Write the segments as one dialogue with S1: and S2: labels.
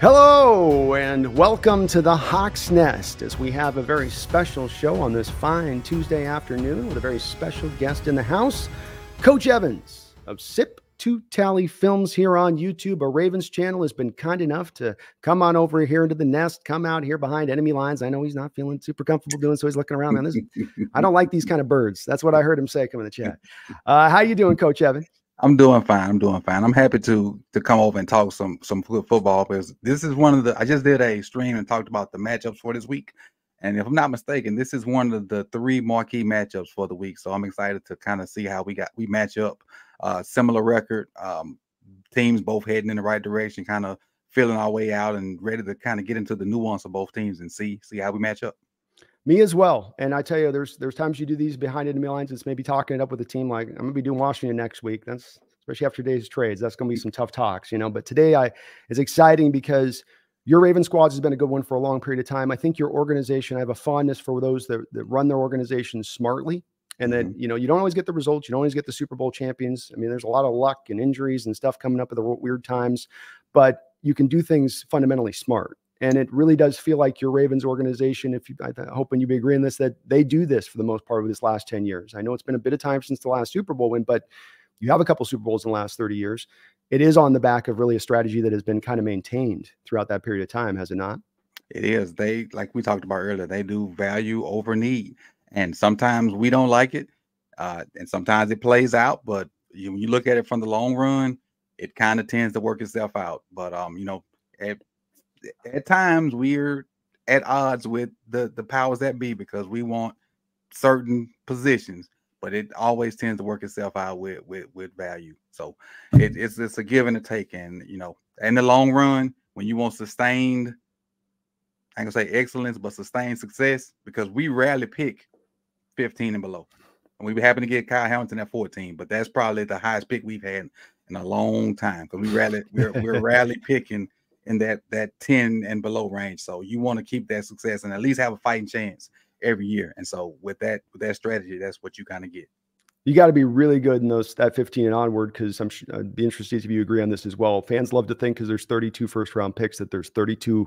S1: Hello, and welcome to the Hawk's Nest as we have a very special show on this fine Tuesday afternoon with a very special guest in the house, Coach Evans of SIP to Tally Films here on YouTube. A Ravens channel has been kind enough to come on over here into the nest, come out here behind enemy lines. I know he's not feeling super comfortable doing so. He's looking around. Man, this, I don't like these kind of birds. That's what I heard him say come in the chat. Uh, how you doing, Coach Evans?
S2: I'm doing fine. I'm doing fine. I'm happy to to come over and talk some some football because this is one of the. I just did a stream and talked about the matchups for this week, and if I'm not mistaken, this is one of the three marquee matchups for the week. So I'm excited to kind of see how we got we match up. Uh, similar record, um, teams both heading in the right direction, kind of feeling our way out and ready to kind of get into the nuance of both teams and see see how we match up.
S1: Me as well. And I tell you, there's there's times you do these behind enemy lines. It's maybe talking it up with a team like I'm gonna be doing Washington next week. That's especially after today's trades. That's gonna be some tough talks, you know. But today I is exciting because your Raven squads has been a good one for a long period of time. I think your organization, I have a fondness for those that, that run their organizations smartly. And then, mm-hmm. you know, you don't always get the results. You don't always get the Super Bowl champions. I mean, there's a lot of luck and injuries and stuff coming up at the weird times, but you can do things fundamentally smart. And it really does feel like your Ravens organization, if you, I hope when you'd be agreeing this, that they do this for the most part over this last 10 years. I know it's been a bit of time since the last Super Bowl win, but you have a couple Super Bowls in the last 30 years. It is on the back of really a strategy that has been kind of maintained throughout that period of time, has it not?
S2: It is. They, like we talked about earlier, they do value over need. And sometimes we don't like it. Uh, and sometimes it plays out, but you, when you look at it from the long run, it kind of tends to work itself out. But um, you know, at times we're at odds with the the powers that be because we want certain positions, but it always tends to work itself out with with with value. So it, it's it's a give and a take, and you know, in the long run, when you want sustained, I can say excellence, but sustained success, because we rarely pick 15 and below. And we happen to get Kyle Hamilton at 14, but that's probably the highest pick we've had in a long time because we rarely we're, we're rarely picking in that that 10 and below range. So you want to keep that success and at least have a fighting chance every year. And so with that with that strategy, that's what you kind of get.
S1: You got to be really good in those that 15 and onward because I'm I'd be interested if you agree on this as well. Fans love to think because there's 32 first round picks that there's 32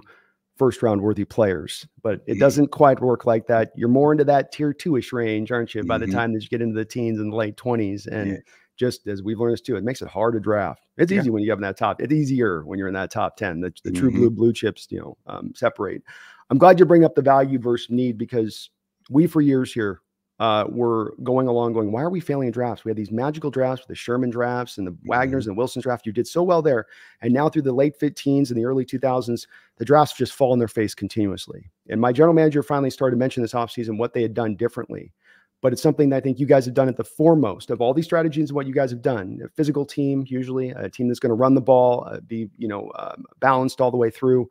S1: first round worthy players, but it mm-hmm. doesn't quite work like that. You're more into that tier two ish range, aren't you? By mm-hmm. the time that you get into the teens and the late 20s, and yeah just as we've learned this too, it makes it hard to draft. It's yeah. easy when you have in that top. It's easier when you're in that top ten. The, the mm-hmm. true blue blue chips, you know, um, separate. I'm glad you bring up the value versus need because we for years here uh, were going along, going, why are we failing in drafts? We had these magical drafts with the Sherman drafts and the Wagners mm-hmm. and Wilson's draft. You did so well there, and now through the late 15s and the early 2000s, the drafts just fall in their face continuously. And my general manager finally started mentioning this offseason what they had done differently but it's something that I think you guys have done at the foremost of all these strategies. and What you guys have done, a physical team, usually a team that's going to run the ball, uh, be you know um, balanced all the way through.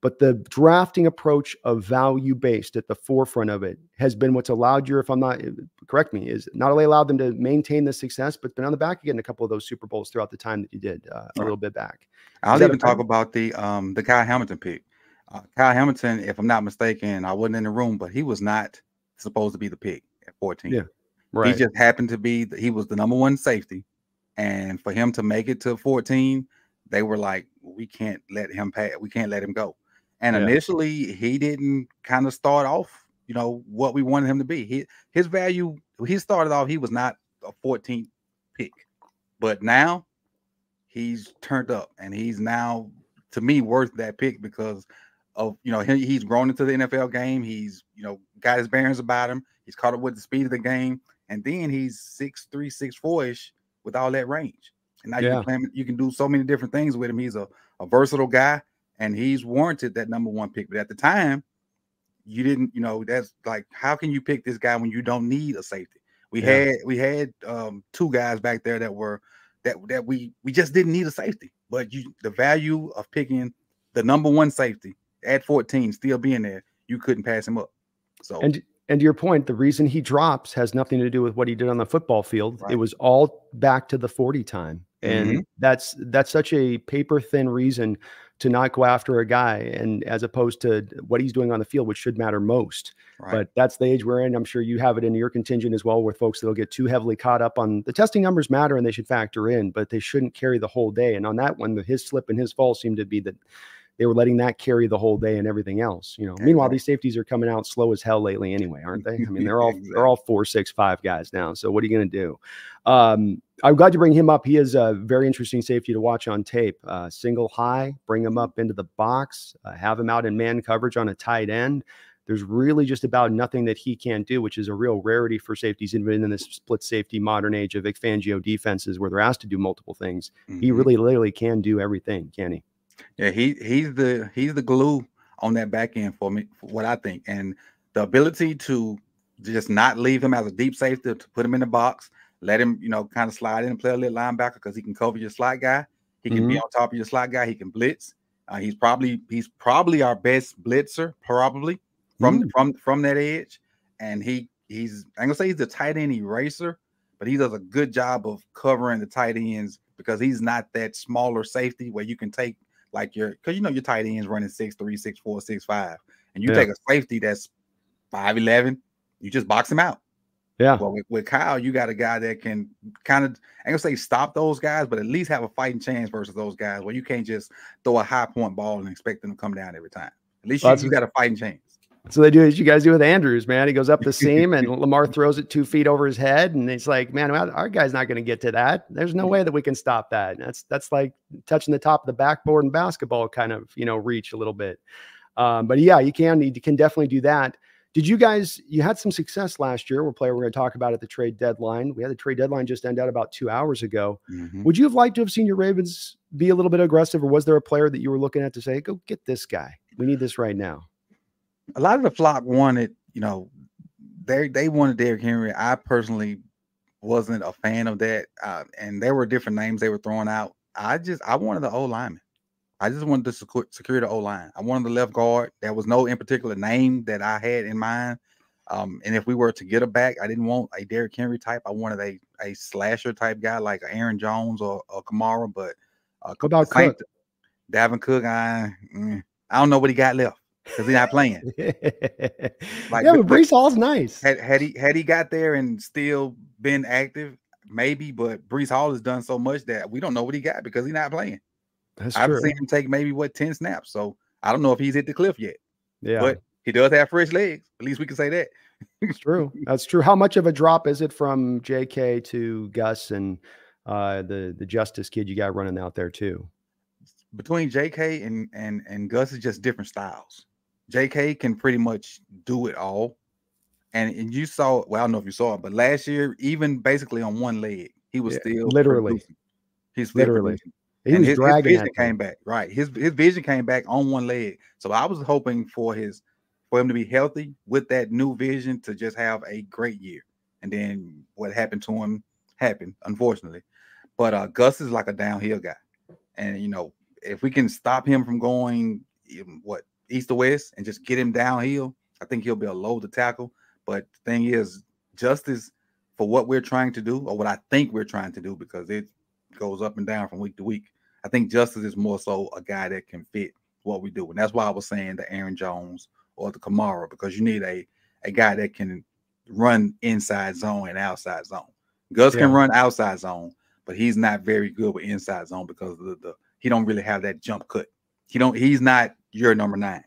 S1: But the drafting approach of value based at the forefront of it has been what's allowed you, if I'm not correct me, is not only allowed them to maintain the success, but been on the back of getting a couple of those Super Bowls throughout the time that you did uh, a little bit back.
S2: I'll even talk about the um the Kyle Hamilton pick. Uh, Kyle Hamilton, if I'm not mistaken, I wasn't in the room, but he was not supposed to be the pick 14.
S1: Yeah. Right.
S2: He just happened to be he was the number one safety. And for him to make it to 14, they were like, we can't let him pass, we can't let him go. And yeah. initially he didn't kind of start off, you know, what we wanted him to be. He, his value, he started off, he was not a 14th pick, but now he's turned up and he's now to me worth that pick because of you know he, he's grown into the NFL game. He's you know got his bearings about him. He's caught up with the speed of the game, and then he's six three, six four ish with all that range. And now yeah. you can you can do so many different things with him. He's a, a versatile guy, and he's warranted that number one pick. But at the time, you didn't, you know, that's like how can you pick this guy when you don't need a safety? We yeah. had we had um, two guys back there that were that that we we just didn't need a safety. But you the value of picking the number one safety at 14, still being there, you couldn't pass him up. So
S1: and and to your point, the reason he drops has nothing to do with what he did on the football field. Right. It was all back to the 40 time. And mm-hmm. that's that's such a paper thin reason to not go after a guy and as opposed to what he's doing on the field, which should matter most. Right. But that's the age we're in. I'm sure you have it in your contingent as well, with folks that'll get too heavily caught up on the testing numbers matter and they should factor in, but they shouldn't carry the whole day. And on that one, his slip and his fall seemed to be that they were letting that carry the whole day and everything else. You know, exactly. meanwhile, these safeties are coming out slow as hell lately anyway, aren't they? I mean, they're all exactly. they're all four, six, five guys now. So what are you going to do? Um, I'm glad you bring him up. He is a very interesting safety to watch on tape. Uh, single high, bring him up into the box, uh, have him out in man coverage on a tight end. There's really just about nothing that he can't do, which is a real rarity for safeties, even in this split safety modern age of Vic Fangio defenses where they're asked to do multiple things. Mm-hmm. He really literally can do everything, can he?
S2: Yeah, he he's the he's the glue on that back end for me, for what I think. And the ability to just not leave him as a deep safety, to put him in the box, let him, you know, kind of slide in and play a little linebacker because he can cover your slot guy. He can mm-hmm. be on top of your slot guy. He can blitz. Uh, he's probably he's probably our best blitzer, probably from mm. from from that edge. And he he's I'm gonna say he's a tight end eraser, but he does a good job of covering the tight ends because he's not that smaller safety where you can take like your because you know your tight ends running six three, six four, six five, and you yeah. take a safety that's five eleven, you just box him out.
S1: Yeah.
S2: Well, with, with, Kyle, you got a guy that can kind of I'm gonna say stop those guys, but at least have a fighting chance versus those guys where you can't just throw a high point ball and expect them to come down every time. At least well, you, you got a fighting chance.
S1: So they do as you guys do with Andrews, man. He goes up the seam and Lamar throws it two feet over his head, and it's like, man, our guy's not going to get to that. There's no way that we can stop that. That's that's like touching the top of the backboard in basketball, kind of you know reach a little bit. Um, but yeah, you can you can definitely do that. Did you guys you had some success last year? We're player we're going to talk about at the trade deadline. We had the trade deadline just end out about two hours ago. Mm-hmm. Would you have liked to have seen your Ravens be a little bit aggressive, or was there a player that you were looking at to say, "Go get this guy. We need this right now"?
S2: A lot of the flock wanted, you know, they they wanted Derrick Henry. I personally wasn't a fan of that, uh, and there were different names they were throwing out. I just I wanted the O lineman. I just wanted to secure, secure the O line. I wanted the left guard. There was no in particular name that I had in mind. Um, and if we were to get a back, I didn't want a Derrick Henry type. I wanted a a slasher type guy like Aaron Jones or, or Kamara. But
S1: uh, about Cook?
S2: Dalvin Cook, I mm, I don't know what he got left because he's not playing.
S1: like, yeah, but Breece Hall's nice.
S2: Had, had he had he got there and still been active, maybe. But Breece Hall has done so much that we don't know what he got because he's not playing. That's I've true. seen him take maybe what ten snaps, so I don't know if he's hit the cliff yet.
S1: Yeah,
S2: but he does have fresh legs. At least we can say that.
S1: It's true. That's true. How much of a drop is it from J.K. to Gus and uh, the the Justice kid you got running out there too?
S2: Between J.K. and and and Gus is just different styles. JK can pretty much do it all. And, and you saw, well, I don't know if you saw it, but last year, even basically on one leg, he was yeah, still
S1: literally. Producing.
S2: He's literally. He and his, his, vision came back. Right. His his vision came back on one leg. So I was hoping for his for him to be healthy with that new vision to just have a great year. And then what happened to him happened, unfortunately. But uh Gus is like a downhill guy. And you know, if we can stop him from going what east to west and just get him downhill, I think he'll be a load to tackle. But the thing is, justice for what we're trying to do, or what I think we're trying to do, because it goes up and down from week to week. I think justice is more so a guy that can fit what we do. And that's why I was saying the Aaron Jones or the Kamara, because you need a, a guy that can run inside zone and outside zone. Gus yeah. can run outside zone, but he's not very good with inside zone because the, the he don't really have that jump cut. He don't he's not your number nine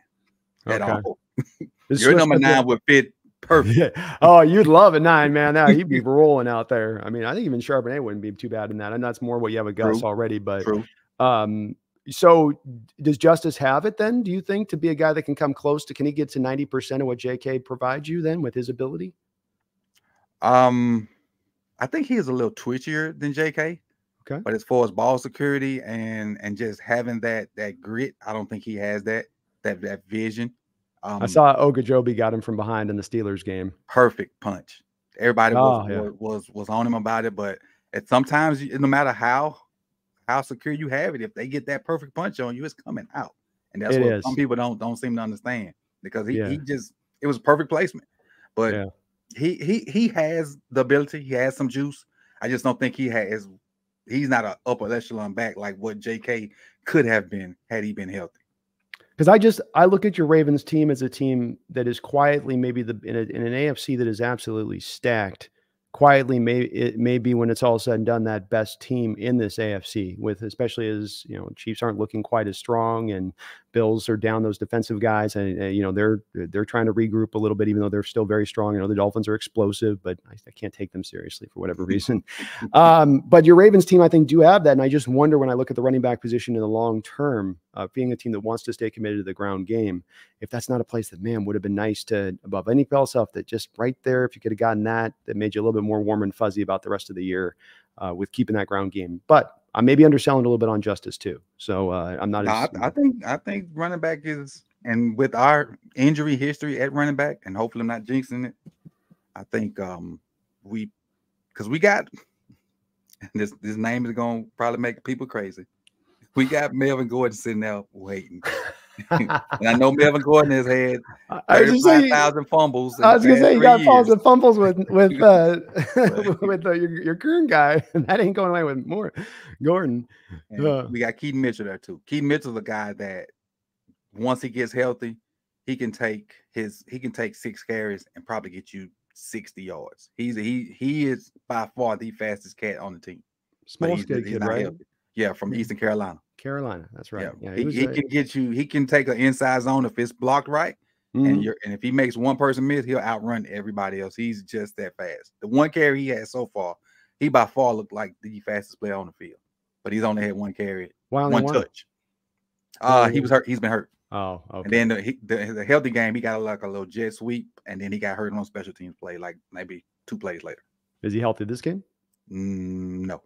S2: at okay. all. your number nine would fit perfect.
S1: Yeah. Oh, you'd love a nine, man. Now he'd be rolling out there. I mean, I think even Charbonnet wouldn't be too bad in that. And that's more what you have a Gus True. already. But True. um, so does Justice have it then? Do you think to be a guy that can come close to? Can he get to ninety percent of what J.K. provides you then with his ability?
S2: Um, I think he is a little twitchier than J.K. Okay. But as far as ball security and and just having that that grit, I don't think he has that that that vision.
S1: Um, I saw Ogunjobi got him from behind in the Steelers game.
S2: Perfect punch. Everybody oh, was, yeah. was was on him about it, but at sometimes no matter how how secure you have it, if they get that perfect punch on you, it's coming out, and that's it what is. some people don't don't seem to understand because he, yeah. he just it was perfect placement, but yeah. he he he has the ability, he has some juice. I just don't think he has he's not an upper echelon back like what JK could have been had he been healthy.
S1: Because I just I look at your Ravens team as a team that is quietly maybe the in, a, in an AFC that is absolutely stacked. quietly may it may be when it's all said and done that best team in this AFC with especially as you know Chiefs aren't looking quite as strong and Bills are down those defensive guys and, and you know they're they're trying to regroup a little bit even though they're still very strong you know the Dolphins are explosive but I, I can't take them seriously for whatever reason um, but your Ravens team I think do have that and I just wonder when I look at the running back position in the long term uh, being a team that wants to stay committed to the ground game if that's not a place that man would have been nice to above any else stuff that just right there if you could have gotten that that made you a little bit more warm and fuzzy about the rest of the year uh, with keeping that ground game. But I may be underselling a little bit on justice too. So uh, I'm not.
S2: No, as, I, I, think I think running back is, and with our injury history at running back, and hopefully I'm not jinxing it. I think um we, because we got this this name is gonna probably make people crazy. We got Melvin Gordon sitting there waiting. and I know Melvin Gordon has had thirty-five thousand fumbles.
S1: I was gonna say you got fumbles and fumbles with with uh, with uh, your, your current guy, and that ain't going away with more Gordon.
S2: Uh, we got Keaton Mitchell there too. Keaton Mitchell's a guy that once he gets healthy, he can take his he can take six carries and probably get you sixty yards. He's he he is by far the fastest cat on the team.
S1: Small kid, right? Healthy.
S2: Yeah, from Eastern Carolina.
S1: Carolina. That's right.
S2: Yeah, yeah he, he, he can get you. He can take an inside zone if it's blocked right, mm-hmm. and you're and if he makes one person miss, he'll outrun everybody else. He's just that fast. The one carry he had so far, he by far looked like the fastest player on the field, but he's only had one carry, one, one touch. Uh, he was hurt. He's been hurt.
S1: Oh, okay.
S2: And then the, he, the, the healthy game, he got like a little jet sweep, and then he got hurt on special teams play, like maybe two plays later.
S1: Is he healthy this game?
S2: Mm, no.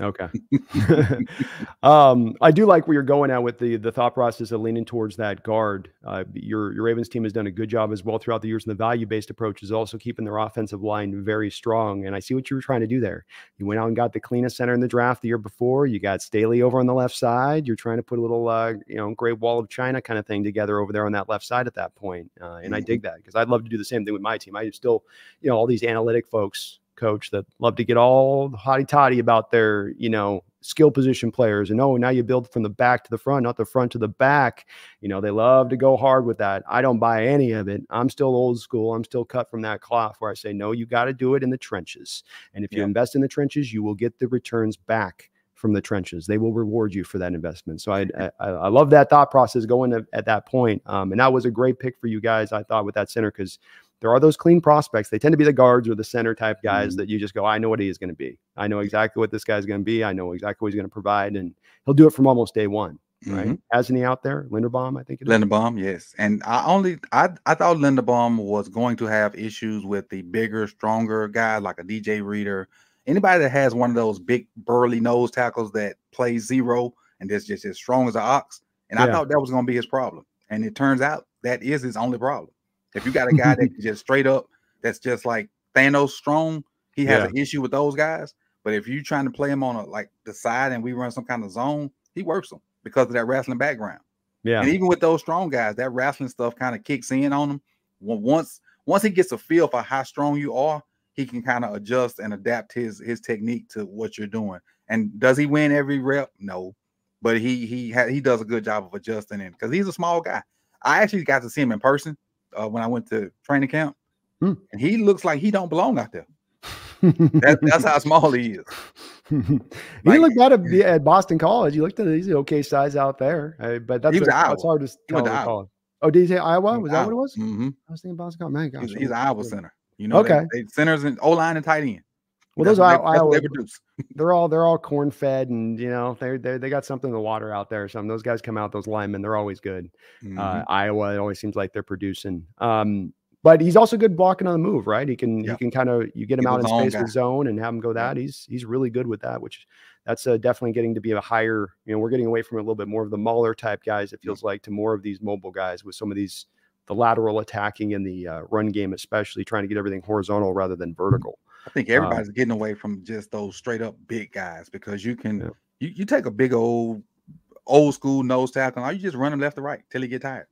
S1: Okay. um, I do like where you're going at with the the thought process of leaning towards that guard. Uh, your your Ravens team has done a good job as well throughout the years, and the value based approach is also keeping their offensive line very strong. And I see what you were trying to do there. You went out and got the cleanest center in the draft the year before. You got Stanley over on the left side. You're trying to put a little uh, you know Great Wall of China kind of thing together over there on that left side at that point. Uh, and mm-hmm. I dig that because I'd love to do the same thing with my team. I still you know all these analytic folks coach that love to get all hotty toddy about their, you know, skill position players. And oh, now you build from the back to the front, not the front to the back. You know, they love to go hard with that. I don't buy any of it. I'm still old school. I'm still cut from that cloth where I say, no, you got to do it in the trenches. And if you invest in the trenches, you will get the returns back from the trenches. They will reward you for that investment. So I I, I love that thought process going to, at that point. Um, and that was a great pick for you guys, I thought, with that center because there are those clean prospects. They tend to be the guards or the center type guys mm-hmm. that you just go, I know what he is going to be. I know exactly what this guy's going to be. I know exactly what he's going to provide, and he'll do it from almost day one. Right? Mm-hmm. Hasn't he out there? Linderbaum, I think.
S2: It Linderbaum, is. yes. And I only I I thought Linderbaum was going to have issues with the bigger, stronger guy like a DJ Reader. Anybody that has one of those big burly nose tackles that plays zero and is just as strong as an ox. And yeah. I thought that was going to be his problem. And it turns out that is his only problem. If you got a guy that just straight up, that's just like Thanos strong, he has yeah. an issue with those guys. But if you're trying to play him on a like the side and we run some kind of zone, he works them because of that wrestling background. Yeah. And even with those strong guys, that wrestling stuff kind of kicks in on him. Once once he gets a feel for how strong you are, he can kind of adjust and adapt his his technique to what you're doing. And does he win every rep? No, but he he ha- he does a good job of adjusting in because he's a small guy. I actually got to see him in person uh, when I went to training camp, hmm. and he looks like he don't belong out there. that, that's how small he is.
S1: he like, looked at at Boston College. He looked at he's okay size out there, uh, but that's, a, that's hard to tell. Oh, did he say Iowa? Was that what it was?
S2: Mm-hmm.
S1: I was thinking Boston College. Man, gosh,
S2: he's, he's Iowa center. You know, okay. They, they centers and O line and tight end.
S1: Well, those are Iowa. They are all they're all corn fed, and you know they they they got something in the water out there. Some those guys come out, those linemen, they're always good. Uh, mm-hmm. Uh, Iowa, it always seems like they're producing. Um, but he's also good blocking on the move, right? He can yeah. he can kind of you get him out in space with zone and have him go that. He's he's really good with that, which that's uh, definitely getting to be a higher. You know, we're getting away from a little bit more of the Mauler type guys. It feels like to more of these mobile guys with some of these the lateral attacking and the uh, run game, especially trying to get everything horizontal rather than vertical.
S2: I think um, everybody's um, getting away from just those straight up big guys because you can yeah. you, you take a big old old school nose tackle, or you just run him left to right till he get tired.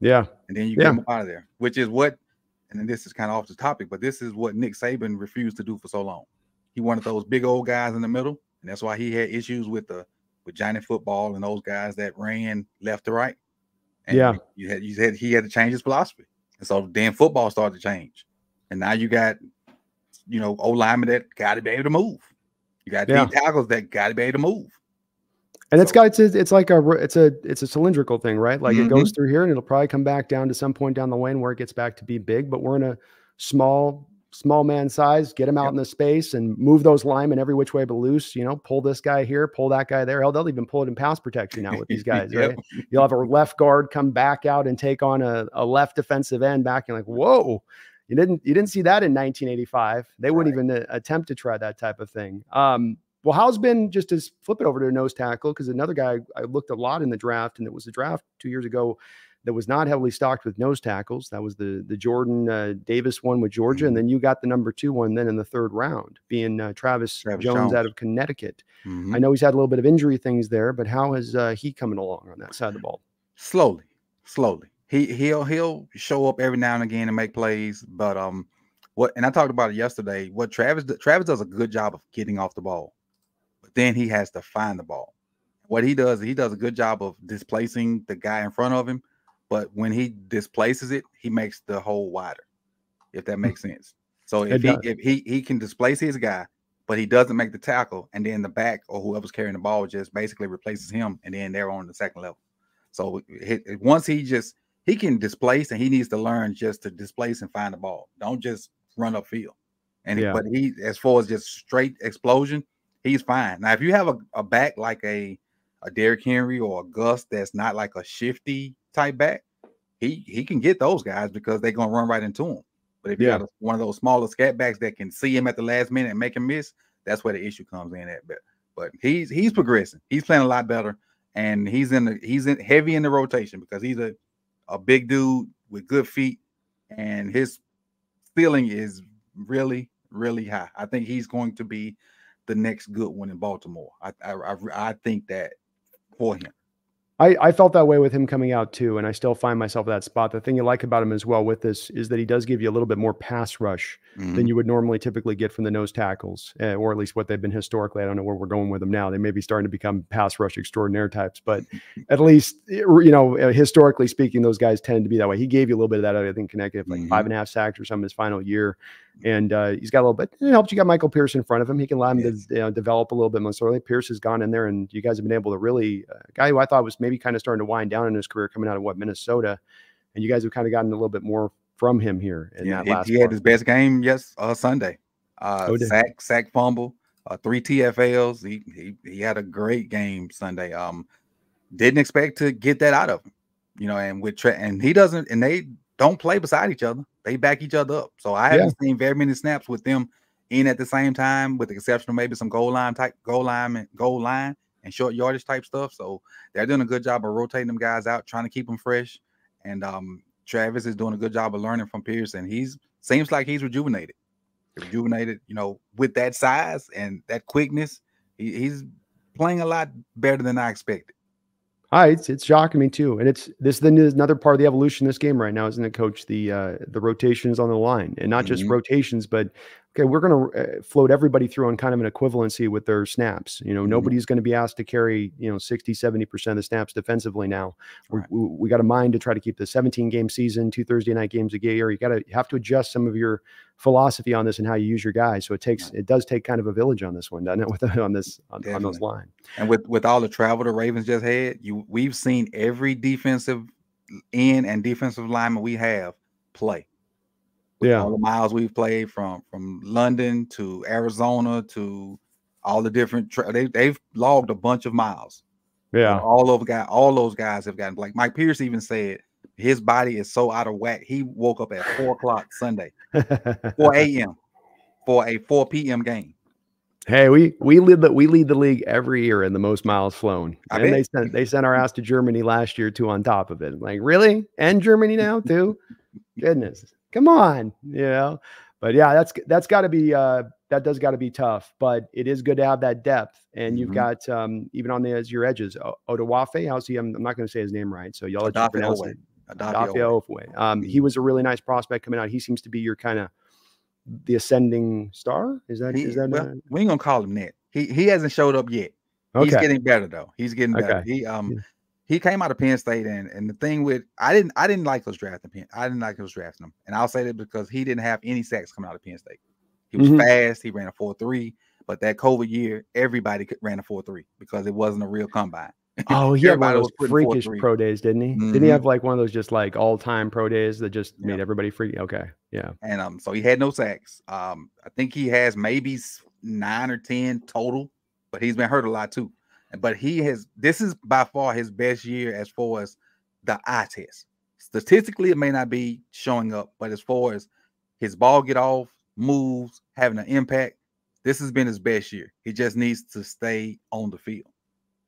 S1: Yeah.
S2: And then you yeah. get him out of there, which is what and then this is kind of off the topic, but this is what Nick Saban refused to do for so long. He wanted those big old guys in the middle, and that's why he had issues with the with Johnny football and those guys that ran left to right. And
S1: yeah,
S2: you had you said he had to change his philosophy, and so then football started to change, and now you got you know, O linemen that got to be able to move. You got yeah. tackles that got to be able to move.
S1: And so. it's got it's, it's like a it's a it's a cylindrical thing, right? Like mm-hmm. it goes through here and it'll probably come back down to some point down the lane where it gets back to be big. But we're in a small small man size, get him out yep. in the space and move those linemen every which way but loose. You know, pull this guy here, pull that guy there. Hell, they'll even pull it in pass protection now with these guys, yep. right? You'll have a left guard come back out and take on a, a left defensive end back. And like, whoa, you didn't you didn't see that in 1985. They wouldn't even uh, attempt to try that type of thing. Um, well, how's been just to flip it over to a nose tackle because another guy I looked a lot in the draft, and it was a draft two years ago that was not heavily stocked with nose tackles. That was the the Jordan uh, Davis one with Georgia, mm-hmm. and then you got the number two one then in the third round, being uh, Travis, Travis Jones, Jones, out of Connecticut. Mm-hmm. I know he's had a little bit of injury things there, but how has uh, he coming along on that side of the ball?
S2: Slowly, slowly. He he'll he'll show up every now and again and make plays, but um, what and I talked about it yesterday. What Travis Travis does a good job of getting off the ball, but then he has to find the ball. What he does, he does a good job of displacing the guy in front of him but when he displaces it, he makes the hole wider. If that hmm. makes sense. So if he if he he can displace his guy, but he doesn't make the tackle, and then the back or whoever's carrying the ball just basically replaces him, and then they're on the second level. So once he just he can displace, and he needs to learn just to displace and find the ball. Don't just run upfield. And yeah. but he, as far as just straight explosion, he's fine. Now, if you have a, a back like a a Derrick Henry or a Gus that's not like a shifty type back, he he can get those guys because they're gonna run right into him. But if yeah. you got a, one of those smaller scat backs that can see him at the last minute and make him miss, that's where the issue comes in at. But but he's he's progressing. He's playing a lot better, and he's in the he's in heavy in the rotation because he's a a big dude with good feet, and his ceiling is really really high. I think he's going to be the next good one in Baltimore. I I I, I think that for him.
S1: I, I felt that way with him coming out too, and I still find myself at that spot. The thing you like about him as well with this is that he does give you a little bit more pass rush mm-hmm. than you would normally typically get from the nose tackles, uh, or at least what they've been historically. I don't know where we're going with them now. They may be starting to become pass rush extraordinaire types, but at least you know uh, historically speaking, those guys tend to be that way. He gave you a little bit of that. I think connected like mm-hmm. five and a half sacks or something his final year, and uh, he's got a little bit. It helps you got Michael Pierce in front of him. He can allow him yes. to you know, develop a little bit more slowly. Pierce has gone in there, and you guys have been able to really uh, guy who I thought was maybe kind of starting to wind down in his career coming out of what Minnesota, and you guys have kind of gotten a little bit more from him here in yeah, that last.
S2: He, he had his best game yes uh, Sunday. Uh, oh, sack, sack, fumble, uh, three TFLs. He, he he had a great game Sunday. Um, didn't expect to get that out of him, you know. And with Tre- and he doesn't, and they don't play beside each other. They back each other up. So I haven't seen very many snaps with them in at the same time, with the exception of maybe some goal line type goal line and goal line and short yardage type stuff. So they're doing a good job of rotating them guys out, trying to keep them fresh. And um, Travis is doing a good job of learning from Pierce, and he's seems like he's rejuvenated, rejuvenated. You know, with that size and that quickness, he, he's playing a lot better than I expected.
S1: Hi, it's it's shocking me too, and it's this then is another part of the evolution of this game right now, isn't it, Coach? The uh, the rotations on the line, and not just mm-hmm. rotations, but okay, we're going to uh, float everybody through on kind of an equivalency with their snaps. You know, mm-hmm. nobody's going to be asked to carry, you know, 60, 70% of the snaps defensively now. Right. We, we, got a mind to try to keep the 17 game season, two Thursday night games a year. You got to have to adjust some of your philosophy on this and how you use your guys. So it takes, right. it does take kind of a village on this one, doesn't it? With on this, on, on those line.
S2: And with, with all the travel the Ravens just had, you, we've seen every defensive end and defensive lineman we have play
S1: yeah.
S2: all the miles we've played from from London to Arizona to all the different tra- they they've logged a bunch of miles.
S1: Yeah,
S2: all of guy, all those guys have gotten like Mike Pierce even said his body is so out of whack. He woke up at four o'clock Sunday, four a.m. for a four p.m. game.
S1: Hey, we we lead the we lead the league every year in the most miles flown, I and bet. they sent they sent our ass to Germany last year too. On top of it, like really, and Germany now too. Goodness, come on, you know. But yeah, that's that's got to be uh, that does got to be tough. But it is good to have that depth, and you've mm-hmm. got um, even on the as your edges, o- Odawafe. How's he? I'm, I'm not going to say his name right, so y'all let you pronounce it. Adafia Um, he mm-hmm. was a really nice prospect coming out. He seems to be your kind of the ascending star. Is that
S2: he,
S1: is that?
S2: Well, a, we ain't gonna call him that. He he hasn't showed up yet. Okay. He's getting better though. He's getting better. Okay. He um yeah he came out of Penn State, and and the thing with I didn't I didn't like those drafting Penn. I didn't like those drafting him, and I'll say that because he didn't have any sacks coming out of Penn State. He was mm-hmm. fast. He ran a four three. But that COVID year, everybody ran a four three because it wasn't a real combine.
S1: Oh, he had one of those freakish pro days, didn't he? Mm-hmm. Didn't he mm-hmm. have like one of those just like all time pro days that just made everybody freak? Okay, yeah.
S2: And um, so he had no sacks. Um, I think he has maybe nine or ten total, but he's been hurt a lot too. But he has. This is by far his best year as far as the eye test. Statistically, it may not be showing up, but as far as his ball get off, moves, having an impact, this has been his best year. He just needs to stay on the field.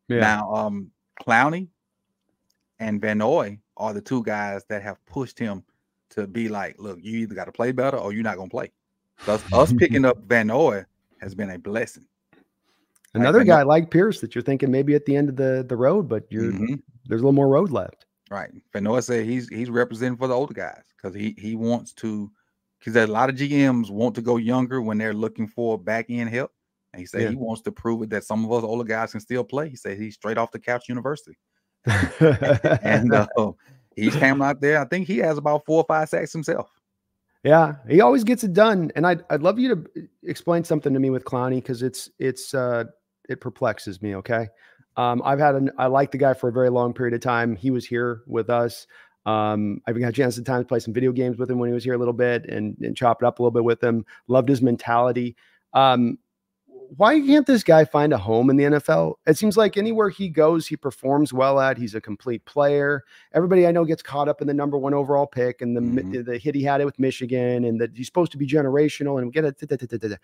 S2: Yeah. Now, um, Clowney and Van Noy are the two guys that have pushed him to be like, look, you either got to play better or you're not gonna play. Thus, us picking up Van Noy has been a blessing.
S1: Another guy like Pierce that you're thinking maybe at the end of the the road, but you're mm-hmm. there's a little more road left.
S2: Right. Van said he's he's representing for the older guys because he he wants to because a lot of GMs want to go younger when they're looking for back end help. And he said yeah. he wants to prove it that some of us older guys can still play. He said he's straight off the couch university. and uh, he's came out there. I think he has about four or five sacks himself.
S1: Yeah, he always gets it done. And I'd I'd love you to explain something to me with Clowney because it's it's uh it perplexes me. Okay. Um, I've had an I like the guy for a very long period of time. He was here with us. Um, I've got a chance at times to play some video games with him when he was here a little bit and, and chop it up a little bit with him. Loved his mentality. Um, why can't this guy find a home in the NFL? It seems like anywhere he goes, he performs well at. He's a complete player. Everybody I know gets caught up in the number one overall pick and the mm-hmm. the hit he had it with Michigan, and that he's supposed to be generational and get it.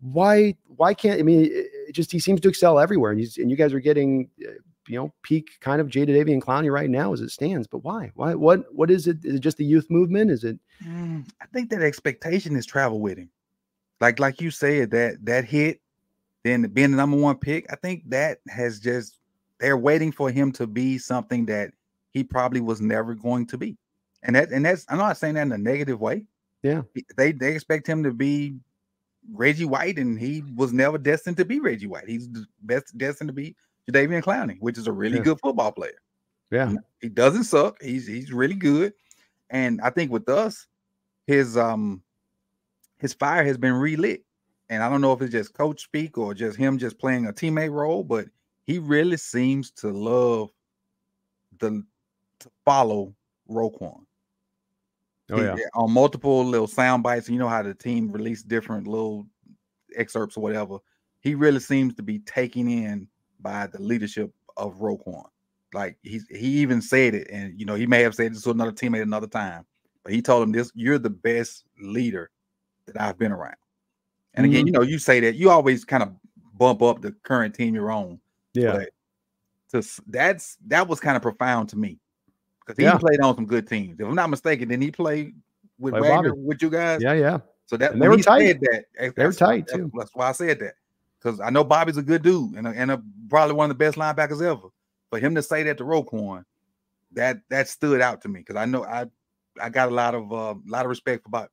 S1: Why why can't I mean? It just he seems to excel everywhere, and he's and you guys are getting uh, you know peak kind of Jadeveon Clowney right now as it stands. But why? Why? What? What is it? Is it just the youth movement? Is it?
S2: Mm, I think that expectation is travel with him. Like like you said that that hit then being the number one pick, I think that has just they're waiting for him to be something that he probably was never going to be. And that and that's I'm not saying that in a negative way.
S1: Yeah.
S2: They they expect him to be Reggie White, and he was never destined to be Reggie White. He's best destined to be Jadeveon Clowney, which is a really yeah. good football player.
S1: Yeah.
S2: He doesn't suck. He's he's really good. And I think with us, his um his fire has been relit and I don't know if it's just coach speak or just him just playing a teammate role, but he really seems to love the to follow Roquan.
S1: Oh yeah.
S2: He, on multiple little sound bites, you know how the team release different little excerpts or whatever. He really seems to be taken in by the leadership of Roquan. Like he's he even said it, and you know, he may have said this to another teammate another time, but he told him this: you're the best leader that I've been around. And again, mm-hmm. you know, you say that you always kind of bump up the current team you're on.
S1: Yeah.
S2: But that's that was kind of profound to me because he yeah. played on some good teams. If I'm not mistaken, then he played with Wagner with you guys.
S1: Yeah, yeah.
S2: So that
S1: and they were tight.
S2: that,
S1: they were tight too.
S2: That's, that's, why I said that because I know Bobby's a good dude and a, and a, probably one of the best linebackers ever. For him to say that to Roquan, that that stood out to me because I know I I got a lot of a uh, lot of respect for Bobby.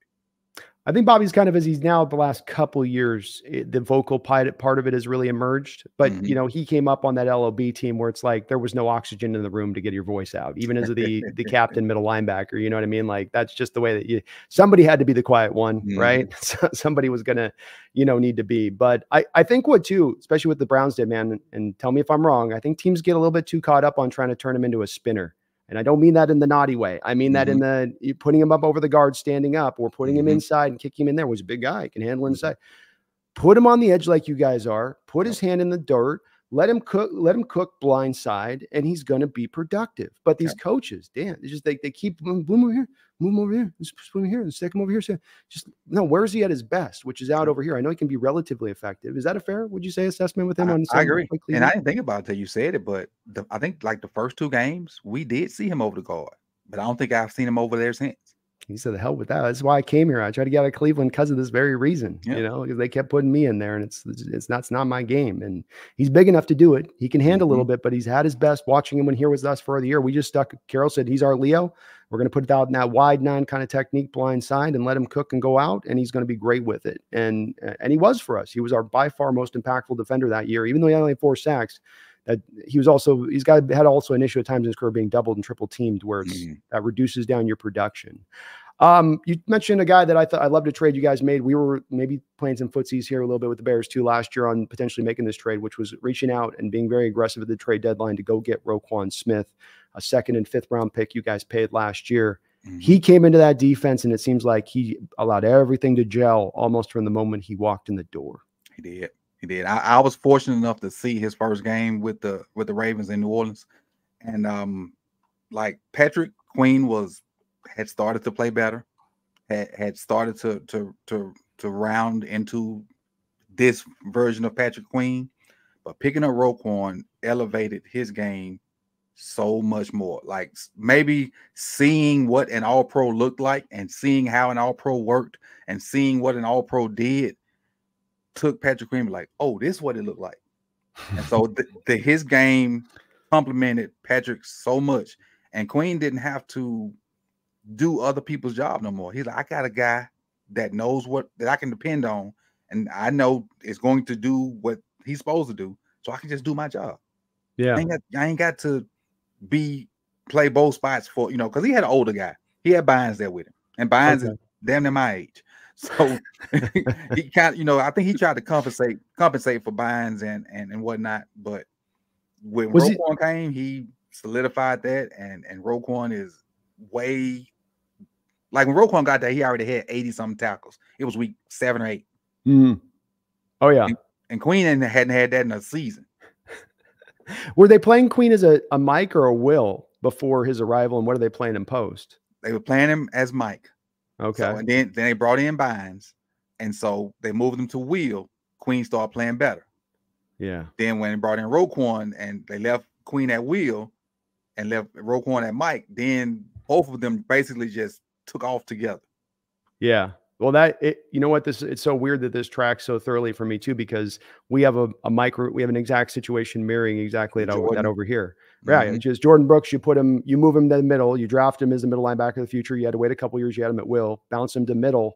S1: I think Bobby's kind of as he's now the last couple years, it, the vocal part, part of it has really emerged. But mm-hmm. you know, he came up on that LOB team where it's like there was no oxygen in the room to get your voice out, even as the the captain, middle linebacker. You know what I mean? Like that's just the way that you. Somebody had to be the quiet one, mm-hmm. right? So, somebody was gonna, you know, need to be. But I I think what too, especially with the Browns did, man. And, and tell me if I'm wrong. I think teams get a little bit too caught up on trying to turn him into a spinner. And I don't mean that in the naughty way. I mean that mm-hmm. in the putting him up over the guard, standing up, or putting mm-hmm. him inside and kicking him in there. Was a big guy, can handle mm-hmm. inside. Put him on the edge like you guys are. Put his hand in the dirt. Let him cook. Let him cook blind side, and he's going to be productive. But these coaches, damn, they just they, they keep boom, boom over here, move him over here, just put him here, and stick him over here. So just no, where's he at his best? Which is out over here. I know he can be relatively effective. Is that a fair? Would you say assessment with him?
S2: I,
S1: on
S2: I agree, and I didn't think about it till you said it, but the, I think like the first two games we did see him over the guard, but I don't think I've seen him over there since
S1: he said, "The hell with that." That's why I came here. I tried to get out of Cleveland because of this very reason. Yeah. You know, because they kept putting me in there, and it's it's not it's not my game. And he's big enough to do it. He can handle mm-hmm. a little bit, but he's had his best. Watching him when here was us for the year, we just stuck. Carroll said he's our Leo. We're going to put it out in that wide nine kind of technique, blind side, and let him cook and go out, and he's going to be great with it. And and he was for us. He was our by far most impactful defender that year, even though he only had four sacks that he was also he's got had also an issue at times in his career being doubled and triple teamed where it's mm-hmm. that reduces down your production. Um, you mentioned a guy that I thought I love to trade you guys made. We were maybe playing some footsies here a little bit with the Bears too last year on potentially making this trade, which was reaching out and being very aggressive at the trade deadline to go get Roquan Smith, a second and fifth round pick you guys paid last year. Mm-hmm. He came into that defense, and it seems like he allowed everything to gel almost from the moment he walked in the door.
S2: He did. He did. I, I was fortunate enough to see his first game with the with the Ravens in New Orleans, and um, like Patrick Queen was had started to play better, had had started to to to to round into this version of Patrick Queen, but picking up Roquan elevated his game so much more. Like maybe seeing what an all pro looked like and seeing how an all pro worked and seeing what an all pro did took Patrick Queen like, oh, this is what it looked like. and so the, the, his game complemented Patrick so much. And Queen didn't have to do other people's job no more. He's like, I got a guy that knows what that I can depend on, and I know is going to do what he's supposed to do, so I can just do my job.
S1: Yeah,
S2: I ain't got, I ain't got to be play both spots for you know because he had an older guy. He had Bynes there with him, and Bynes okay. is damn near my age. So he kind of you know I think he tried to compensate compensate for Bynes and and and whatnot. But when Was Roquan he... came, he solidified that, and and Roquan is way like when Roquan got there, he already had eighty something tackles. It was week seven or 8
S1: mm. Oh yeah,
S2: and, and Queen hadn't had that in a season.
S1: Were they playing Queen as a, a Mike or a Will before his arrival? And what are they playing in post?
S2: They were playing him as Mike.
S1: Okay. So,
S2: and then, then they brought in Bynes. And so they moved him to Will. Queen started playing better.
S1: Yeah.
S2: Then when they brought in Roquan and they left Queen at Will and left Roquan at Mike, then both of them basically just took off together.
S1: Yeah. Well, that it, you know what this it's so weird that this tracks so thoroughly for me too because we have a, a micro we have an exact situation mirroring exactly that, that over here. Right, mm-hmm. just Jordyn Brooks. You put him, you move him to the middle, you draft him as the middle linebacker of the future. You had to wait a couple years. You had him at will, bounce him to middle,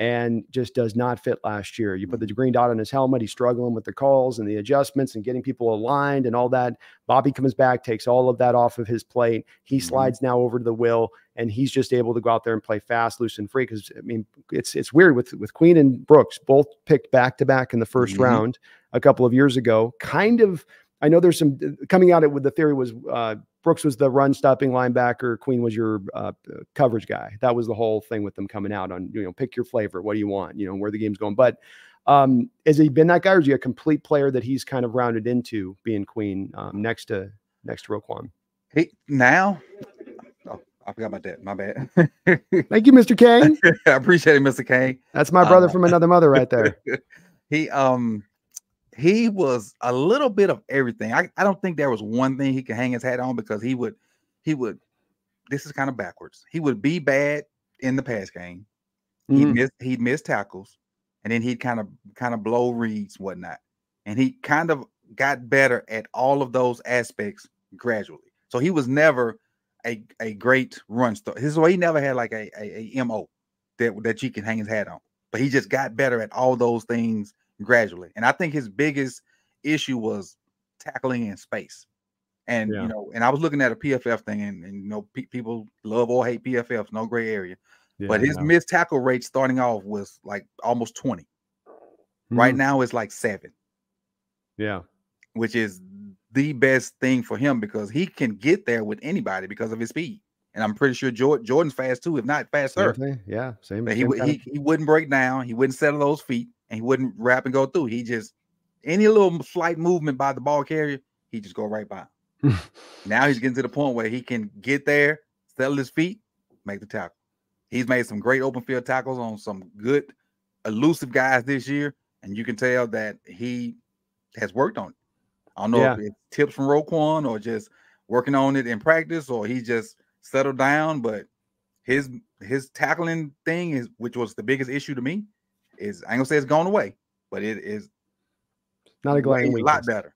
S1: and just does not fit last year. You put the green dot on his helmet. He's struggling with the calls and the adjustments and getting people aligned and all that. Bobby comes back, takes all of that off of his plate. He mm-hmm. slides now over to the will, and he's just able to go out there and play fast, loose, and free. Because I mean, it's it's weird with with Queen and Brooks both picked back to back in the 1st mm-hmm. round a couple of years ago. Kind of, I know there's some coming out it with the theory was uh, Brooks was the run stopping linebacker. Queen was your uh, coverage guy. That was the whole thing with them coming out on, you know, pick your flavor. What do you want? You know, where the game's going. But um, has he been that guy or is he a complete player that he's kind of rounded into being Queen um, next to next to Roquan?
S2: He now oh, I forgot about that. My bad.
S1: Thank you, Mr. Kane.
S2: I appreciate it, Mr. Kane.
S1: That's my brother uh, from another mother right there.
S2: he um he was a little bit of everything. I, I don't think there was one thing he could hang his hat on because he would he would this is kind of backwards. He would be bad in the pass game. Mm-hmm. He'd miss he'd miss tackles, and then he'd kind of kind of blow reads, whatnot. And he kind of got better at all of those aspects gradually. So he was never a, a great run star. His way he never had like a, a, a MO that, that you can hang his hat on. But he just got better at all those things gradually. And I think his biggest issue was tackling in space. And yeah. you know, and I was looking at a PFF thing, and, and you know, pe- people love or hate PFFs, no gray area. Yeah, but his missed tackle rate starting off was like almost 20. Mm-hmm. Right now it's like seven.
S1: Yeah.
S2: Which is the best thing for him because he can get there with anybody because of his speed. And I'm pretty sure Jordyn, Jordyn's fast too, if not faster.
S1: Yeah, same.
S2: But he, same he, he wouldn't break down. He wouldn't settle those feet and he wouldn't wrap and go through. He just any little slight movement by the ball carrier, he just go right by. now he's getting to the point where he can get there, settle his feet, make the tackle. He's made some great open field tackles on some good elusive guys this year, and you can tell that he has worked on it. I don't know yeah. if it's tips from Roquan or just working on it in practice, or he just settled down. But his his tackling thing is, which was the biggest issue to me, is I ain't gonna say it's gone away, but it is
S1: not a glaring
S2: a lot better.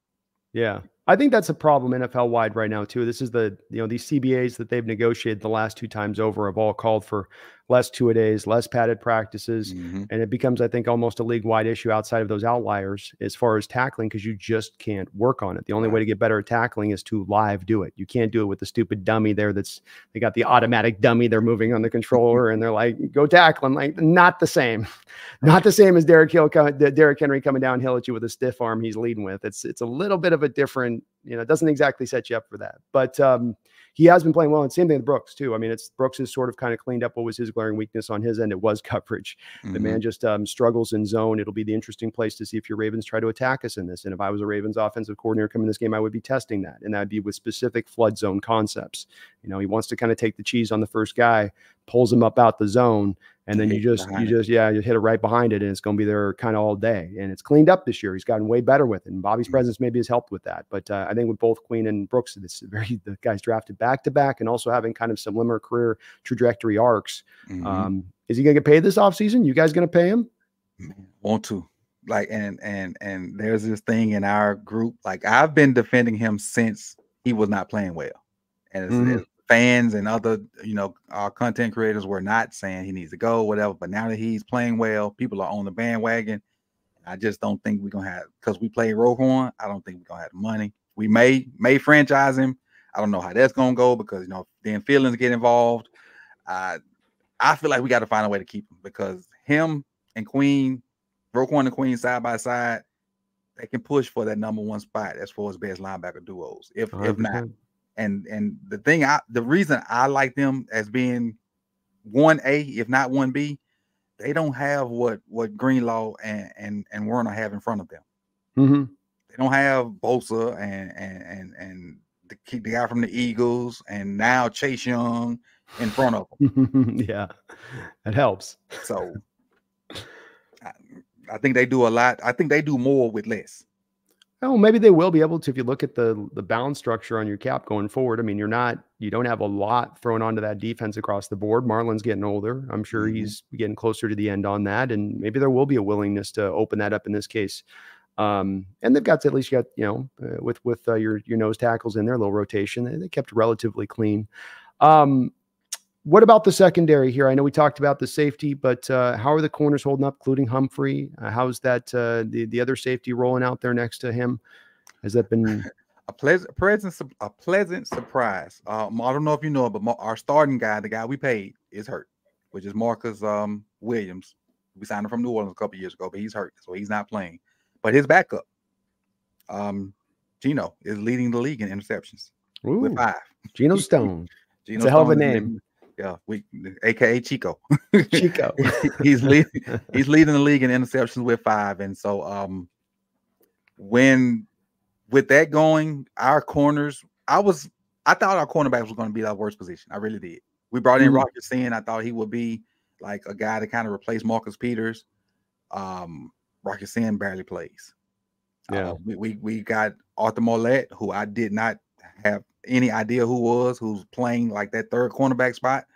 S1: Yeah. I think that's a problem NFL wide right now too. This is the you know these CBAs that they've negotiated the last two times over have all called for less two a days, less padded practices, mm-hmm. and it becomes, I think, almost a league wide issue outside of those outliers as far as tackling because you just can't work on it. The only right. way to get better at tackling is to live do it. You can't do it with the stupid dummy there. That's they got the automatic dummy they're moving on the controller and they're like, go tackle. I'm like, not the same, not the same as Derrick Hill, Derrick Henry coming downhill at you with a stiff arm he's leading with. It's it's a little bit of a different, you know, it doesn't exactly set you up for that, but. um he has been playing well. And same thing with Brooks too. I mean, it's Brooks has sort of kind of cleaned up what was his glaring weakness on his end. It was coverage. Mm-hmm. The man mm-hmm. just um, struggles in zone. It'll be the interesting place to see if your Ravens try to attack us in this. And if I was a Ravens offensive coordinator coming this game, I would be testing that, and that'd be with specific flood zone concepts. You know, he wants to kind of take the cheese on the first guy, pulls him up out the zone, and then you just you just yeah you hit it right behind it and it's going to be there kind of all day and it's cleaned up this year he's gotten way better with it and bobby's mm-hmm. presence maybe has helped with that but uh, i think with both queen and brooks this very the guys drafted back to back and also having kind of similar career trajectory arcs mm-hmm. um, is he going to get paid this offseason you guys going to pay him
S2: want to like and and and there's this thing in our group like i've been defending him since he was not playing well and it's, mm-hmm. it's fans and other, you know, our content creators were not saying he needs to go, whatever. But now that he's playing well, people are on the bandwagon. I just don't think we're gonna have because we play Roquan. I don't think we're gonna have the money. We may may franchise him. I don't know how that's gonna go because you know then feelings get involved. Uh, I feel like we got to find a way to keep him because him and Queen, Roquan and Queen side by side, they can push for that number one spot as far as best linebacker duos. If 100%. if not, and and the thing I the reason I like them as being one A, if not one B, they don't have what what Greenlaw and and and Warner have in front of them. Mm-hmm. They don't have Bosa and and and and the, the guy from the Eagles and now Chase Young in front of
S1: them. yeah, it helps.
S2: So I, I think they do a lot. I think they do more with less.
S1: Oh, maybe they will be able to if you look at the the balance structure on your cap going forward. I mean, you're not you don't have a lot thrown onto that defense across the board. Marlon's getting older. I'm sure mm-hmm. he's getting closer to the end on that, and maybe there will be a willingness to open that up in this case. Um, and they've got to, at least got you know uh, with with uh, your your nose tackles in their little rotation, they, they kept relatively clean. Um, what about the secondary here? I know we talked about the safety, but uh, how are the corners holding up, including Humphrey? Uh, how's that uh, the the other safety rolling out there next to him? Has that been
S2: a pleasant, pleasant, a pleasant surprise? Um, I don't know if you know, but our starting guy, the guy we paid, is hurt, which is Marcus um, Williams. We signed him from New Orleans a couple years ago, but he's hurt, so he's not playing. But his backup, um, Geno, is leading the league in interceptions Ooh, with five.
S1: Geno Stone. Geno it's a hell of a name
S2: yeah, we aka Chico.
S1: Chico.
S2: he's leading he's leading the league in interceptions with five. And so um when with that going, our corners, I was I thought our cornerbacks were going to be our worst position. I really did. We brought in mm-hmm. Rock Ya-Sin. I thought he would be like a guy to kind of replace Marcus Peters. Um, Rock Ya-Sin barely plays. Yeah, uh, we, we, we got Arthur Maulet, who I did not have any idea who was who's playing like that third cornerback spot,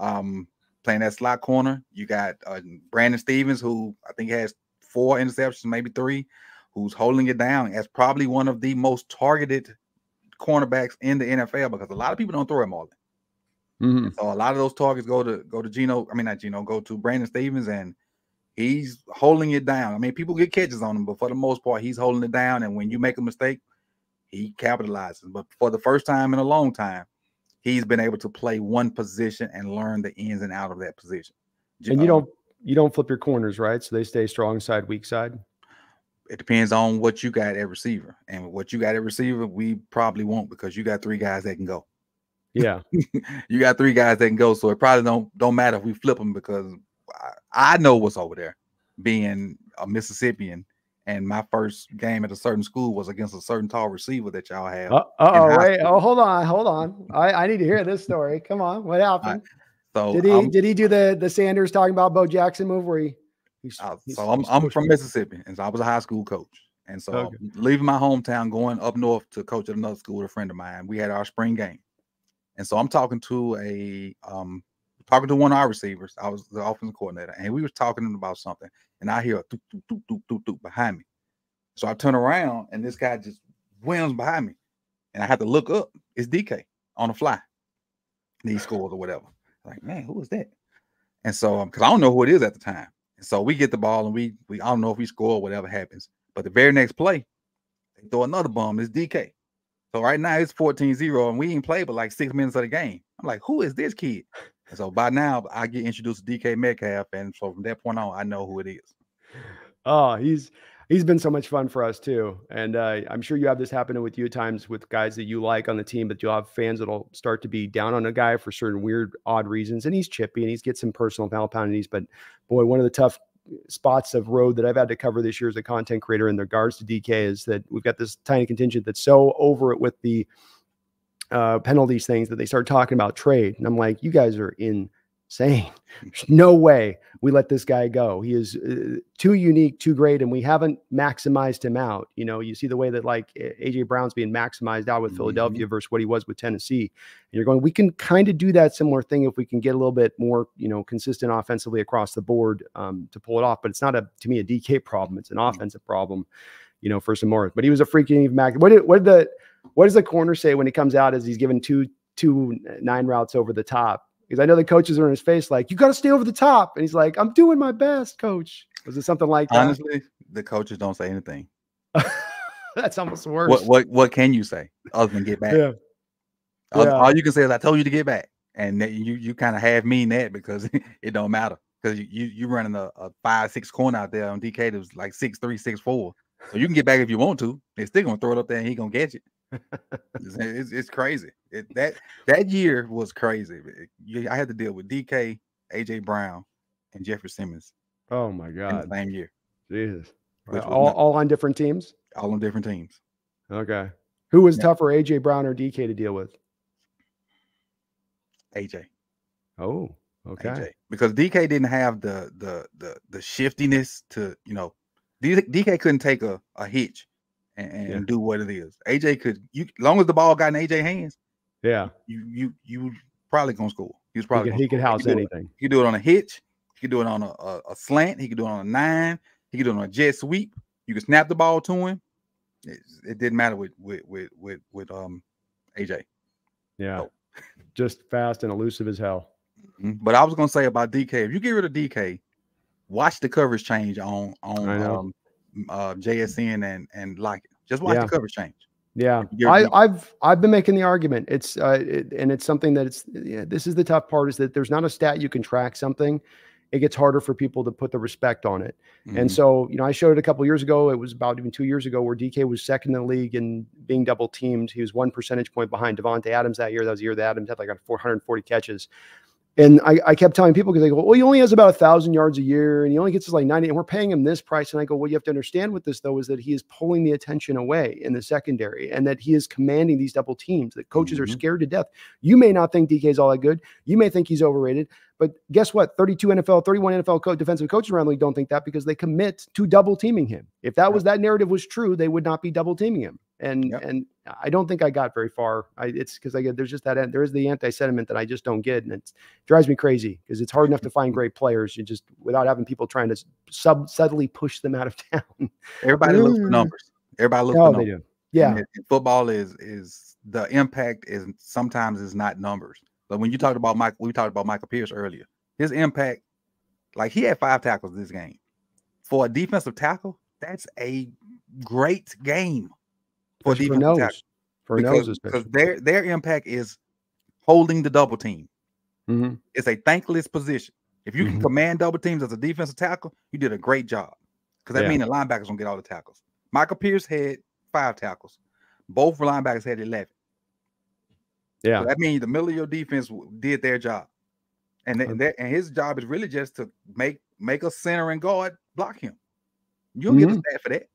S2: um, playing that slot corner. You got uh, Brandon Stephens, who I think has four interceptions, maybe three, who's holding it down as probably one of the most targeted cornerbacks in the NFL because a lot of people don't throw him all. Mm-hmm. So a lot of those targets go to go to Geno. I mean, not Geno, go to Brandon Stephens, and he's holding it down. I mean, people get catches on him, but for the most part, he's holding it down. And when you make a mistake, he capitalizes. But for the first time in a long time, he's been able to play one position and learn the ins and out of that position.
S1: And you uh, don't you don't flip your corners, right? So they stay strong side, weak side.
S2: It depends on what you got at receiver, and what you got at receiver, we probably won't because you got three guys that can go.
S1: Yeah,
S2: you got three guys that can go, so it probably don't don't matter if we flip them because I, I know what's over there. Being a Mississippian, and my first game at a certain school was against a certain tall receiver that y'all have.
S1: Uh, oh, wait, school. oh, hold on, hold on. I, I need to hear this story. Come on, what happened? so did he um, did he do the the Sanders talking about Bo Jackson move where he?
S2: He's, uh, he's, so I'm I'm from Mississippi, and so I was a high school coach, and so okay. leaving my hometown, going up north to coach at another school with a friend of mine. We had our spring game, and so I'm talking to a um talking to one of our receivers. I was the offensive coordinator, and we was talking about something, and I hear a doop, doop, doop, doop, doop, doop behind me. So I turn around, and this guy just whams behind me, and I have to look up. It's DK on the fly. And he scores or whatever. Like, man, who is that? And so, because um, I don't know who it is at the time. And so we get the ball and we we I don't know if we score or whatever happens. But the very next play, they throw another bomb. It's DK. So right now it's 14-0 and we ain't played but like six minutes of the game. I'm like, who is this kid? And so by now I get introduced to DK Metcalf. And so from that point on, I know who it is.
S1: Oh, he's he's been so much fun for us too. And uh, I'm sure you have this happening with you at times with guys that you like on the team, but you'll have fans that'll start to be down on a guy for certain weird, odd reasons. And he's chippy and he's get some personal penalties. But boy, one of the tough spots of road that I've had to cover this year as a content creator in regards to DK is that we've got this tiny contingent that's so over it with the uh, penalties things that they start talking about trade. And I'm like, you guys are insane. there's no way we let this guy go. He is uh, too unique, too great, and we haven't maximized him out. You know, you see the way that like AJ Brown's being maximized out with mm-hmm. Philadelphia versus what he was with Tennessee. And you're going, we can kind of do that similar thing if we can get a little bit more, you know, consistent offensively across the board um, to pull it off. But it's not a to me a DK problem. It's an mm-hmm. offensive problem, you know, for some more. But he was a freaking max. What did what did the what does the corner say when he comes out as he's given two two nine routes over the top? because I know the coaches are in his face like, "You got to stay over the top," and he's like, "I'm doing my best, coach." Was it something like that?
S2: Honestly, the coaches don't say anything.
S1: That's almost worse.
S2: What what what can you say other than get back? Yeah. All, yeah. all you can say is, "I told you to get back," and you you kind of have mean that because it don't matter because you you you running a, a, five six corner out there on DK that was like six three six four, so you can get back if you want to. They're still gonna throw it up there and he gonna get you it's, it's, it's, crazy. It, that that year was crazy. It, I had to deal with DK, AJ Brown, and Jeffery Simmons.
S1: Oh my god!
S2: same year.
S1: Jesus. Uh, all, all on different teams.
S2: All on different teams.
S1: Okay. Who was yeah. tougher, AJ Brown or DK to deal with?
S2: AJ.
S1: Oh, okay. AJ.
S2: Because DK didn't have the the the the shiftiness to you know DK couldn't take a, a hitch and, and yeah. do what it is. AJ could you long as the ball got in AJ hands,
S1: yeah,
S2: you you you probably gonna score. He was probably
S1: he could, he could house
S2: he
S1: anything.
S2: He could do it on a hitch. He could do it on a, a, a, slant. He could do it on a nine. He could do it on a jet sweep. You could snap the ball to him. It, it didn't matter with with with with, with um AJ.
S1: Yeah, so. just fast and elusive as hell.
S2: Mm-hmm. But I was gonna say about DK. If you get rid of DK, watch the coverage change on on um, uh, JSN and and like just watch yeah. the cover change.
S1: Yeah, I, have I've been making the argument. It's uh, it, and it's something that it's yeah, this is the tough part is that there's not a stat you can track something. It gets harder for people to put the respect on it. Mm-hmm. And so, you know, I showed it a couple years ago. It was about even two years ago where DK was second in the league in being double teamed. He was one percentage point behind Davante Adams that year. That was the year that Adams had like 440 catches. And I, I kept telling people because they go, well, he only has about a thousand yards a year and he only gets us like 90 and we're paying him this price. And I go, well, you have to understand with this though, is that he is pulling the attention away in the secondary and that he is commanding these double teams that coaches mm-hmm. are scared to death. You may not think DK is all that good. You may think he's overrated, but guess what? 32 NFL, 31 NFL co- defensive coaches around the league don't think that because they commit to double teaming him. If that was that narrative was true, they would not be double teaming him. And yep. and I don't think I got very far. I, it's because I get there's just that there is the anti sentiment that I just don't get, and it drives me crazy because it's hard enough to find great players. You just without having people trying to sub subtly push them out of town.
S2: Everybody looks for numbers. Everybody looks oh, for numbers.
S1: Yeah,
S2: football is is the impact is sometimes is not numbers. But when you talked about Mike, we talked about Michael Pierce earlier. His impact, like he had five tackles this game. For a defensive tackle, that's a great game
S1: for defensive for tackle. For
S2: because, because their their impact is holding the double team.
S1: Mm-hmm.
S2: It's a thankless position. If you can mm-hmm. command double teams as a defensive tackle, you did a great job. Because that yeah. means the linebackers don't get all the tackles. Michael Pierce had five tackles. Both linebackers had 11.
S1: Yeah.
S2: So that means the middle of your defense did their job. And, th- and, and his job is really just to make make a center and guard block him. You don't mm-hmm. get a stat for that.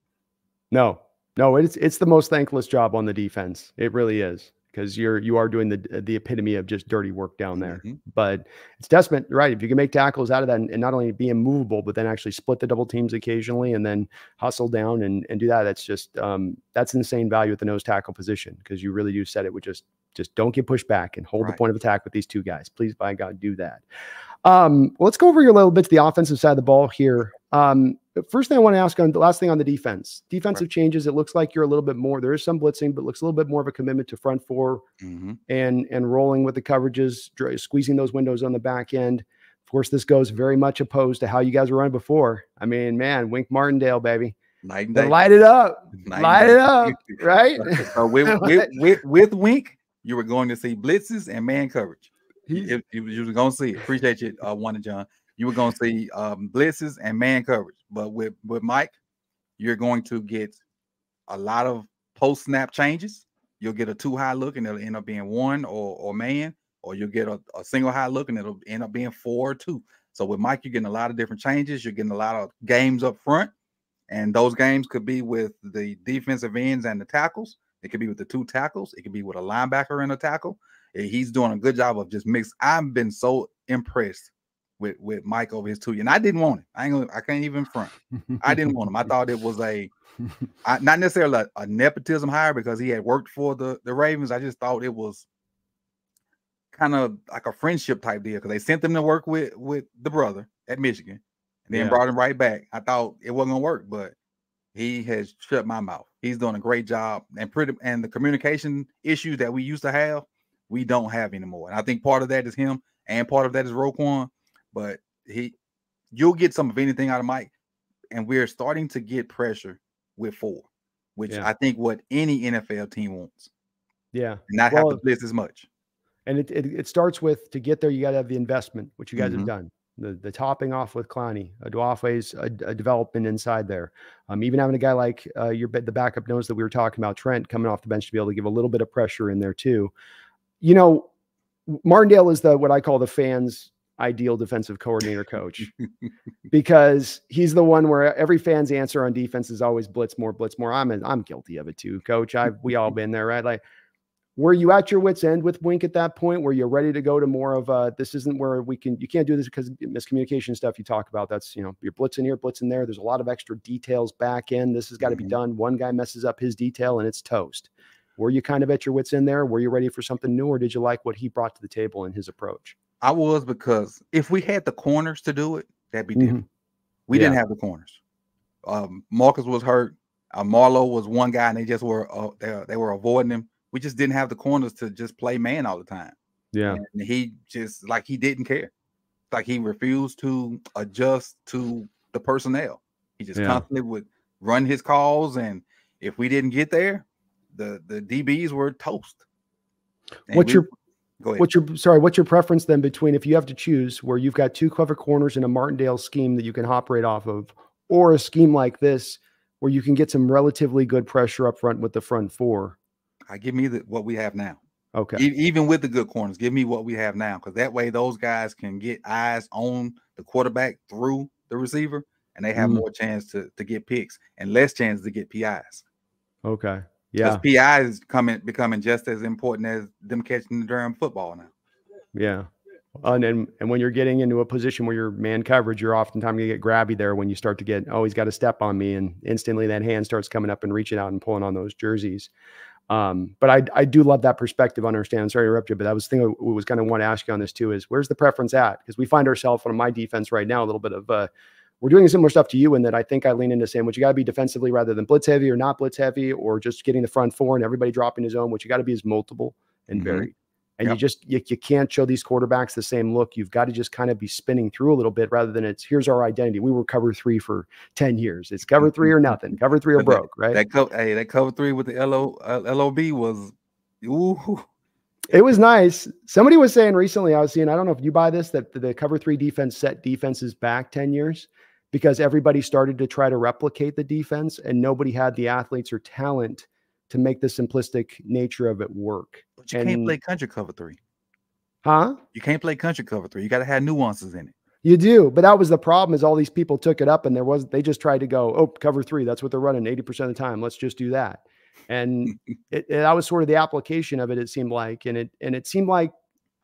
S1: No, no, it's it's the most thankless job on the defense. It really is because you're you are doing the the epitome of just dirty work down there. Mm-hmm. But it's testament, right? If you can make tackles out of that and, and, not only be immovable, but then actually split the double teams occasionally and then hustle down and and do that, that's just um, that's insane value at the nose tackle position because you really do set it with just just don't get pushed back and hold right. the point of attack with these two guys. Please, by God, do that. Um, let's go over a little bit to the offensive side of the ball here. Um, first thing I want to ask on the last thing on the defense, defensive right. changes. It looks like you're a little bit more. There is some blitzing, but looks a little bit more of a commitment to front 4
S2: mm-hmm.
S1: and and rolling with the coverages, squeezing those windows on the back end. Of course, this goes very much opposed to how you guys were running before. I mean, man, Wink Martindale, baby.
S2: Night
S1: light it up.
S2: Night
S1: Light it up, right?
S2: So with, with, with, with Wink, you were going to see blitzes and man coverage. You, were going to see. it. Appreciate you, uh, one and John. You were going to see um, blitzes and man coverage. But with with Mike, you're going to get a lot of post snap changes. You'll get a two high look and it'll end up being one or or man, or you'll get a, a single high look and it'll end up being four or two. So with Mike, you're getting a lot of different changes. You're getting a lot of games up front, and those games could be with the defensive ends and the tackles. It could be with the two tackles. It could be with a linebacker and a tackle. He's doing a good job of just mix. I've been so impressed with with Mike over his two years, and I didn't want it. I ain't gonna, I can't even front. I didn't want him. I thought it was a I, not necessarily a, a nepotism hire because he had worked for the the Ravens. I just thought it was kind of like a friendship type deal because they sent him to work with with the brother at Michigan, and then
S1: Yeah.
S2: brought him right back. I thought it wasn't gonna work, but he has shut my mouth. He's doing a great job, and pretty and the communication issues that we used to have, we don't have anymore. And I think part of that is him, and part of that is Roquan. But he, you'll get some of anything out of Mike, and we're starting to get pressure with four, which
S1: Yeah.
S2: I think what any NFL team wants,
S1: yeah.
S2: and not have
S1: Well,
S2: to blitz as much.
S1: And it, it, it starts with to get there, you got to have the investment, which you guys
S2: Mhm.
S1: have done. The, the topping off with Clowney, a Madubuike's a, a development inside there. Um, even having a guy like uh, your the backup knows that we were talking about Trent coming off the bench to be able to give a little bit of pressure in there too. You know, Martindale is the what I call the fans' ideal defensive coordinator coach because he's the one where every fan's answer on defense is always blitz more, blitz more. I'm I'm guilty of it too, coach. I we all been there, right? Like were you at your wits end with Wink at that point? Were you ready to go to more of a this isn't where we can you can't do this because miscommunication stuff you talk about. That's you know, you're blitzing here, blitzing there. There's a lot of extra details back in. This has got to be
S2: Mhm.
S1: done. One guy messes up his detail and it's toast. Were you kind of at your wits end there? Were you ready for something new, or did you like what he brought to the table in his approach?
S2: I was because if we had the corners to do it, that'd be different. We didn't have the corners. Um, Marcus was hurt. Uh, Marlowe was one guy, and they just were uh, they, they were avoiding him. We just didn't have the corners to just play man all the time.
S1: Yeah.
S2: And he just like he didn't care. Like he refused to adjust to the personnel. He just
S1: Yeah.
S2: constantly would run his calls, and if we didn't get there, the the DBs were toast. And
S1: What's
S2: we-
S1: your
S2: go ahead?
S1: What's your sorry? What's your preference then between if you have to choose where you've got two clever corners in a Martindale scheme that you can operate off of, or a scheme like this where you can get some relatively good pressure up front with the front four?
S2: I give me the, what we have now.
S1: Okay,
S2: E- even with the good corners, give me what we have now, because that way those guys can get eyes on the quarterback through the receiver, and they have
S1: Mhm.
S2: more chance to to get picks and less chance to get PIs.
S1: okay, Yeah.
S2: Because PIs is coming becoming just as important as them catching the damn football now.
S1: yeah. And, and and when you're getting into a position where you're man coverage, you're oftentimes gonna get grabby there when you start to get oh he's got a step on me, and instantly that hand starts coming up and reaching out and pulling on those jerseys. Um, but I, I do love that perspective. Understand? Sorry to interrupt you, but that was the thing I was kind of want to ask you on this too. Is where's the preference at? Because we find ourselves on my defense right now a little bit of uh, we're doing similar stuff to you in that I think I lean into saying what you got to be defensively rather than blitz heavy or not blitz heavy or just getting the front four and everybody dropping his own. What you got to be is multiple and
S2: Mhm.
S1: varied. And you just you, you can't show these quarterbacks the same look. You've got to just kind of be spinning through a little bit rather than it's here's our identity. We were cover three for 10 years. It's cover three or nothing. Cover three or broke, right?
S2: That hey, that cover three with the LO uh, LOB was ooh.
S1: It was nice. Somebody was saying recently, I was seeing, I don't know if you buy this, that the cover three defense set defenses back 10 years because everybody started to try to replicate the defense and nobody had the athletes or talent to make the simplistic nature of it work.
S2: But you can't play country cover three.
S1: Huh?
S2: You can't play country cover three. You got to have nuances in it.
S1: You do, but that was the problem is all these people took it up and there was they just tried to go, oh, cover three. That's what they're running 80% of the time. Let's just do that. And it, it- that was sort of the application of it, it seemed like. And it and it seemed like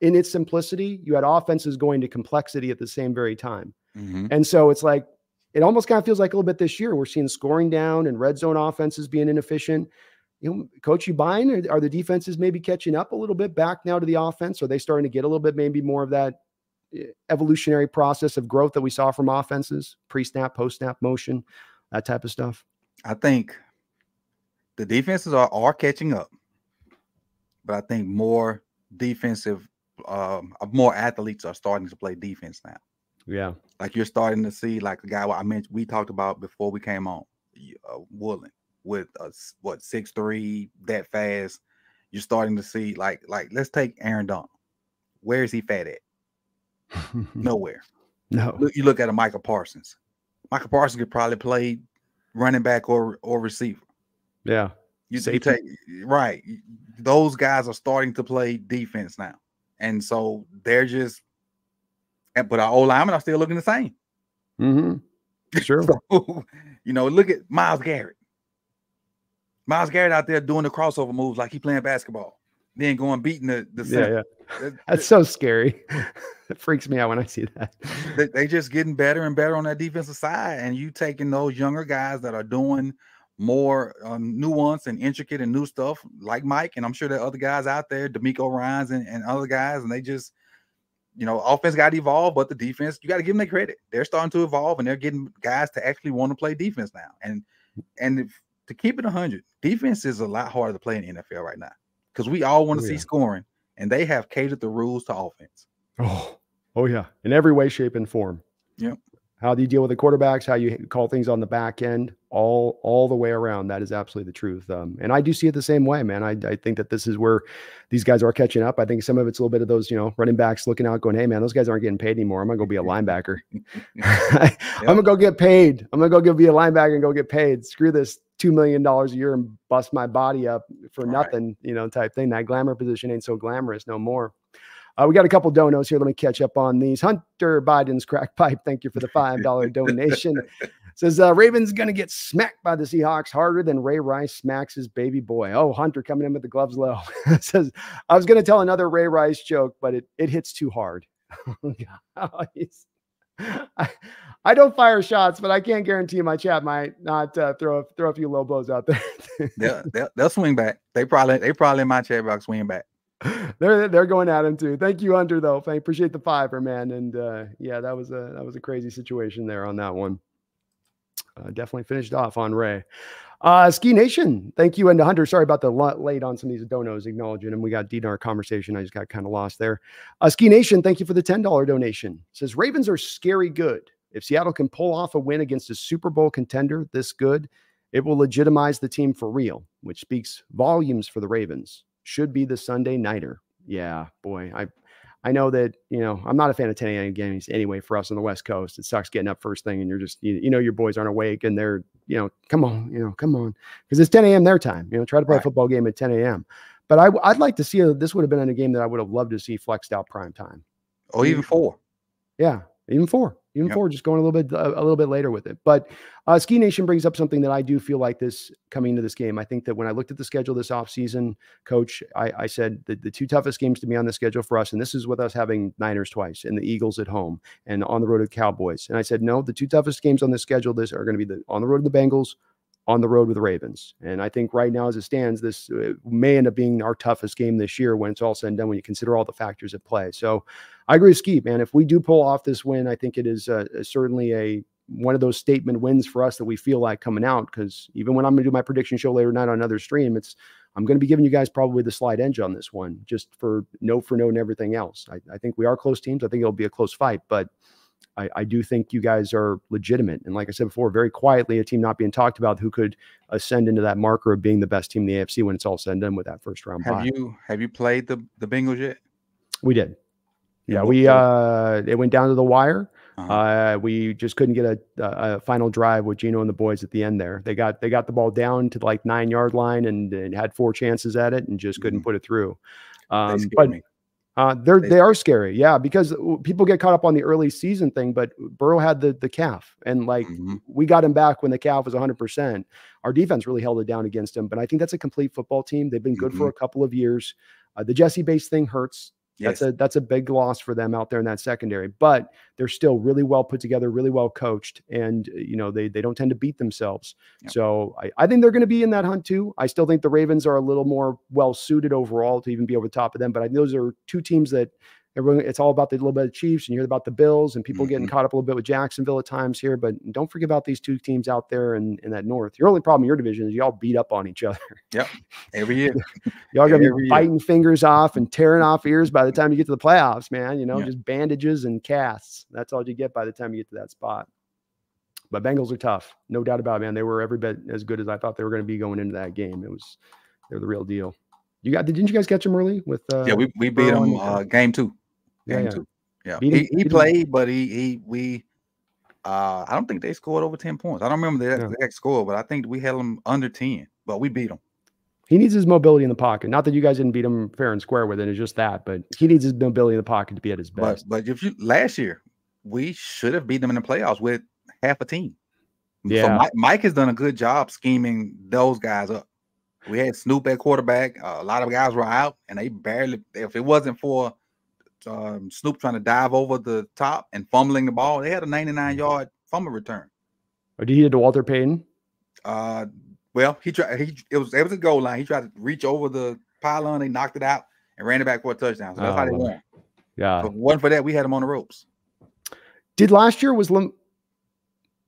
S1: in its simplicity, you had offenses going to complexity at the same very time.
S2: Mhm.
S1: And so it's like it almost kind of feels like a little bit this year. We're seeing scoring down and red zone offenses being inefficient. You know, coach, you buying? Are, are the defenses maybe catching up a little bit back now to the offense? Are they starting to get a little bit maybe more of that eh, evolutionary process of growth that we saw from offenses, pre-snap, post-snap motion, that type of stuff?
S2: I think the defenses are, are catching up, but I think more defensive, um, uh, more athletes are starting to play defense now.
S1: Yeah.
S2: Like you're starting to see like the guy I mentioned we talked about before we came on, uh, Woolen with a what six three that fast. You're starting to see like like let's take Aaron Donald. Where is he fat at? Nowhere.
S1: No.
S2: Look, you look at a Michael Parsons. Michael Parsons could probably play running back or or receiver.
S1: Yeah.
S2: You, you take right. Those guys are starting to play defense now, and so they're just. But our old linemen are still looking the same.
S1: Mm-hmm. Sure.
S2: so, you know, look at Myles Garrett. Myles Garrett out there doing the crossover moves like he playing basketball, then going beating the the
S1: center. Yeah, yeah. That's so scary. it freaks me out when I see that.
S2: They, they just getting better and better on that defensive side, and you taking those younger guys that are doing more um, nuance and intricate and new stuff, like Mike, and I'm sure there are other guys out there, DeMeco Ryans and, and other guys, and they just, you know, offense got to evolve, but the defense, you got to give them their credit. They're starting to evolve, and they're getting guys to actually want to play defense now. And and if, to keep it 100, defense is a lot harder to play in the NFL right now because we all want to oh, see yeah. scoring, and they have catered the rules to offense.
S1: Oh, oh yeah, in every way, shape, and form.
S2: Yep.
S1: How do you deal with the quarterbacks? How you call things on the back end? All all the way around. That is absolutely the truth. Um, and I do see it the same way, man. I, I think that this is where these guys are catching up. I think some of it's a little bit of those, you know, running backs looking out, going, "Hey, man, those guys aren't getting paid anymore. I'm gonna go be a linebacker. yep. I'm gonna go get paid. I'm gonna go get, be a linebacker and go get paid. Screw this two million dollars a year and bust my body up for All nothing, right. you know, type thing. That glamour position ain't so glamorous no more. Uh, we got a couple donos here. Let me catch up on these. Hunter Biden's crack pipe. Thank you for the $5 donation. Says uh, Ravens going to get smacked by the Seahawks harder than Ray Rice smacks his baby boy. Oh, Hunter coming in with the gloves low. Says, I was going to tell another Ray Rice joke, but it, it hits too hard. I, I, don't fire shots, but I can't guarantee my chat might not uh, throw throw a few low blows out there.
S2: they'll, they'll, they'll, swing back. They probably they probably in my chat box swing back.
S1: they're they're going at him too. Thank you, Hunter. Though I appreciate the fiver, man. And uh, yeah, that was a that was a crazy situation there on that one. Uh, definitely finished off on Ray. Uh, Ski Nation, thank you, and Hunter. Sorry about the late on some of these donos acknowledging and we got Dinar conversation. I just got kind of lost there. Uh, Ski Nation, thank you for the ten dollar donation. It says Ravens are scary good. If Seattle can pull off a win against a Super Bowl contender this good, it will legitimize the team for real, which speaks volumes for the Ravens should be the Sunday nighter. Yeah, boy, I I know that you know I'm not a fan of 10 a.m. games anyway. For us on the West Coast, it sucks getting up first thing and you're just you, you know your boys aren't awake and they're you know come on you know come on because it's 10 a.m. their time. You know try to play right. a football game at 10 a.m. But I I'd like to see a, this would have been in a game that I would have loved to see flexed out prime time.
S2: Or even four.
S1: Yeah, even four even yep. four, just going a little bit a, a, little bit later with it. But uh, Ski Nation brings up something that I do feel like this coming into this game. I think that when I looked at the schedule this offseason, coach, I, I said that the two toughest games to be on the schedule for us, and this is with us having Niners twice and the Eagles at home and on the road at Cowboys. And I said, no, the two toughest games on the schedule this are going to be the on the road to the Bengals, on the road with the Ravens. And I think right now, as it stands, this uh, may end up being our toughest game this year when it's all said and done, when you consider all the factors at play. So I agree with Skeet, man. If we do pull off this win, I think it is uh, certainly a one of those statement wins for us that we feel like coming out. Because even when I'm going to do my prediction show later tonight on another stream, it's I'm going to be giving you guys probably the slide edge on this one, just for no for no and everything else. I, I think we are close teams. I think it'll be a close fight, but I, I, do think you guys are legitimate. And like I said before, very quietly, a team not being talked about who could ascend into that marker of being the best team in the AFC when it's all said and done with that first round.
S2: Have you have you played the the Bengals yet?
S1: We did. Yeah, we uh it went down to the wire. Uh-huh. Uh, we just couldn't get a, a, final drive with Geno and the boys at the end there. They got they got the ball down to like nine yard line and, and had four chances at it and just couldn't mm-hmm. put it through. Um, but me. Uh, they're they are scary, yeah, because people get caught up on the early season thing. But Burrow had the the calf, and like mm-hmm. we got him back when the calf was 100. percent Our defense really held it down against him. But I think that's a complete football team. They've been good mm-hmm. for a couple of years. Uh, the Jessie Bates thing hurts. Yes. That's a that's a big loss for them out there in that secondary, but they're still really well put together, really well coached, and uh, you know they they don't tend to beat themselves. Yep. So I, I think they're going to be in that hunt too. I still think the Ravens are a little more well suited overall to even be over the top of them, but I, those are two teams that everyone it's all about the little bit of Chiefs, and you hear about the Bills and people mm-hmm. getting caught up a little bit with Jacksonville at times here. But don't forget about these two teams out there in, in that North. Your only problem in your division is y'all beat up on each other.
S2: Yep, every year.
S1: y'all gonna every be biting year. fingers off and tearing off ears by the time you get to the playoffs, man. You know, yeah. just bandages and casts. That's all you get by the time you get to that spot. But Bengals are tough, no doubt about it, man. They were every bit as good as I thought they were going to be going into that game. It was they're the real deal. You got didn't you guys catch them early with uh
S2: Yeah, we, we beat them uh, game two. Yeah, yeah. two. Yeah. Beat he, he played, but he he we uh I don't think they scored over 10 points. I don't remember the exact score, but I think we held them under 10, but we beat them.
S1: He needs his mobility in the pocket. Not that you guys didn't beat him fair and square with it, it's just that, but he needs his mobility in the pocket to be at his best.
S2: But, but if you last year, we should have beat them in the playoffs with half a team. Yeah. So Mike, Mike, has done a good job scheming those guys up. We had Snoop at quarterback. Uh, a lot of guys were out, and they barely. If it wasn't for um, Snoop trying to dive over the top and fumbling the ball, they had a 99 yard fumble return.
S1: Or did he hit to Walter Payton?
S2: Uh, well, he tried. He it was it was a goal line. He tried to reach over the pylon. They knocked it out and ran it back for a touchdown. So that's oh, how they oh, won. Yeah. It wasn't for that, we had him on the ropes.
S1: Did last year was Lim-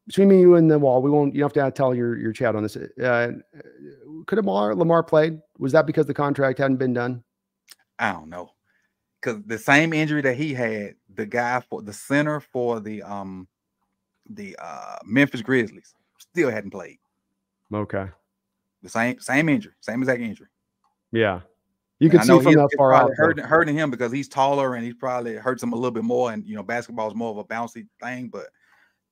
S1: between me, you, and the wall? We won't. You have to tell your your chat on this. Uh, could Lamar Lamar played? Was that because the contract hadn't been done?
S2: I don't know. Because the same injury that he had, the guy for the center for the um the uh Memphis Grizzlies still hadn't played.
S1: Okay.
S2: The same same injury, same exact injury.
S1: Yeah. You can see from that far out.
S2: Hurting, hurting him because he's taller and he probably hurts him a little bit more. And you know, basketball is more of a bouncy thing, but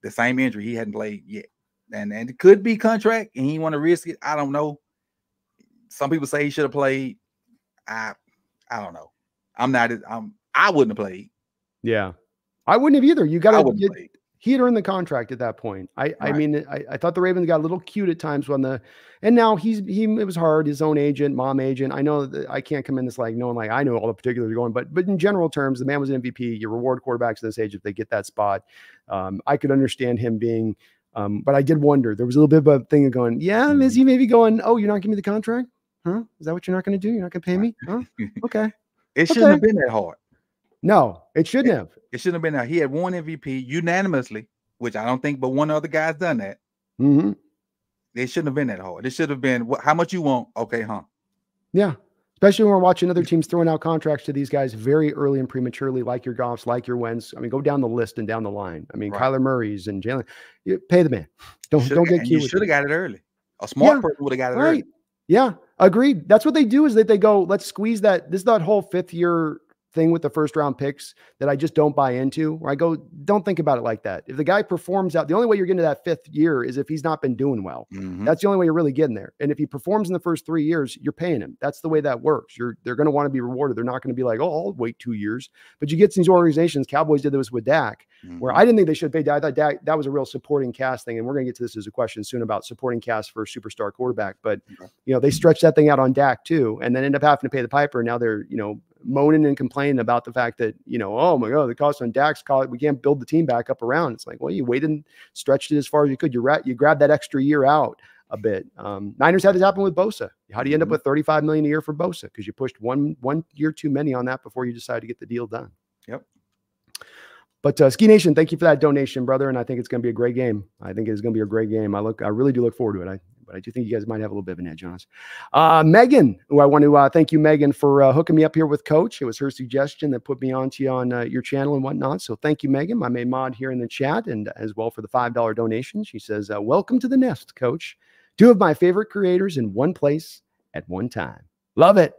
S2: the same injury he hadn't played yet. And and it could be contract and he want to risk it. I don't know. Some people say he should have played. I I don't know. I'm not. I'm. I wouldn't have played.
S1: Yeah, I wouldn't have either. You got to. He had earned the contract at that point. I. Right. I mean, I, I thought the Ravens got a little cute at times when the, and now he's he. It was hard. His own agent, mom agent. I know that I can't come in this like knowing like I know all the particulars are going, but but in general terms, the man was an MVP. You reward quarterbacks at this age if they get that spot. Um, I could understand him being. Um, but I did wonder. There was a little bit of a thing of going, yeah, is mm-hmm. he maybe going, oh, you're not giving me the contract? Huh? Is that what you're not going to do? You're not going to pay me? Huh? Okay.
S2: It shouldn't have been that hard.
S1: No, it shouldn't
S2: it,
S1: have.
S2: It shouldn't have been that. He had one MVP unanimously, which I don't think but one other guy's done that.
S1: Mm-hmm.
S2: It shouldn't have been that hard. It should have been what, how much you want. Okay, huh?
S1: Yeah. Especially when we're watching other teams throwing out contracts to these guys very early and prematurely, like your Goffs, like your Wentz. I mean, go down the list and down the line. I mean, right. Kyler Murray's and Jalen. Pay the man. Don't don't get cute.
S2: You should have got it early. A smart yeah, person would have got it right. early.
S1: Yeah, agreed. That's what they do is that they go, let's squeeze that. This is that whole fifth year thing with the first round picks that I just don't buy into. Where I go, don't think about it like that. If the guy performs out, the only way you're getting to that fifth year is if he's not been doing well. Mm-hmm. That's the only way you're really getting there. And if he performs in the first three years, you're paying him. That's the way that works. You're they're going to want to be rewarded. They're not going to be like, oh, I'll wait two years. But you get these organizations. Cowboys did this with Dak, mm-hmm. where I didn't think they should pay Dak. I thought Dak that was a real supporting cast thing. And we're going to get to this as a question soon about supporting cast for a superstar quarterback. But you know they stretched that thing out on Dak too, and then end up having to pay the piper. And now they're you know moaning and complaining about the fact that you know, oh my god, the cost on Dax, call we can't build the team back up around. It's like, well, you waited and stretched it as far as you could. You ra- you grabbed that extra year out a bit. Um, Niners had this happen with Bosa. How do you end up mm-hmm. with 35 million a year for Bosa? Because you pushed one one year too many on that before you decided to get the deal done.
S2: Yep.
S1: But uh, Ski Nation, thank you for that donation, brother. And I think it's going to be a great game. I think it's going to be a great game. I look, I really do look forward to it. I but I do think you guys might have a little bit of an edge on us. Uh, Megan, who I want to uh, thank you, Megan, for uh, hooking me up here with Coach. It was her suggestion that put me onto you on uh, your channel and whatnot. So thank you, Megan, my main mod here in the chat, and as well for the five dollar donation. She says, uh, "Welcome to the nest, Coach. Two of my favorite creators in one place at one time. Love it,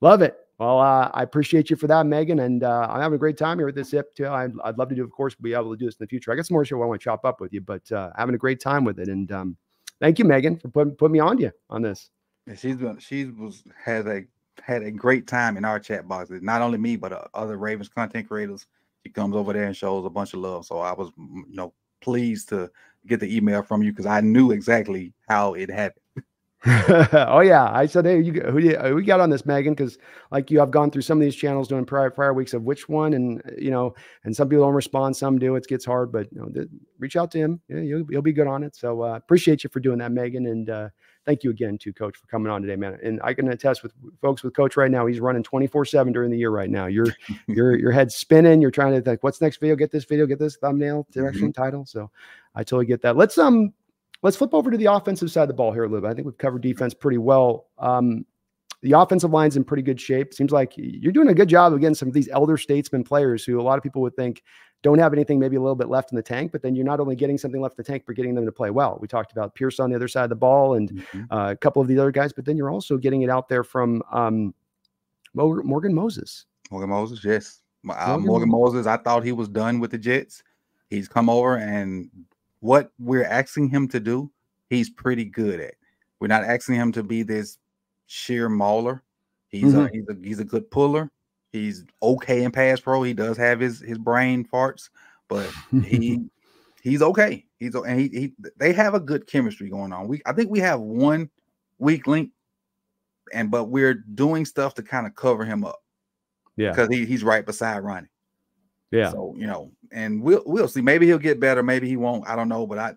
S1: love it." Well, uh, I appreciate you for that, Megan, and uh, I'm having a great time here with this Sip2. I'd, I'd, love to do, of course, be able to do this in the future. I got some more show I want to chop up with you, but uh, having a great time with it. And um, thank you, Megan, for putting putting me on you on this.
S2: She's been she was has a had a great time in our chat boxes. Not only me, but uh, other Ravens content creators. She comes over there and shows a bunch of love. So I was, you know, pleased to get the email from you because I knew exactly how it happened.
S1: oh yeah, I said, hey, you, who do you, we got on this, Megan? Because like you, I've gone through some of these channels doing prior prior weeks of which one, and you know, and some people don't respond, some do. It gets hard, but you know, reach out to him. Yeah, you'll, you'll be good on it. So uh, appreciate you for doing that, Megan, and uh, thank you again to Coach for coming on today, man. And I can attest with folks with Coach right now. He's running twenty four seven during the year right now. You're your your head's spinning. You're trying to think, what's next video? Get this video. Get this thumbnail, direction, mm-hmm. title. So I totally get that. Let's um Let's flip over to the offensive side of the ball here a little bit. I think we've covered defense pretty well. Um, the offensive line's in pretty good shape. Seems like you're doing a good job of getting some of these elder statesman players who a lot of people would think don't have anything maybe a little bit left in the tank, but then you're not only getting something left in the tank, but getting them to play well. We talked about Pierce on the other side of the ball and mm-hmm. uh, a couple of the other guys, but then you're also getting it out there from um, Morgan Moses.
S2: Morgan Moses, yes. Uh, Morgan, Morgan Moses, I thought he was done with the Jets. He's come over and what we're asking him to do, he's pretty good at. We're not asking him to be this sheer mauler. He's mm-hmm. a, he's a he's a good puller. He's okay in pass pro. He does have his his brain farts, but he he's okay. He's and he, he they have a good chemistry going on. We I think we have one weak link, and but we're doing stuff to kind of cover him up. Yeah, because he, he's right beside Ronnie.
S1: Yeah.
S2: So you know, and we'll we'll see. Maybe he'll get better. Maybe he won't. I don't know. But I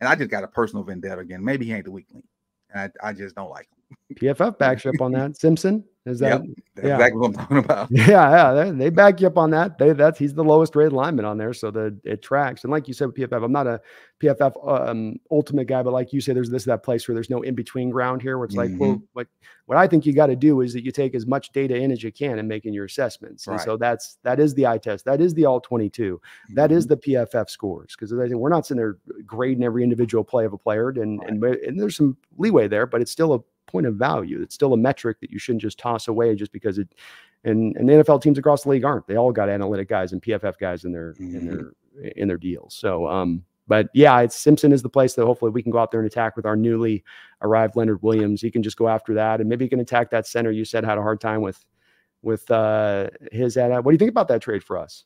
S2: and I just got a personal vendetta again. Maybe he ain't the weak link, and I, I just don't like him.
S1: PFF backs you up on that. Simpson is that?
S2: Yep, yeah. exactly what I'm talking about.
S1: Yeah, yeah, they, they, back you up on that. They that's he's the lowest rated lineman on there, so the it tracks. And like you said with PFF, I'm not a PFF um, ultimate guy, but like you say, there's this that place where there's no in between ground here, where it's mm-hmm. like, well, what what I think you got to do is that you take as much data in as you can and making your assessments. Right. And so that's that is the eye test, that is the all 22, mm-hmm. that is mm-hmm. the PFF scores because I think we're not sitting there grading every individual play of a player, and right. and and there's some leeway there, but it's still a point of value. It's still a metric that you shouldn't just toss away just because it. And, and the NFL teams across the league aren't. They all got analytic guys and PFF guys in their mm-hmm. in their in their deals. So, um, but yeah, it's Simpson is the place that hopefully we can go out there and attack with our newly arrived Leonard Williams. He can just go after that, and maybe he can attack that center. You said had a hard time with with uh, his. Uh, what do you think about that trade for us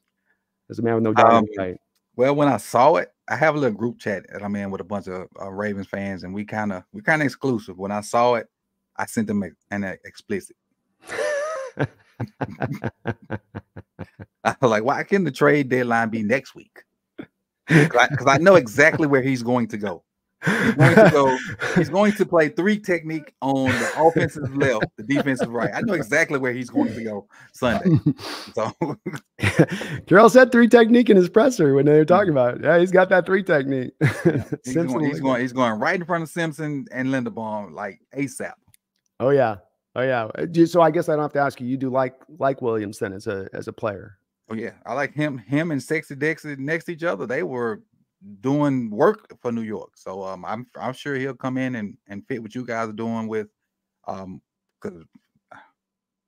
S1: as a man with no doubt? Um, right.
S2: Well, when I saw it, I have a little group chat that I'm in with a bunch of uh, Ravens fans, and we kind of we kind of exclusive. When I saw it, I sent them an explicit. I was like, why can't the trade deadline be next week? Because I, I, know exactly where he's going to go. He's going to go. He's going to play three technique on the offensive left, the defensive right. I know exactly where he's going to go Sunday. So
S1: Terrell said three technique in his presser when they were talking about it. Yeah, he's got that three technique.
S2: Yeah, he's, going, he's, going, he's going right in front of Simpson and Linderbaum like ASAP.
S1: Oh yeah. Oh yeah. Uh, so I guess I don't have to ask you. You do like like Williams then as a as a player.
S2: Oh yeah, I like him. Him and Sexy Dexy next to each other. They were doing work for New York. So um, I'm I'm sure he'll come in and and fit what you guys are doing with um because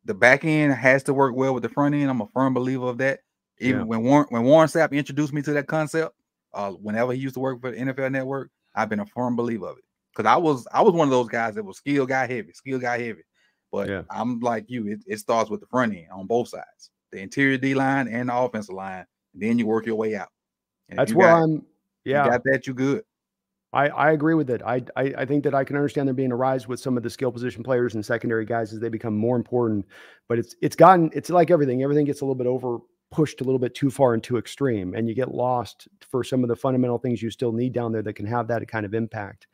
S2: the back end has to work well with the front end. I'm a firm believer of that. Even yeah. when Warren when Warren Sapp introduced me to that concept, uh, whenever he used to work for the NFL Network, I've been a firm believer of it because I was I was one of those guys that was skill guy heavy, skill guy heavy. But yeah. I'm like you, it, it, starts with the front end on both sides, the interior D line and the offensive line, and then you work your way out.
S1: And That's where got, I'm. Yeah,
S2: you got that. You good.
S1: I, I agree with it. I, I, I think that I can understand there being a rise with some of the skill position players and secondary guys as they become more important. But it's it's gotten it's like everything. Everything gets a little bit over pushed a little bit too far and too extreme, and you get lost for some of the fundamental things you still need down there that can have that kind of impact.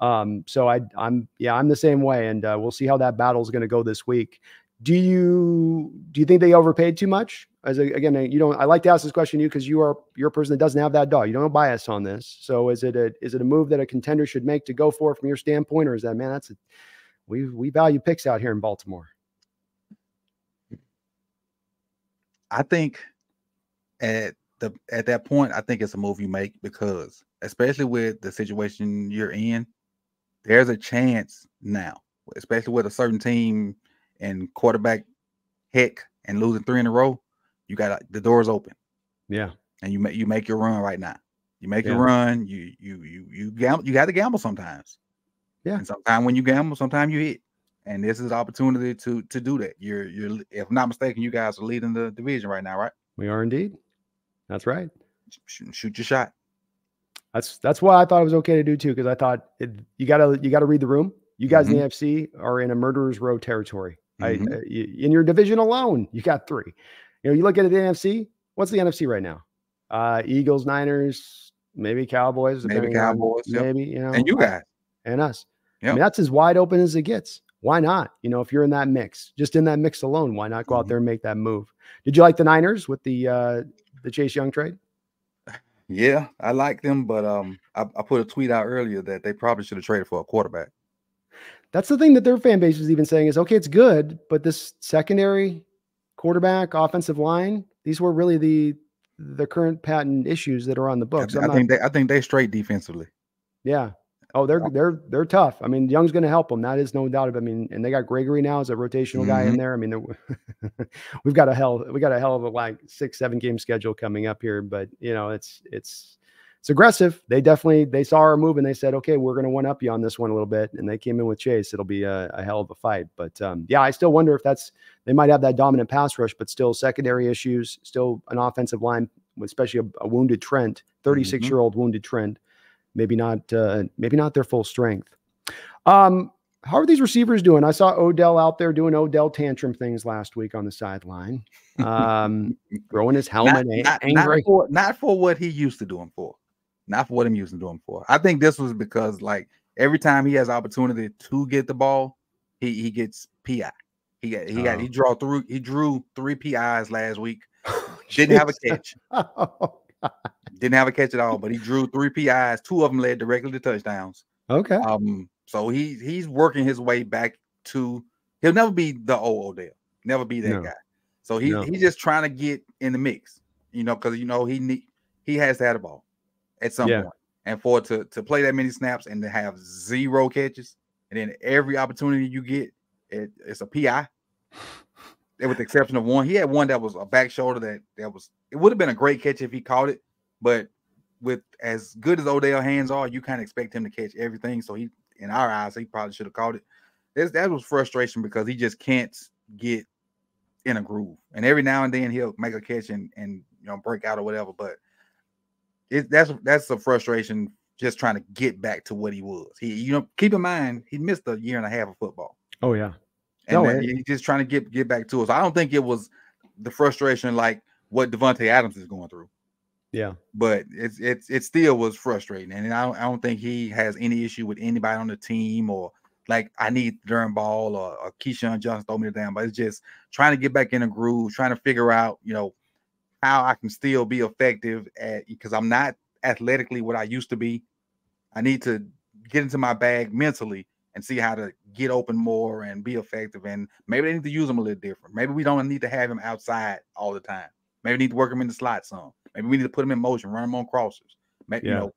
S1: Um, so I, I'm, yeah, I'm the same way, and uh, we'll see how that battle is going to go this week. Do you do you think they overpaid too much? As a, again, you don't. I like to ask this question to you because you are you're a person that doesn't have that dog. You don't have bias on this. So is it a is it a move that a contender should make to go for from your standpoint, or is that man? That's a we we value picks out here in Baltimore.
S2: I think at the at that point, I think it's a move you make because, especially with the situation you're in, there's a chance now, especially with a certain team and quarterback heck and losing three in a row, you got the doors open.
S1: Yeah.
S2: And you make you make your run right now. You make yeah. your run. You you you you gamble. You got to gamble sometimes.
S1: Yeah.
S2: And sometimes when you gamble, sometimes you hit. And this is opportunity to to do that. You're you're if I'm not mistaken, you guys are leading the division right now, right?
S1: We are indeed. That's right.
S2: Shoot, shoot your shot
S1: that's that's why I thought it was okay to do too because I thought it, you gotta you gotta read the room You guys mm-hmm. in the NFC are in a murderer's row territory. Mm-hmm. I, uh, in your division alone, you got three. You know, you look at the NFC. What's the NFC right now? Uh, Eagles, Niners, maybe Cowboys,
S2: maybe Cowboys,
S1: yep. maybe you know,
S2: and you guys
S1: and us. Yep. I mean, that's as wide open as it gets. Why not? You know, if you're in that mix, just in that mix alone, why not go mm-hmm. out there and make that move? Did you like the Niners with the uh the Chase Young trade?
S2: Yeah, I like them, but um, I, I put a tweet out earlier that they probably should have traded for a quarterback.
S1: That's the thing that their fan base is even saying is okay, it's good, but this secondary quarterback, offensive line, these were really the the current patent issues that are on the books.
S2: I, I think they I think they straight defensively.
S1: Yeah. Oh, they're they're they're tough. I mean, Young's going to help them. That is no doubt. I mean, and they got Gregory now as a rotational mm-hmm. guy in mm-hmm. there. I mean, we've got a hell we got a hell of a like six seven game schedule coming up here. But you know, it's it's it's aggressive. They definitely they saw our move and they said, okay, we're going to one up you on this one a little bit, and they came in with Chase. It'll be a, a hell of a fight. But um, yeah, I still wonder if that's they might have that dominant pass rush, but still secondary issues, still an offensive line, especially a, a wounded Trent, 36 mm-hmm. year old wounded Trent. Maybe not uh, maybe not their full strength. Um, how are these receivers doing? I saw Odell out there doing Odell tantrum things last week on the sideline, um, throwing his helmet
S2: not, not, angry. Not for, not for what he used to do him for not for what I'm using to him for. I think this was because like every time he has opportunity to get the ball, he he gets PI. He got he got he oh. draw through he drew three PIs last week. Didn't have a catch. Oh, Didn't have a catch at all, but he drew three PIs. Two of them led directly to touchdowns.
S1: Okay.
S2: Um, so he he's working his way back to he'll never be the old Odell, never be that no. guy. So he no. he's just trying to get in the mix, you know, because you know he need he has to have the ball at some yeah. point. And for to to play that many snaps and to have zero catches, and then every opportunity you get, it, it's a PI. with the exception of one, he had one that was a back shoulder that that was it would have been a great catch if he caught it, but with as good as Odell hands are, you kind of expect him to catch everything. So he, in our eyes, he probably should have caught it. That was frustration because he just can't get in a groove. And every now and then he'll make a catch and and you know break out or whatever. But it, that's that's a frustration just trying to get back to what he was. He, you know, keep in mind he missed a year and a half of football.
S1: Oh yeah,
S2: and no, he's just trying to get get back to us. I don't think it was the frustration like what Davante Adams is going through.
S1: Yeah,
S2: but it's it's it still was frustrating, and I don't, I don't think he has any issue with anybody on the team or like I need Durham Ball or, or Keyshawn Johnson throw me the damn. But it's just trying to get back in a groove, trying to figure out, you know, how I can still be effective at because I'm not athletically what I used to be. I need to get into my bag mentally and see how to get open more and be effective. And maybe they need to use him a little different. Maybe we don't need to have him outside all the time. Maybe we need to work him in the slot some. Maybe we need to put him in motion, run him on crossers. Maybe, yeah. you know,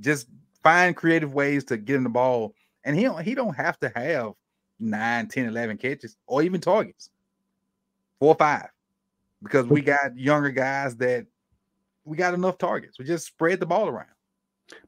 S2: just find creative ways to get him the ball. And he don't, he don't have to have 9, 10, 11 catches or even targets. Four or five because we got younger guys that we got enough targets. We just spread the ball around.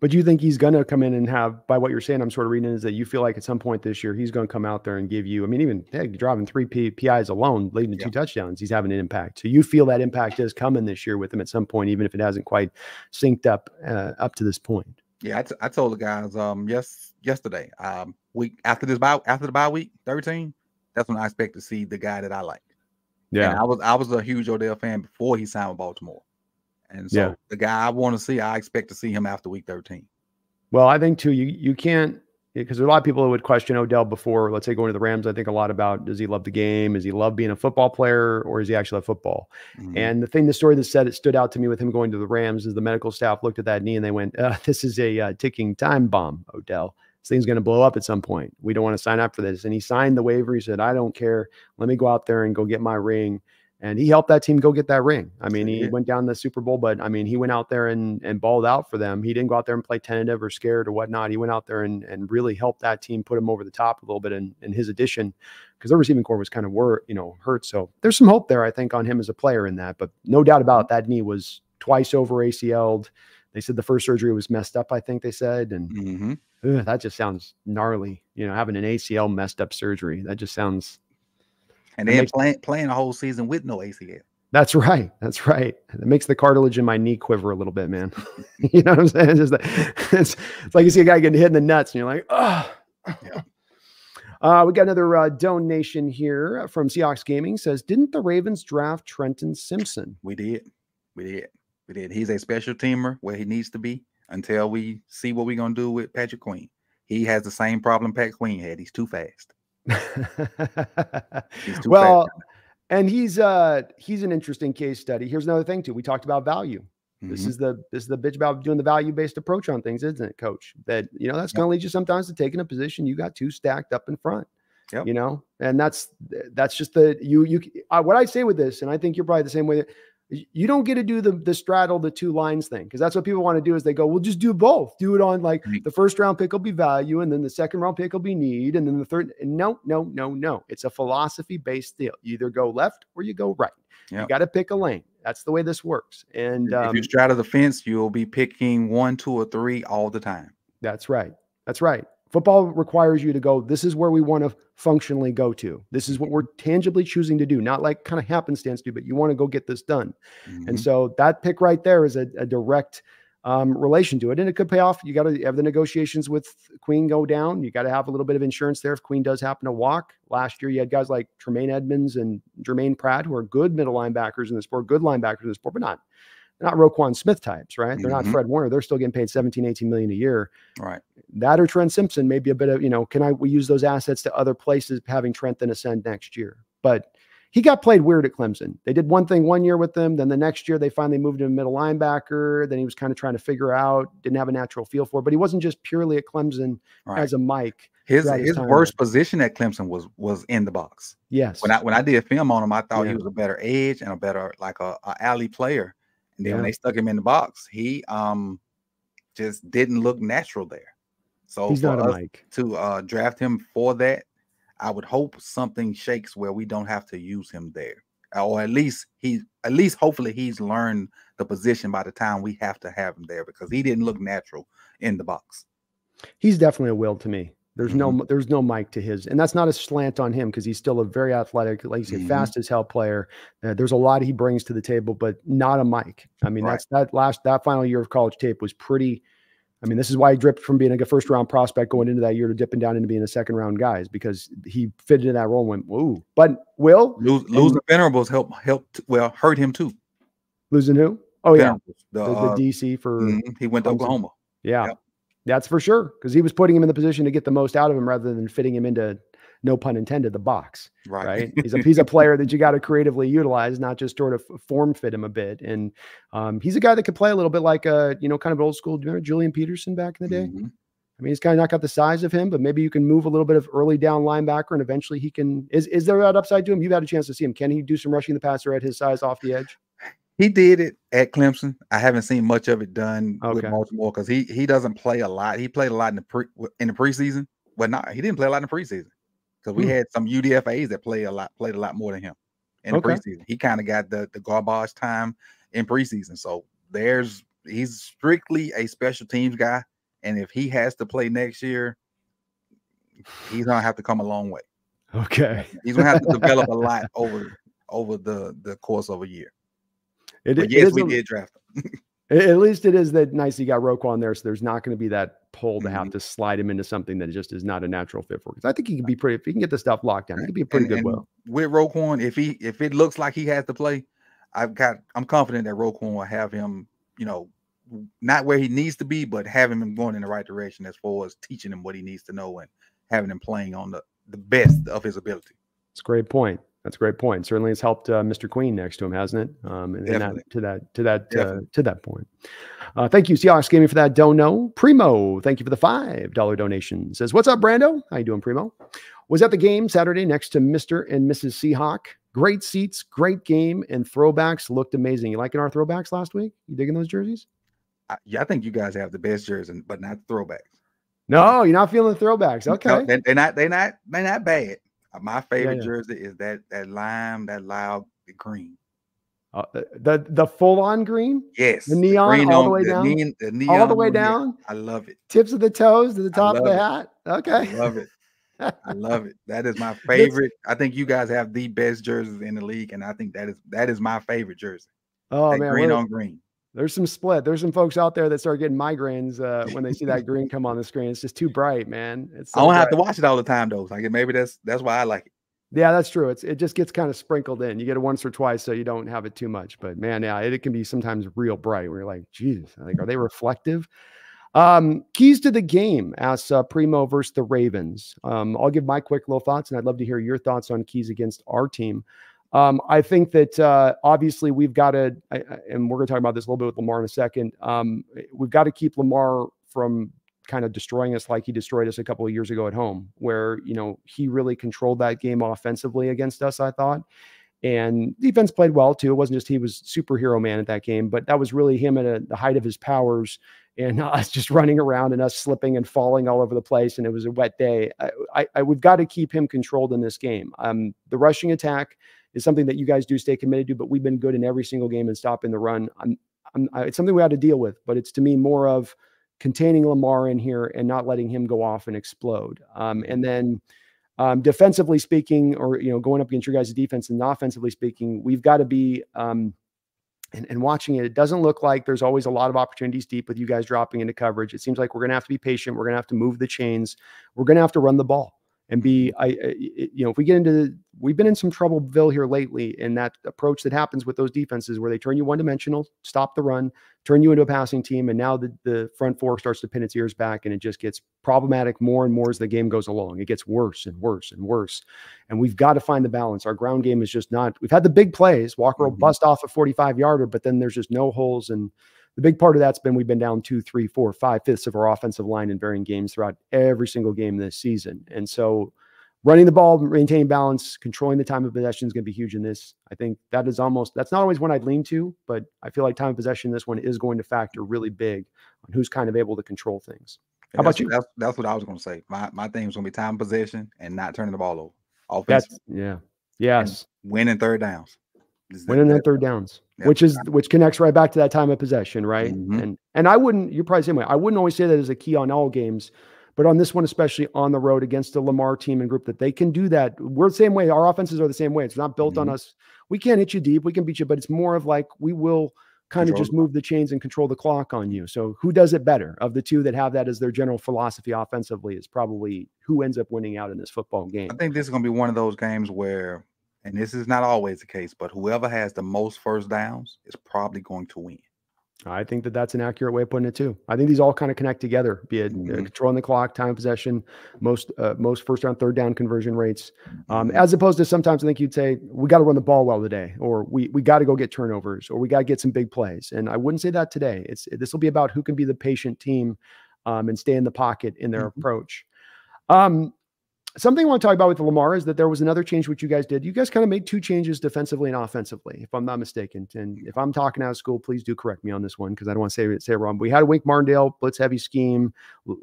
S1: But do you think he's going to come in and have, by what you're saying, I'm sort of reading is that you feel like at some point this year he's going to come out there and give you, I mean, even hey, driving three P, PIs alone, leading to yeah. two touchdowns, he's having an impact. So you feel that impact is coming this year with him at some point, even if it hasn't quite synced up uh, up to this point.
S2: Yeah, I, t- I told the guys um yes yesterday um week after this bye after the bye week 13, that's when I expect to see the guy that I like. Yeah, and I was I was a huge Odell fan before he signed with Baltimore, and so yeah. the guy I want to see, I expect to see him after Week 13.
S1: Well, I think too, you you can't because there are a lot of people who would question Odell before, let's say going to the Rams. I think a lot about does he love the game? Does he love being a football player, or is he actually a football? Mm-hmm. And the thing, the story that said it stood out to me with him going to the Rams is the medical staff looked at that knee and they went, uh, "This is a uh, ticking time bomb, Odell." This thing's going to blow up at some point. We don't want to sign up for this. And he signed the waiver. He said, I don't care. Let me go out there and go get my ring. And he helped that team go get that ring. I mean, he went down the Super Bowl, but I mean, he went out there and, and balled out for them. He didn't go out there and play tentative or scared or whatnot. He went out there and, and really helped that team put him over the top a little bit in, in his addition because the receiving corps was kind of were, you know, hurt. So there's some hope there, I think, on him as a player in that. But no doubt about it, that knee was twice over ACL'd. They said the first surgery was messed up, I think they said. And mm-hmm. ugh, that just sounds gnarly. You know, having an ACL messed up surgery. That just sounds.
S2: And then playing playing a whole season with no ACL.
S1: That's right. That's right. It makes the cartilage in my knee quiver a little bit, man. you know what I'm saying? It's just that it's, it's like you see a guy getting hit in the nuts and you're like, oh, yeah. Uh, we got another uh, donation here from Seahawks Gaming. Says, didn't the Ravens draft Trenton Simpson?
S2: We did. We did. He's a special teamer where he needs to be until we see what we're gonna do with Patrick Queen. He has the same problem Pat Queen had. He's too fast.
S1: he's too well, fast. and he's uh he's an interesting case study. Here's another thing too. We talked about value. This mm-hmm. is the this is the bitch about doing the value based approach on things, isn't it, Coach? That you know that's yep. going to lead you sometimes to taking a position you got too stacked up in front. Yep. You know, and that's that's just the you you uh, what I say with this, and I think you're probably the same way. You don't get to do the the straddle the two lines thing because that's what people want to do is they go we'll just do both do it on like the first round pick will be value and then the second round pick will be need and then the third no no no no. It's a philosophy based deal. You either go left or you go right. Yep. you got to pick a lane. That's the way this works. And
S2: um, if you um straddle the fence you'll be picking one two or three all the time.
S1: That's right. That's right Football requires you to go, this is where we want to functionally go to. This is what we're tangibly choosing to do, not like kind of happenstance do, but you want to go get this done. Mm-hmm. And so that pick right there is a, a direct um, relation to it. And it could pay off. You got to have the negotiations with Queen go down. You got to have a little bit of insurance there if Queen does happen to walk. Last year, you had guys like Tremaine Edmunds and Germaine Pratt, who are good middle linebackers in the sport, good linebackers in the sport, but not not Roquan Smith types, right? They're mm-hmm. not Fred Warner. They're still getting paid 17, 18 million a year.
S2: Right.
S1: That or Trent Simpson, maybe a bit of, you know, can I we use those assets to other places, having Trent then ascend next year? But he got played weird at Clemson. They did one thing one year with him. Then the next year, they finally moved him to middle linebacker. Then he was kind of trying to figure out, didn't have a natural feel for it, but he wasn't just purely at Clemson right. as a Mike.
S2: His his, worst position at Clemson was was in the box.
S1: Yes.
S2: When I when I did film on him, I thought yeah. he was a better edge and a better like a, a alley player. And then yeah. when they stuck him in the box, he um just didn't look natural there. So
S1: he's not a Mike
S2: to uh, draft him for that. I would hope something shakes where we don't have to use him there, or at least he, at least hopefully he's learned the position by the time we have to have him there because he didn't look natural in the box.
S1: He's definitely a will to me. There's mm-hmm. no there's no Mike to his, and that's not a slant on him because he's still a very athletic, like you say, mm-hmm. fast as hell player. Uh, there's a lot he brings to the table, but not a Mike. I mean, right. that's that last that final year of college tape was pretty. I mean, this is why he dripped from being like a first round prospect going into that year to dipping down into being a second round guy, is because he fit into that role and went, whoa. But Will
S2: Lose, losing Venables helped helped well hurt him too.
S1: Losing who? Oh yeah, the, the, the uh, DC for
S2: mm-hmm. he went to Oklahoma.
S1: Yeah. Yep. That's for sure because he was putting him in the position to get the most out of him rather than fitting him into no pun intended the box. Right. right? he's a he's a player that you got to creatively utilize, not just sort of form fit him a bit. And um, he's a guy that could play a little bit like a you know kind of old school. Do you remember Julian Peterson back in the day? Mm-hmm. I mean, he's kind of not got the size of him, but maybe you can move a little bit of early down linebacker, and eventually he can. Is is there that upside to him? You've had a chance to see him. Can he do some rushing the passer at his size off the edge?
S2: He did it at Clemson. I haven't seen much of it done okay. with Baltimore because he he doesn't play a lot. He played a lot in the pre in the preseason, but not he didn't play a lot in the preseason because we hmm. had some UDFA's that play a lot played a lot more than him in okay. the preseason. He kind of got the the garbage time in preseason. So there's he's strictly a special teams guy, and if he has to play next year, he's gonna have to come a long way.
S1: Okay,
S2: he's gonna have to develop a lot over over the the course of a year. It, but yes, we a, did draft him.
S1: at least it is that nice he got Roquan there, so there's not going to be that pull to mm-hmm. have to slide him into something that just is not a natural fit for. Because I think he can be pretty. If he can get the stuff locked down, he can be a pretty and, good. well,
S2: with Roquan, if he if it looks like he has to play, I've got I'm confident that Roquan will have him. You know, not where he needs to be, but having him going in the right direction as far as teaching him what he needs to know and having him playing on the the best of his ability.
S1: It's a great point. That's a great point. Certainly, it's helped uh, Mr. Queen next to him, hasn't it? Um, and, and that, to that to that uh, to that point. Uh, thank you, Seahawks Gaming, for that dono. Primo, thank you for the five dollar donation. Says, "What's up, Brando? How you doing, Primo? Was at the game Saturday next to Mr. and Mrs. Seahawk. Great seats, great game, and throwbacks looked amazing. You liking our throwbacks last week? You digging those jerseys?
S2: I, yeah, I think you guys have the best jerseys, but not throwbacks.
S1: No, you're not feeling the throwbacks. Okay, no,
S2: they, are not. They're not. They're not bad. Uh, my favorite yeah, yeah. jersey is that that lime, that loud green.
S1: Uh, the the full on green,
S2: yes,
S1: the neon the all on, the way the down, neon, the neon all the way down.
S2: I love it.
S1: Tips of the toes to the top of the it. hat. Okay, I
S2: love it. I love it. That is my favorite. I think you guys have the best jerseys in the league, and I think that is that is my favorite jersey.
S1: Oh that man,
S2: green on green.
S1: There's some split. There's some folks out there that start getting migraines uh, when they see that green come on the screen. It's just too bright, man. It's
S2: so I don't bright. have to watch it all the time though. Like maybe that's that's why I like it.
S1: Yeah, that's true. It's it just gets kind of sprinkled in. You get it once or twice, so you don't have it too much. But man, yeah, it, it can be sometimes real bright. Where you're like, Jesus, like, are they reflective? Um, keys to the game asks uh, Primo versus the Ravens. Um, I'll give my quick little thoughts, and I'd love to hear your thoughts on keys against our team. Um, I think that uh, obviously we've got to, and we're going to talk about this a little bit with Lamar in a second. Um, we've got to keep Lamar from kind of destroying us like he destroyed us a couple of years ago at home, where you know he really controlled that game offensively against us. I thought, and defense played well too. It wasn't just he was superhero man at that game, but that was really him at a, the height of his powers and us just running around and us slipping and falling all over the place. And it was a wet day. I, I, I we've got to keep him controlled in this game. Um, the rushing attack is something that you guys do stay committed to, but we've been good in every single game and stopping the run. I'm, I'm, I, it's something we had to deal with, but it's to me more of containing Lamar in here and not letting him go off and explode. Um, and then um, defensively speaking, or you know, going up against your guys' defense and offensively speaking, we've got to be um, and, and, watching it, it doesn't look like there's always a lot of opportunities deep with you guys dropping into coverage. It seems like we're going to have to be patient. We're going to have to move the chains. We're going to have to run the ball and be I, you know if we get into we've been in some troubleville here lately in that approach that happens with those defenses where they turn you one dimensional stop the run turn you into a passing team and now the, the front four starts to pin its ears back and it just gets problematic more and more as the game goes along it gets worse and worse and worse and we've got to find the balance our ground game is just not we've had the big plays walker mm-hmm. will bust off a 45 yarder but then there's just no holes and the big part of that's been we've been down two, three, four, five fifths of our offensive line in varying games throughout every single game this season. And so running the ball, maintaining balance, controlling the time of possession is going to be huge in this. I think that is almost that's not always one I'd lean to, but I feel like time of possession this one is going to factor really big on who's kind of able to control things. How about you?
S2: That's, that's what I was going to say. My my thing is going to be time possession and not turning the ball over.
S1: Offense. That's, yeah. Yes.
S2: Winning third downs.
S1: Winning that, third downs, which is which connects right back to that time of possession, right? Mm-hmm. And and I wouldn't. You're probably the same way. I wouldn't always say that as a key on all games, but on this one, especially on the road against a Lamar team and group, that they can do that. We're the same way. Our offenses are the same way. It's not built mm-hmm. on us. We can't hit you deep. We can beat you, but it's more of like we will kind control of just move the chains and control the clock on you. So who does it better of the two that have that as their general philosophy offensively is probably who ends up winning out in this football game.
S2: I think this is going to be one of those games where and this is not always the case, but whoever has the most first downs is probably going to win.
S1: I think that that's an accurate way of putting it too. I think these all kind of connect together. Be it uh, mm-hmm. controlling the clock, time possession, most uh, most first round, third down conversion rates, um, mm-hmm. as opposed to sometimes I think you'd say we got to run the ball well today, or we we got to go get turnovers, or we got to get some big plays. And I wouldn't say that today. It's this will be about who can be the patient team um, and stay in the pocket in their mm-hmm. approach. Um, something I want to talk about with Lamar is that there was another change which you guys did. You guys kind of made two changes defensively and offensively, if I'm not mistaken. And if I'm talking out of school, please do correct me on this one because I don't want to say it, say it wrong. we had a Wink Martindale blitz heavy scheme,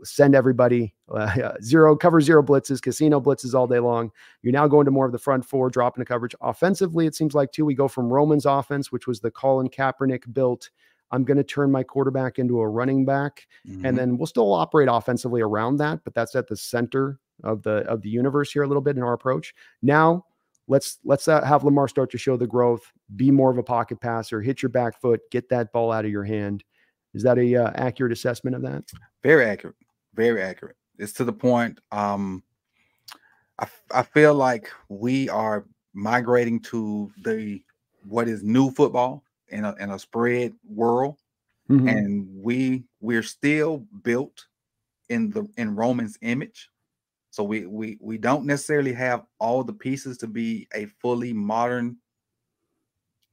S1: send everybody uh, zero cover zero blitzes, casino blitzes all day long. You're now going to more of the front four, dropping the coverage. Offensively, it seems like too we go from Roman's offense, which was the Colin Kaepernick built. I'm going to turn my quarterback into a running back, mm-hmm. and then we'll still operate offensively around that, but that's at the center of the of the universe here a little bit in our approach. Now, let's let's uh, have Lamar start to show the growth, be more of a pocket passer, hit your back foot, get that ball out of your hand. Is that a uh, accurate assessment of that?
S2: Very accurate. Very accurate. It's to the point. Um, I I feel like we are migrating to the what is new football in a in a spread world, mm-hmm. and we we're still built in the in Roman's image. So we we we don't necessarily have all the pieces to be a fully modern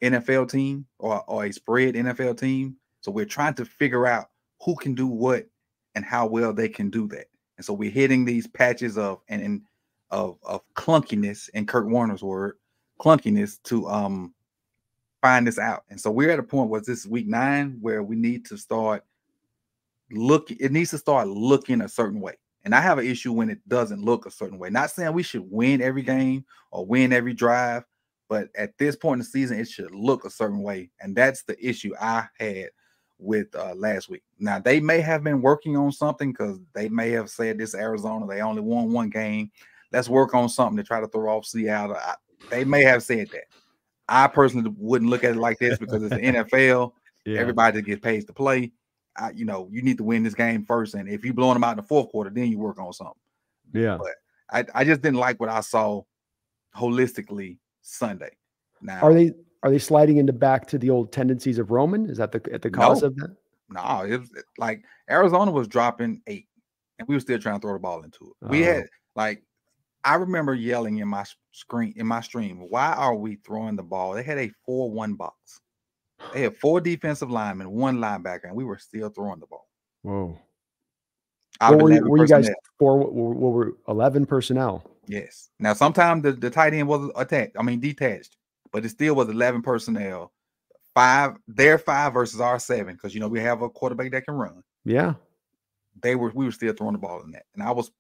S2: NFL team or, or a spread NFL team. So we're trying to figure out who can do what and how well they can do that. And so we're hitting these patches of and, and of of clunkiness in Kurt Warner's word, clunkiness to um find this out. And so we're at a point where this week nine where we need to start look it needs to start looking a certain way. And I have an issue when it doesn't look a certain way. Not saying we should win every game or win every drive, but at this point in the season, it should look a certain way. And that's the issue I had with uh, last week. Now, they may have been working on something because they may have said this Arizona, they only won one game. Let's work on something to try to throw off Seattle. I, they may have said that. I personally wouldn't look at it like this because it's the NFL Yeah. Everybody gets paid to play, I, you know, you need to win this game first. And if you're blowing them out in the fourth quarter, then you work on something.
S1: Yeah.
S2: But I, I just didn't like what I saw holistically Sunday.
S1: Now are they are they sliding into back to the old tendencies of Roman? Is that the at the cause
S2: no,
S1: of that?
S2: No, it was like Arizona was dropping eight, and we were still trying to throw the ball into it. We had oh. like I remember yelling in my screen in my stream, why are we throwing the ball? They had a 4-1 box. They had four defensive linemen, one linebacker, and we were still throwing the ball.
S1: Whoa. What were, you, were you guys four? What were 11 personnel?
S2: Yes. Now, sometimes the, the tight end was attached, I mean, detached, but it still was 11 personnel. Five, their five versus our seven, because, you know, we have a quarterback that can run.
S1: Yeah.
S2: They were, we were still throwing the ball in that. And I was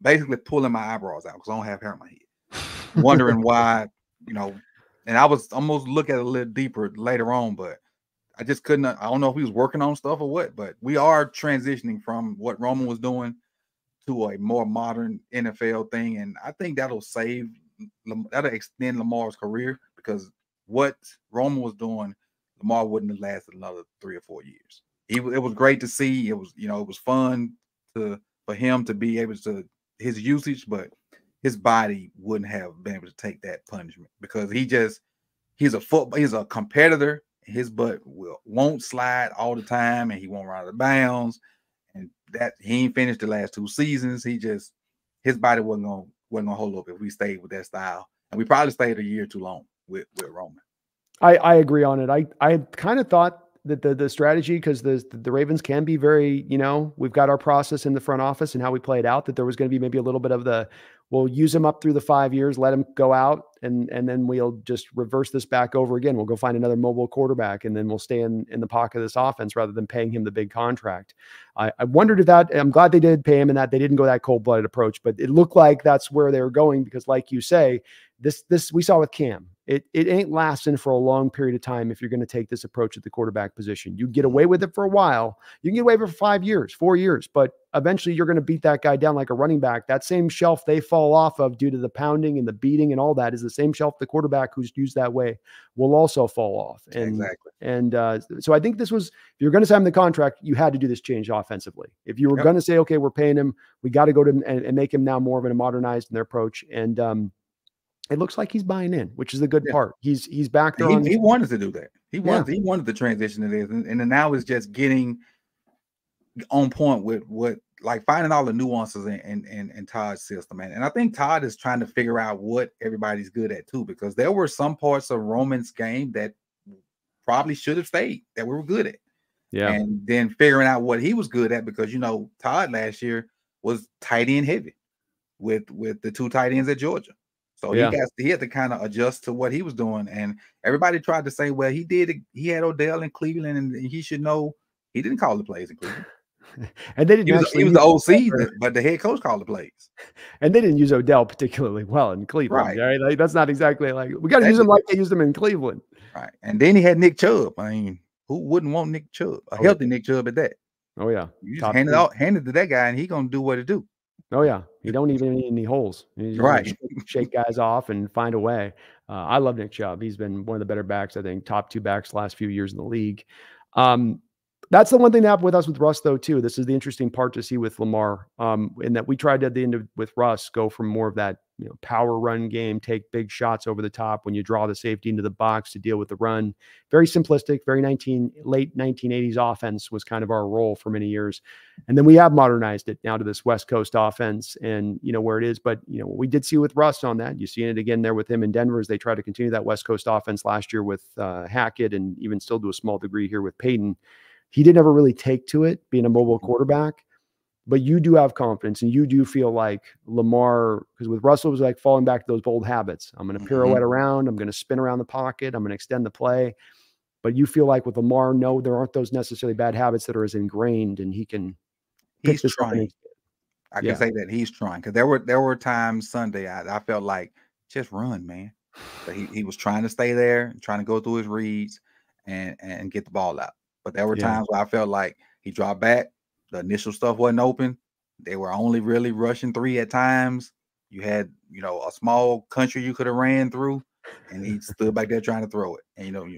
S2: basically pulling my eyebrows out because I don't have hair in my head, wondering why, you know. And I was almost look at it a little deeper later on, but I just couldn't. I don't know if he was working on stuff or what, but we are transitioning from what Roman was doing to a more modern NFL thing, and I think that'll save that'll extend Lamar's career because what Roman was doing, Lamar wouldn't have lasted another three or four years. He it was great to see. It was you know it was fun to for him to be able to his usage, but his body wouldn't have been able to take that punishment because he just he's a football he's a competitor. His butt will won't slide all the time, and he won't run out of bounds. And that he ain't finished the last two seasons. He just his body wasn't gonna wasn't gonna hold up if we stayed with that style, and we probably stayed a year too long with with Roman.
S1: I I agree on it. I I kind of thought the the, the strategy because the the Ravens can be very you know we've got our process in the front office and how we play it out that there was going to be maybe a little bit of the we'll use him up through the five years let him go out and and then we'll just reverse this back over again. We'll go find another mobile quarterback and then we'll stay in in the pocket of this offense rather than paying him the big contract. I, I wondered if that I'm glad they did pay him and that they didn't go that cold blooded approach but it looked like that's where they were going because like you say this this we saw with Cam it, it ain't lasting for a long period of time if you're going to take this approach at the quarterback position. You get away with it for a while. You can get away with it for five years, four years, but eventually you're going to beat that guy down like a running back. That same shelf they fall off of due to the pounding and the beating and all that is the same shelf the quarterback who's used that way will also fall off. And,
S2: exactly.
S1: And uh, so I think this was, if you're going to sign the contract, you had to do this change offensively. If you were yep. going to say, okay, we're paying him, we got to go to and, and, make him now more of a modernized in their approach. And, um, it looks like he's buying in, which is the good yeah. part. He's he's back there.
S2: He, he, wanted to do that. He wanted yeah. he wanted the transition to this, and, and now it's just getting on point with what like finding all the nuances in in, in, in Todd's system, and, and I think Todd is trying to figure out what everybody's good at too, because there were some parts of Roman's game that probably should have stayed that we were good at.
S1: Yeah,
S2: and then figuring out what he was good at because you know Todd last year was tight end heavy with with the two tight ends at Georgia. So yeah. he got he had to kind of adjust to what he was doing, and everybody tried to say, well, he did. He had Odell in Cleveland, and he should know. He didn't call the plays in Cleveland.
S1: and they didn't.
S2: He was, he was the OC, but the head coach called the plays.
S1: And they didn't use Odell particularly well in Cleveland. Right. right? Like, that's not exactly like we got to use him like they used him in Cleveland.
S2: Right. And then he had Nick Chubb. I mean, who wouldn't want Nick Chubb? A oh, healthy Nick Chubb at that.
S1: Oh yeah.
S2: You just hand it out, hand it to that guy, and he gonna do what it do.
S1: Oh yeah, you don't even need any holes.
S2: right,
S1: shake, shake, guys off and find a way. Uh, I love Nick Chubb. He's been one of the better backs, I think, top two backs last few years in the league. Um, that's the one thing that happened with us with Russ, though, too. This is the interesting part to see with Lamar, um, in that we tried at the end of with Russ go from more of that you know power run game, take big shots over the top when you draw the safety into the box to deal with the run. Very simplistic, very 19 late 1980s offense was kind of our role for many years, and then we have modernized it now to this West Coast offense and you know where it is. But you know we did see with Russ on that. You see it again there with him in Denver as they try to continue that West Coast offense last year with uh, Hackett and even still to a small degree here with Payton he didn't ever really take to it being a mobile mm-hmm. quarterback. But you do have confidence and you do feel like Lamar, because with Russell, it was like falling back to those old habits. I'm going to pirouette mm-hmm. around, I'm going to spin around the pocket, I'm going to extend the play. But you feel like with Lamar, no, there aren't those necessarily bad habits that are as ingrained, and he can.
S2: He's trying. I can yeah. say that he's trying because there were there were times Sunday I, I felt like just run, man. But he, he was trying to stay there, trying to go through his reads and and get the ball out. But there were yeah. times where I felt like he dropped back. The initial stuff wasn't open. They were only really rushing three at times. You had, you know, a small country you could have ran through. and he stood back there trying to throw it. And you know,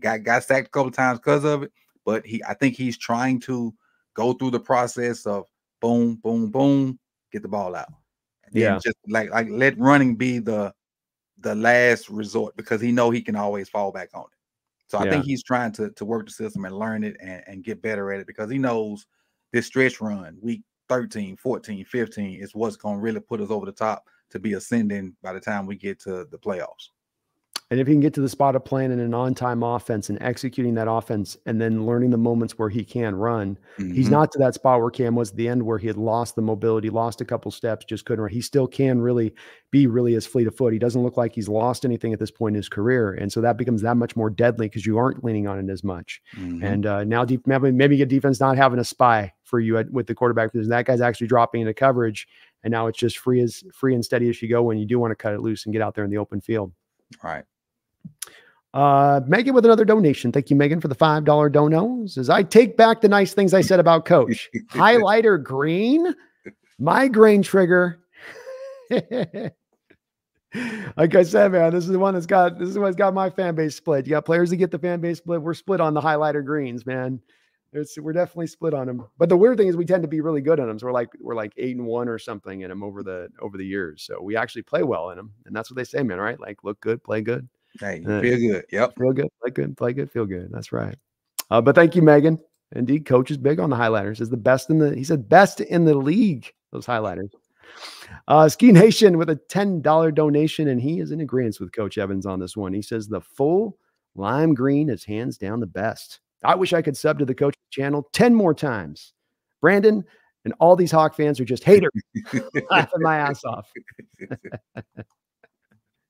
S2: got got sacked a couple times because of it. But he, I think he's trying to go through the process of boom, boom, boom, get the ball out. And yeah, just like like let running be the the last resort because he know he can always fall back on it. So I yeah. think he's trying to to work the system and learn it and, and get better at it because he knows this stretch run, week 13, 14, 15 is what's going to really put us over the top to be ascending by the time we get to the playoffs.
S1: And if he can get to the spot of playing in an on-time offense and executing that offense and then learning the moments where he can run, mm-hmm. he's not to that spot where Cam was at the end where he had lost the mobility, lost a couple steps, just couldn't run. He still can really be really as fleet of foot. He doesn't look like he's lost anything at this point in his career. And so that becomes that much more deadly because you aren't leaning on it as much. Mm-hmm. And uh, now deep, maybe, maybe a defense not having a spy for you at, with the quarterback because that guy's actually dropping into coverage. And now it's just free as free and steady as you go when you do want to cut it loose and get out there in the open field.
S2: Right.
S1: Uh, Megan with another donation. Thank you, Megan, for the $5 dono. Says, I take back the nice things I said about coach. Highlighter green, migraine trigger. like I said, man, this is the one that's got this is what's got my fan base split. You got players that get the fan base split. We're split on the highlighter greens, man. It's, we're definitely split on them. But the weird thing is we tend to be really good on them. So we're like we're like eight and one or something in them over the over the years. So we actually play well in them, and that's what they say, man. Right? Like look good, play good.
S2: Hey, uh, feel good. Yep.
S1: Feel good, play good, play good, feel good. That's right. Uh, but thank you, Megan. Indeed, coach is big on the highlighters. Is the best in the he said best in the league. Those highlighters. Uh, Ski Nation with a ten dollar donation, and he is in agreement with Coach Evans on this one. He says the full lime green is hands down the best. I wish I could sub to the coach channel 10 more times. Brandon and all these Hawk fans are just haters, laughing my ass off.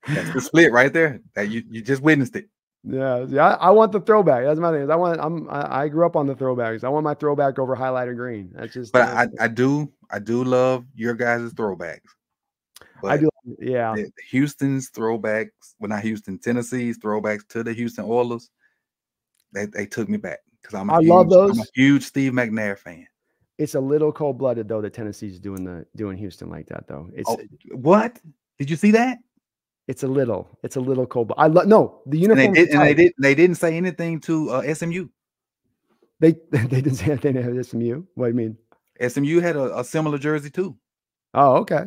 S2: That's the split right there. That you, you just witnessed it.
S1: Yeah, yeah. I, I, want the throwback. That's my thing. I want. I'm. I, I, grew up on the throwbacks. I want my throwback over highlighter green. That's just.
S2: But I, I do. I do love your guys' throwbacks.
S1: But I do. Yeah.
S2: Houston's throwbacks. Well, not Houston, Tennessee's throwbacks to the Houston Oilers they, they took me back because I'm a I huge, love those. I'm a huge Steve McNair fan.
S1: It's a little cold blooded though that Tennessee's doing the doing Houston like that though. It's
S2: oh, what did you see that?
S1: It's a little, it's a little cold. I love no the uniform.
S2: And they, did, and they, did, they didn't say anything to uh, SMU.
S1: They they didn't say anything to SMU. What do you mean?
S2: SMU had a, a similar jersey too.
S1: Oh, okay.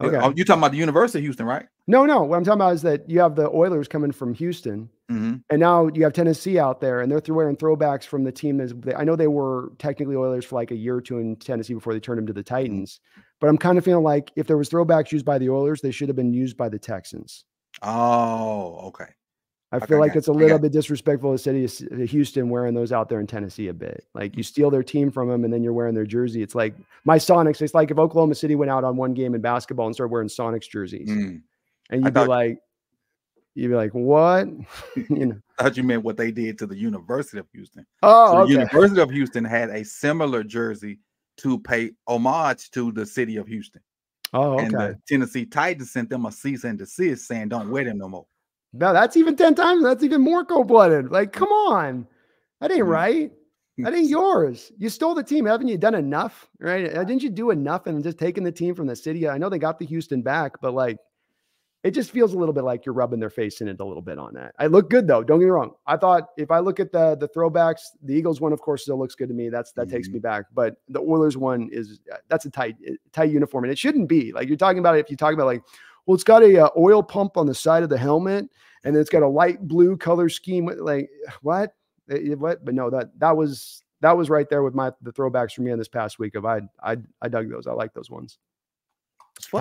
S1: Okay.
S2: Oh, you're talking about the University of Houston, right?
S1: No, no. What I'm talking about is that you have the Oilers coming from Houston, mm-hmm. and now you have Tennessee out there, and they're wearing throwbacks from the team. That I know they were technically Oilers for like a year or two in Tennessee before they turned them to the Titans. But I'm kind of feeling like if there was throwbacks used by the Oilers, they should have been used by the Texans.
S2: Oh, okay.
S1: I feel okay, like it's a little bit disrespectful to the city of Houston wearing those out there in Tennessee a bit. Like you steal their team from them and then you're wearing their jersey. It's like my Sonics. It's like if Oklahoma City went out on one game in basketball and started wearing Sonics jerseys, mm. and you'd thought, be like, you'd be like, what?
S2: you know. I thought you meant what they did to the University of Houston. Oh, so okay. the University of Houston had a similar jersey to pay homage to the city of Houston.
S1: Oh, okay.
S2: And the Tennessee Titans sent them a cease and desist saying, "Don't wear them no more."
S1: No, that's even 10 times. That's even more cold blooded. Like, come on. That ain't mm. right. That ain't yours. You stole the team. Haven't you done enough? Right. Didn't you do enough and just taking the team from the city? I know they got the Houston back, but like, it just feels a little bit like you're rubbing their face in it a little bit on that. I look good though. Don't get me wrong. I thought if I look at the the throwbacks, the Eagles one, of course, still looks good to me. That's that mm-hmm. takes me back. But the Oilers one is uh, that's a tight tight uniform, and it shouldn't be like you're talking about. It, if you talk about like, well, it's got a uh, oil pump on the side of the helmet, and it's got a light blue color scheme. Like what? Eh, eh, what? But no, that that was that was right there with my the throwbacks for me in this past week. Of I I I dug those. I like those ones.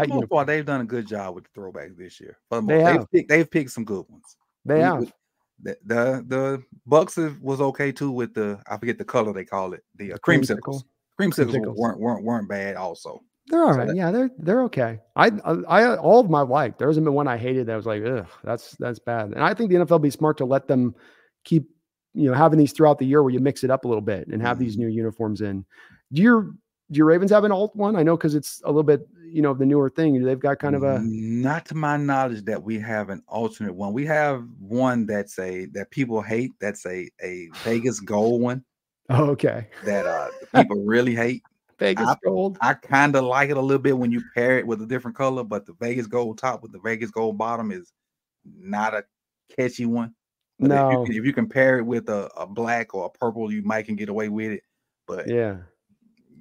S2: For the most part, they've done a good job with the throwbacks this year. For the they have. Picked, they've picked some good ones.
S1: They have.
S2: The, the the Bucks was okay too with the I forget the color they call it the uh, creamsicles. Creamsicles, creamsicles weren't weren't weren't bad also.
S1: They're all right. So yeah, they're they're okay. I I all of my life there hasn't been one I hated that was like, ugh, that's that's bad. And I think the NFL be smart to let them keep you know having these throughout the year where you mix it up a little bit and have mm-hmm. these new uniforms in. Do your do your Ravens have an alt one? I know because it's a little bit you know the newer thing. They've got kind of a
S2: not to my knowledge that we have an alternate one. We have one that's a that people hate. That's a a Vegas gold one.
S1: Oh, okay.
S2: That uh people really hate.
S1: Vegas
S2: I,
S1: gold.
S2: I kind of like it a little bit when you pair it with a different color, but the Vegas gold top with the Vegas gold bottom is not a catchy one.
S1: But no,
S2: if you, if you, compare it with a, a black or a purple, you might can get away with it. But
S1: yeah,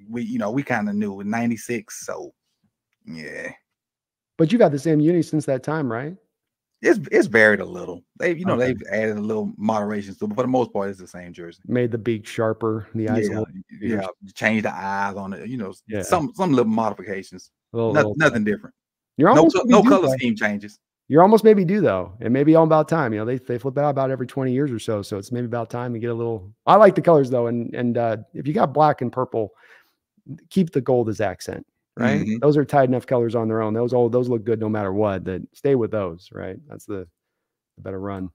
S2: we you know we kind of knew with '96, so yeah.
S1: But you've had the same uni since that time, right?
S2: It's it's varied a little. They you know okay. they've added a little moderation to, but for the most part, it's the same jersey.
S1: Made the beak sharper, the eyes.
S2: Yeah, yeah. Change the eyes on it. You know, yeah. some some little modifications. Little, nothing, little nothing different. You're no no color scheme changes.
S1: You're almost maybe due though. It may be all about time. You know, they they flip out about every 20 years or so. So it's maybe about time to get a little. I like the colors though, and and uh, if you got black and purple, keep the gold as accent right? Mm-hmm. Those are tight enough colors on their own. Those all those look good no matter what. That stay with those, right? That's the, the better run.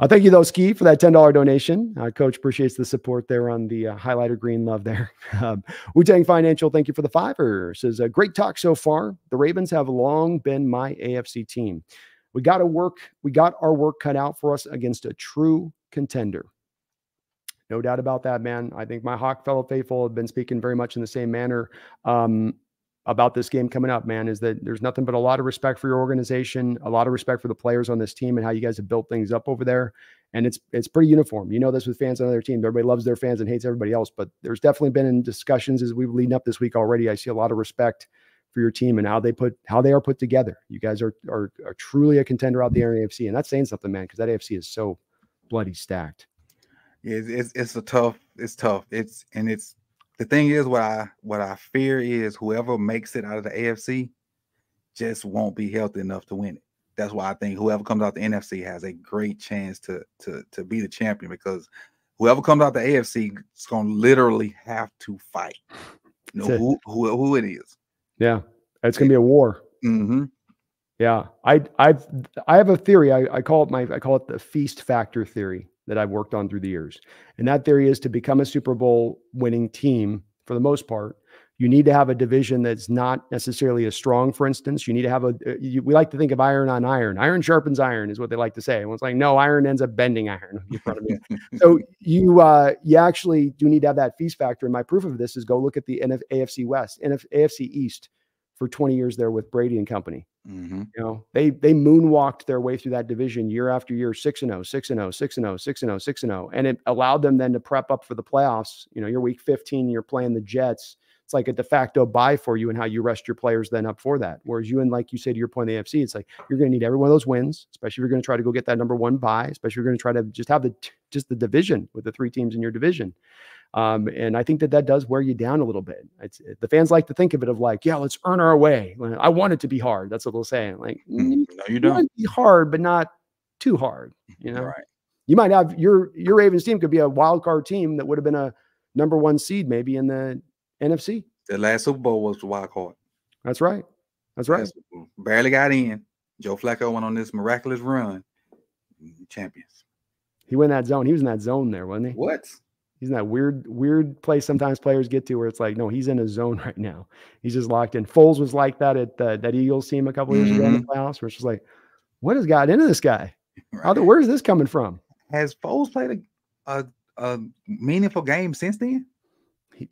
S1: Uh, thank you though, Ski, for that ten dollar donation. Uh, Coach appreciates the support there on the uh, highlighter green love there. Um, Wu Tang Financial, thank you for the fiver. Says a great talk so far. The Ravens have long been my AFC team. We got to work. We got our work cut out for us against a true contender. No doubt about that, man. I think my Hawk fellow faithful have been speaking very much in the same manner. Um, about this game coming up, man, is that there's nothing but a lot of respect for your organization, a lot of respect for the players on this team and how you guys have built things up over there. And it's it's pretty uniform. You know this with fans on other teams. Everybody loves their fans and hates everybody else. But there's definitely been in discussions as we've leading up this week already. I see a lot of respect for your team and how they put how they are put together. You guys are are, are truly a contender out there in AFC, and that's saying something, man, because that AFC is so bloody stacked.
S2: Yeah, it's, it's it's a tough. It's tough. It's and it's the thing is what I what I fear is whoever makes it out of the AFC just won't be healthy enough to win it. That's why I think whoever comes out the NFC has a great chance to to to be the champion because whoever comes out the AFC is going to literally have to fight. You know who, who who it is.
S1: Yeah, it's going to be a war.
S2: Mm-hmm.
S1: Yeah, I I I have a theory. I, I call it my I call it the feast factor theory that I've worked on through the years. And that theory is to become a Super Bowl winning team for the most part. You need to have a division that's not necessarily as strong, for instance. You need to have a, uh, you, we like to think of iron on iron. Iron sharpens iron, is what they like to say. And it's like, no, iron ends up bending iron in front of me. so you, uh, you actually do need to have that feast factor. And my proof of this is go look at the NF, AFC West, NF, AFC East for 20 years there with Brady and company.
S2: Mm-hmm.
S1: You know, they they moonwalked their way through that division year after year, six and 0, 6 and 0, 6 and 0, 6 and 0, 6 and 0. And it allowed them then to prep up for the playoffs. You know, you're week 15, you're playing the Jets. It's like a de facto buy for you and how you rest your players then up for that. Whereas you and like you say to your point, the AFC, it's like you're going to need every one of those wins, especially if you're going to try to go get that number one buy, especially if you're going to try to just have the just the division with the three teams in your division. Um, and I think that that does wear you down a little bit. It's, it, the fans like to think of it of like, yeah, let's earn our way. I want it to be hard. That's what they'll say. Like,
S2: mm, no, you don't.
S1: Be hard, but not too hard. You know,
S2: right?
S1: You might have your your Ravens team could be a wild card team that would have been a number one seed maybe in the NFC.
S2: The last Super Bowl was the wild card.
S1: That's right. That's right.
S2: Barely got in. Joe Flacco went on this miraculous run. Champions.
S1: He went in that zone. He was in that zone there, wasn't he?
S2: What?
S1: He's in that weird, weird place sometimes players get to where it's like, no, he's in a zone right now. He's just locked in. Foles was like that at the, that Eagles team a couple years mm-hmm. ago in the mm-hmm. playoffs, where it's just like, what has got into this guy? Right. Where's this coming from?
S2: Has Foles played a, a, a meaningful game since then?
S1: He,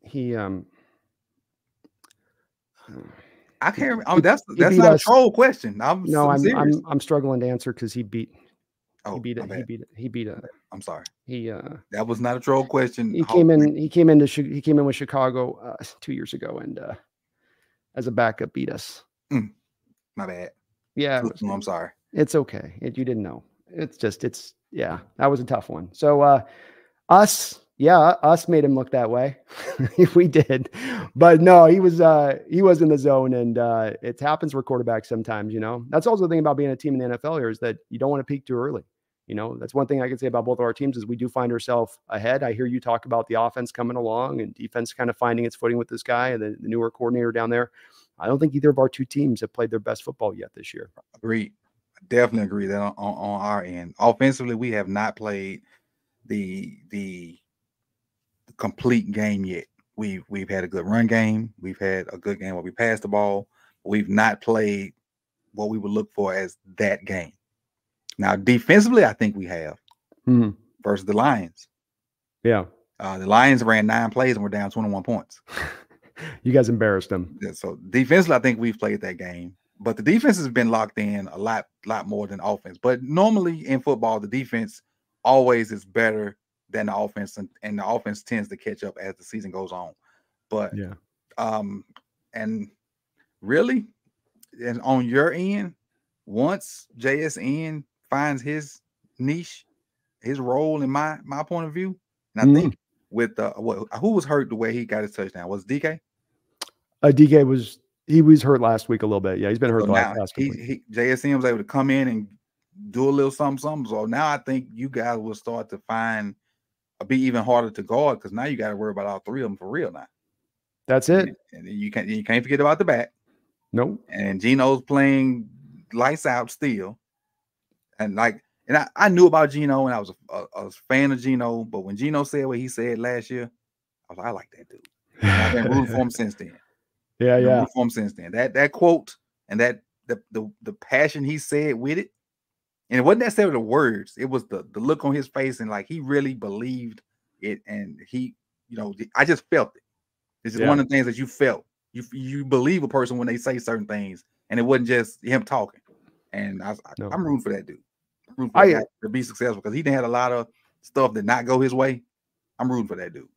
S1: he, um,
S2: I can't. Remember. Oh, that's that's not us. a troll question. I'm
S1: no, I'm, I'm, I'm struggling to answer because he beat Oh, he beat it. He beat it. He beat it.
S2: I'm sorry.
S1: He uh
S2: that was not a troll question.
S1: He came in. He came into. He came in with Chicago uh, two years ago, and uh as a backup beat us.
S2: Mm, my bad.
S1: Yeah,
S2: I'm sorry.
S1: It's okay. It, you didn't know. It's just. It's yeah. That was a tough one. So uh us. Yeah, us made him look that way. we did, but no, he was uh he was in the zone, and uh it happens with quarterbacks sometimes. You know, that's also the thing about being a team in the NFL here is that you don't want to peak too early. You know, that's one thing I can say about both of our teams is we do find ourselves ahead. I hear you talk about the offense coming along and defense kind of finding its footing with this guy and the, the newer coordinator down there. I don't think either of our two teams have played their best football yet this year.
S2: Agree. Definitely agree that on, on, our end. Offensively, we have not played the the complete game yet. We've we've had a good run game. We've had a good game where we passed the ball. We've not played what we would look for as that game. Now, defensively, I think we have
S1: mm-hmm.
S2: versus the Lions.
S1: Yeah.
S2: Uh, the Lions ran nine plays and we're down 21 points.
S1: you guys embarrassed them.
S2: Yeah, so defensively, I think we've played that game. but the defense has been locked in a lot, lot more than offense. But normally in football, the defense always is better than the offense, and, and the offense tends to catch up as the season goes on. But
S1: yeah,
S2: um, and really, and on your end, once JSN finds his niche, his role in my my point of view, and I mm-hmm. think with uh, what, who was hurt the way he got his touchdown was DK.
S1: Uh, DK was he was hurt last week a little bit. Yeah, he's been hurt so the last,
S2: last he, he, JSN was able to come in and do a little something, something. So now I think you guys will start to find uh, be even harder to guard because now you got to worry about all three of them for real now.
S1: That's it.
S2: And, and you can't you can't forget about the back.
S1: Nope.
S2: And Geno's playing lights out still. And like, and I, I knew about Geno and I was a, a, a fan of Geno, but when Geno said what he said last year, I was like, I like that dude. And I've been rooting for him since then.
S1: Yeah, yeah.
S2: For him since then. That that quote and that the the the passion he said with it, and it wasn't necessarily the words, it was the the look on his face, and like he really believed it, and he, you know, I just felt it. This is yeah. one of the things that you felt. You you believe a person when they say certain things, and it wasn't just him talking. And I, no. Am rooting for that dude. I'm rooting for I, that to be successful because he didn't had a lot of stuff that not go his way. I'm rooting for that dude.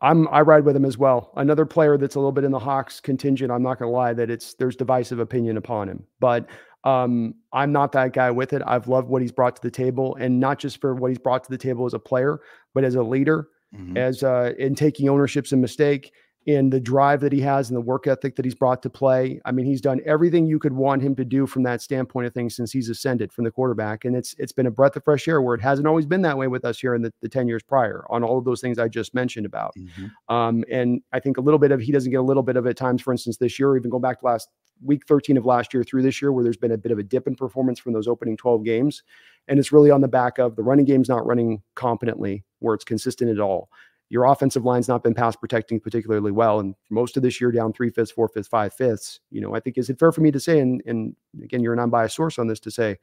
S1: I'm I ride with him as well. Another player that's a little bit in the Hawks contingent. I'm not going to lie that it's there's divisive opinion upon him, but um, I'm not that guy with it. I've loved what he's brought to the table, and not just for what he's brought to the table as a player, but as a leader, mm-hmm. as uh, in taking ownerships and mistake in the drive that he has and the work ethic that he's brought to play. I mean, he's done everything you could want him to do from that standpoint of things since he's ascended from the quarterback. And it's it's been a breath of fresh air where it hasn't always been that way with us here in the, the 10 years prior on all of those things I just mentioned about. Mm-hmm. Um, and I think a little bit of he doesn't get a little bit of it at times, for instance, this year, or even go back to last week 13 of last year through this year, where there's been a bit of a dip in performance from those opening 12 games. And it's really on the back of the running game's not running competently where it's consistent at all your offensive line's not been pass protecting particularly well. And most of this year, down three fifths, four fifths, five fifths. You know, I think is it fair for me to say, and, and again, you're an unbiased source on this to say,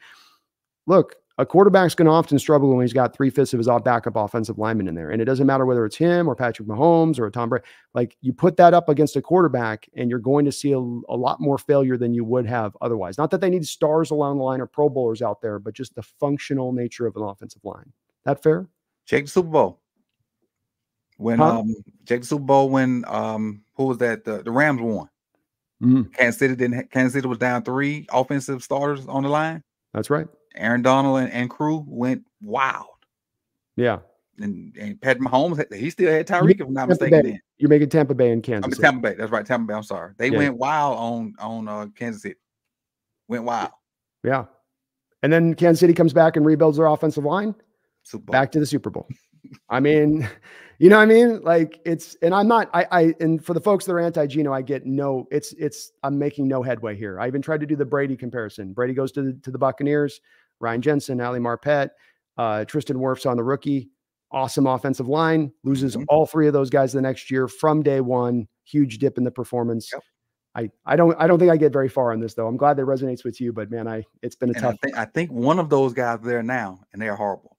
S1: look, a quarterback's going to often struggle when he's got three fifths of his backup offensive lineman in there. And it doesn't matter whether it's him or Patrick Mahomes or Tom Brady. Like you put that up against a quarterback, and you're going to see a, a, lot more failure than you would have otherwise. Not that they need stars along the line or Pro Bowlers out there, but just the functional nature of an offensive line. That fair?
S2: Check the Super Bowl when huh? um Jake Super Bowl when um who was that the, the Rams won. Mm-hmm. Kansas City didn't Kansas City was down three offensive starters on the line.
S1: That's right.
S2: Aaron Donald and, and crew went wild.
S1: Yeah.
S2: And, and Pat Mahomes, he still had Tyreek, if I'm not mistaken.
S1: You're making Tampa Bay and Kansas.
S2: I Tampa Bay. That's right, Tampa Bay. I'm sorry. They yeah. went wild on on uh, Kansas City. Went wild.
S1: Yeah. And then Kansas City comes back and rebuilds their offensive line. Back to the Super Bowl. I mean, you know what I mean? Like it's, and I'm not, I, I, and for the folks that are anti-Geno, I get no, it's, it's, I'm making no headway here. I even tried to do the Brady comparison. Brady goes to the, to the Buccaneers, Ryan Jensen, Ali Marpet, uh, Tristan Wirfs on the rookie, awesome offensive line, loses mm-hmm. all three of those guys the next year from day one, huge dip in the performance. Yep. I, I don't I don't think I get very far on this though. I'm glad that resonates with you, but man, I it's been a and tough.
S2: I think, I think one of those guys there now, and they're horrible.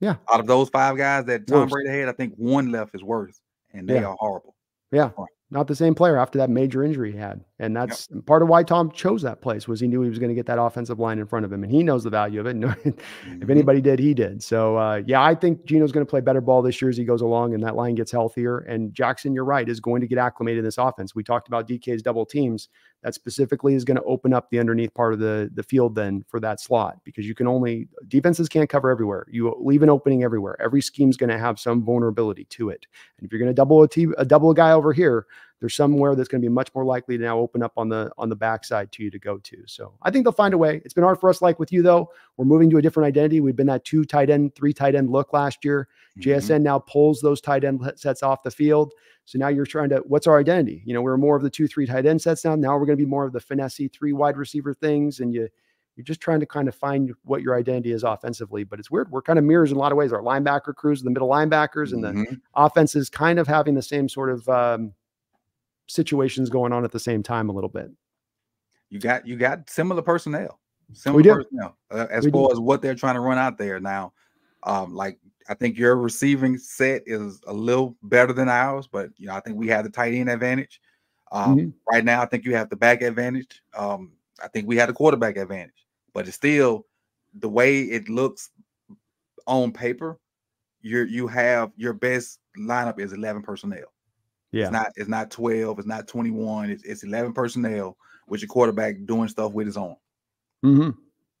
S1: Yeah.
S2: Out of those five guys that Tom Worst. Brady had, I think one left is worse, and they yeah. are horrible.
S1: Yeah. Not the same player after that major injury he had. And that's yep. part of why Tom chose that place was he knew he was going to get that offensive line in front of him and he knows the value of it. mm-hmm. If anybody did, he did. So uh, yeah, I think Geno's going to play better ball this year as he goes along and that line gets healthier. And Jackson, you're right, is going to get acclimated in this offense. We talked about DK's double teams that specifically is going to open up the underneath part of the, the field then for that slot because you can only defenses can't cover everywhere. You leave an opening everywhere. Every scheme's going to have some vulnerability to it. And if you're going to double a, team, a double a guy over here, there's somewhere that's going to be much more likely to now open up on the on the backside to you to go to. So I think they'll find a way. It's been hard for us, like with you though. We're moving to a different identity. We've been that two tight end, three tight end look last year. Mm-hmm. JSN now pulls those tight end sets off the field. So now you're trying to, what's our identity? You know, we're more of the two, three tight end sets now. Now we're going to be more of the finessey three wide receiver things. And you, you're just trying to kind of find what your identity is offensively. But it's weird. We're kind of mirrors in a lot of ways. Our linebacker crews, the middle linebackers, and mm-hmm. the offenses kind of having the same sort of um, situations going on at the same time a little bit.
S2: You got you got similar personnel, similar personnel uh, as we far do. as what they're trying to run out there now. Um, like I think your receiving set is a little better than ours, but you know, I think we have the tight end advantage. Um, mm-hmm. Right now, I think you have the back advantage. Um, I think we had a quarterback advantage, but it's still the way it looks on paper. You you have your best lineup is eleven personnel. Yeah, it's not it's not twelve, it's not twenty one. It's it's eleven personnel with your quarterback doing stuff with his own.
S1: Mm-hmm.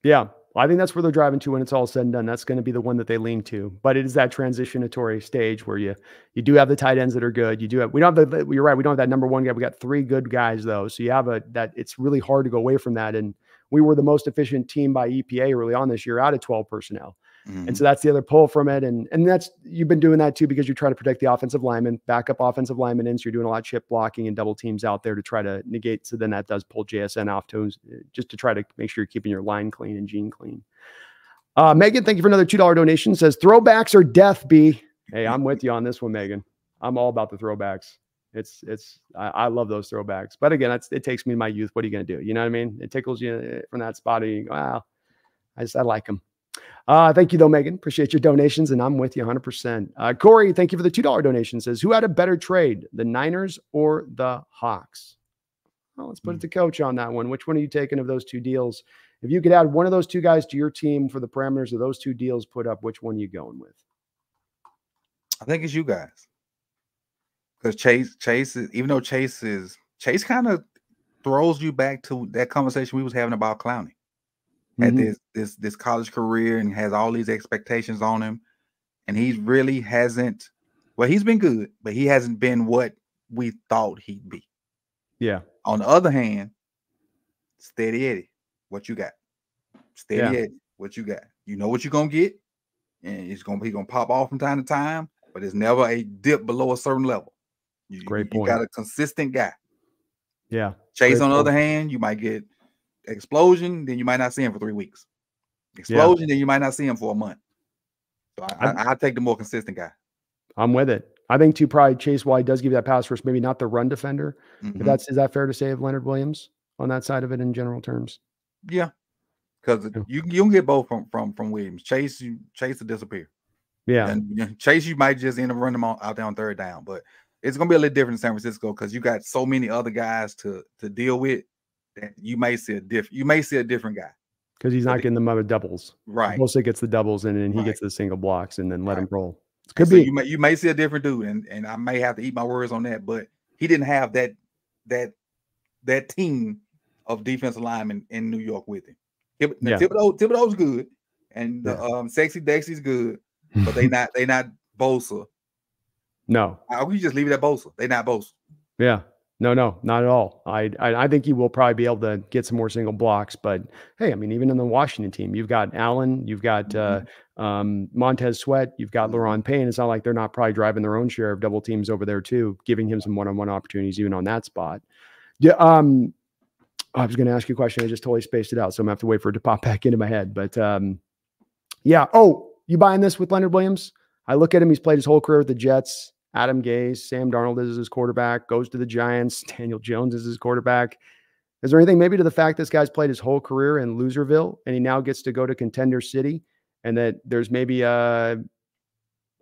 S1: Yeah, I think that's where they're driving to when it's all said and done. That's going to be the one that they lean to. But it is that transitionatory stage where you you do have the tight ends that are good. You do have we don't have the you're right. We don't have that number one guy. We got three good guys though. So you have a that it's really hard to go away from that. And we were the most efficient team by EPA early on this year out of 12 personnel. Mm-hmm. And so that's the other pull from it. And and that's you've been doing that too because you're trying to protect the offensive lineman, backup offensive lineman in. So you're doing a lot of chip blocking and double teams out there to try to negate. So then that does pull JSN off to just to try to make sure you're keeping your line clean and gene clean. Uh, Megan, thank you for another $2 donation. Says throwbacks are death, B. Hey, I'm with you on this one, Megan. I'm all about the throwbacks. It's it's I, I love those throwbacks. But again, it takes me my youth. What are you gonna do? You know what I mean? It tickles you eh, from that spot. And you go, wow, I just I like them. Uh, thank you, though, Megan. Appreciate your donations, and I'm with you 100%. Uh, Corey, thank you for the $2 donation. Says, Who had a better trade, the Niners or the Hawks? Well, let's put it hmm. to coach on that one. Which one are you taking of those two deals? If you could add one of those two guys to your team for the parameters of those two deals put up, which one are you going with?
S2: I think it's you guys. Because Chase, Chase is, even though Chase is, Chase kind of throws you back to that conversation we was having about Clowney mm-hmm. this this this college career and has all these expectations on him, and he really hasn't. Well, he's been good, but he hasn't been what we thought he'd be.
S1: Yeah.
S2: On the other hand, steady Eddie, what you got? Steady yeah. Eddie, what you got? You know what you're gonna get, and he's gonna be gonna pop off from time to time, but it's never a dip below a certain level. You,
S1: Great
S2: point. You got a consistent guy.
S1: Yeah.
S2: Chase, Great on the point. other hand, you might get explosion, then you might not see him for three weeks. Explosion, yeah. then you might not see him for a month. So I, I, I take the more consistent guy.
S1: I'm with it. I think too probably Chase White does give you that pass first, maybe not the run defender. Mm-hmm. that's is that fair to say of Leonard Williams on that side of it in general terms?
S2: Yeah, because you you can get both from from from Williams. Chase you Chase to disappear.
S1: Yeah,
S2: and Chase you might just end up running him out there on third down, but it's gonna be a little different in San Francisco because you got so many other guys to to deal with you may see a different you may see a different guy
S1: because he's not getting the mother doubles.
S2: Right.
S1: Mostly gets the doubles and then he right. gets the single blocks and then let right. him roll.
S2: It could so be you may you may see a different dude, and and I may have to eat my words on that, but he didn't have that that that team of defensive linemen in New York with him. Yeah. Thibodeaux, Thibodeaux's good, and yeah. um, Sexy Dexy's good, but they not they not Bosa.
S1: No,
S2: I, we just leave it at Bosa. They not Bosa.
S1: Yeah, no, no, not at all. I, I, I think he will probably be able to get some more single blocks. But hey, I mean, even in the Washington team, you've got Allen, you've got uh, mm-hmm. uh, um, Montez Sweat, you've got mm-hmm. Payne. It's not like they're not probably driving their own share of double teams over there too, giving him some one-on-one opportunities even on that spot. Yeah. Um, I was going to ask you a question. I just totally spaced it out, so I'm gonna have to wait for it to pop back into my head. But um, yeah. Oh, you buying this with Leonard Williams? I look at him. He's played his whole career with the Jets. Adam Gase, Sam Darnold is his quarterback, goes to the Giants, Daniel Jones is his quarterback. Is there anything maybe to the fact this guy's played his whole career in Loserville and he now gets to go to Contender City and that there's maybe a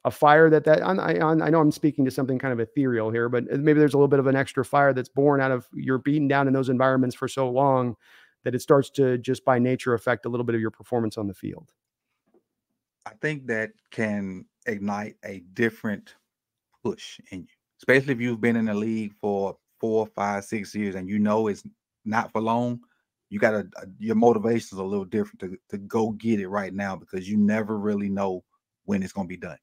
S1: a fire that that I, I, I know I'm speaking to something kind of ethereal here, but maybe there's a little bit of an extra fire that's born out of you're beaten down in those environments for so long that it starts to just by nature affect a little bit of your performance on the field.
S2: I think that can ignite a different push in you, especially if you've been in the league for four, five, six years and you know it's not for long. You got to, uh, your motivation is a little different to, to go get it right now because you never really know when it's going to be done.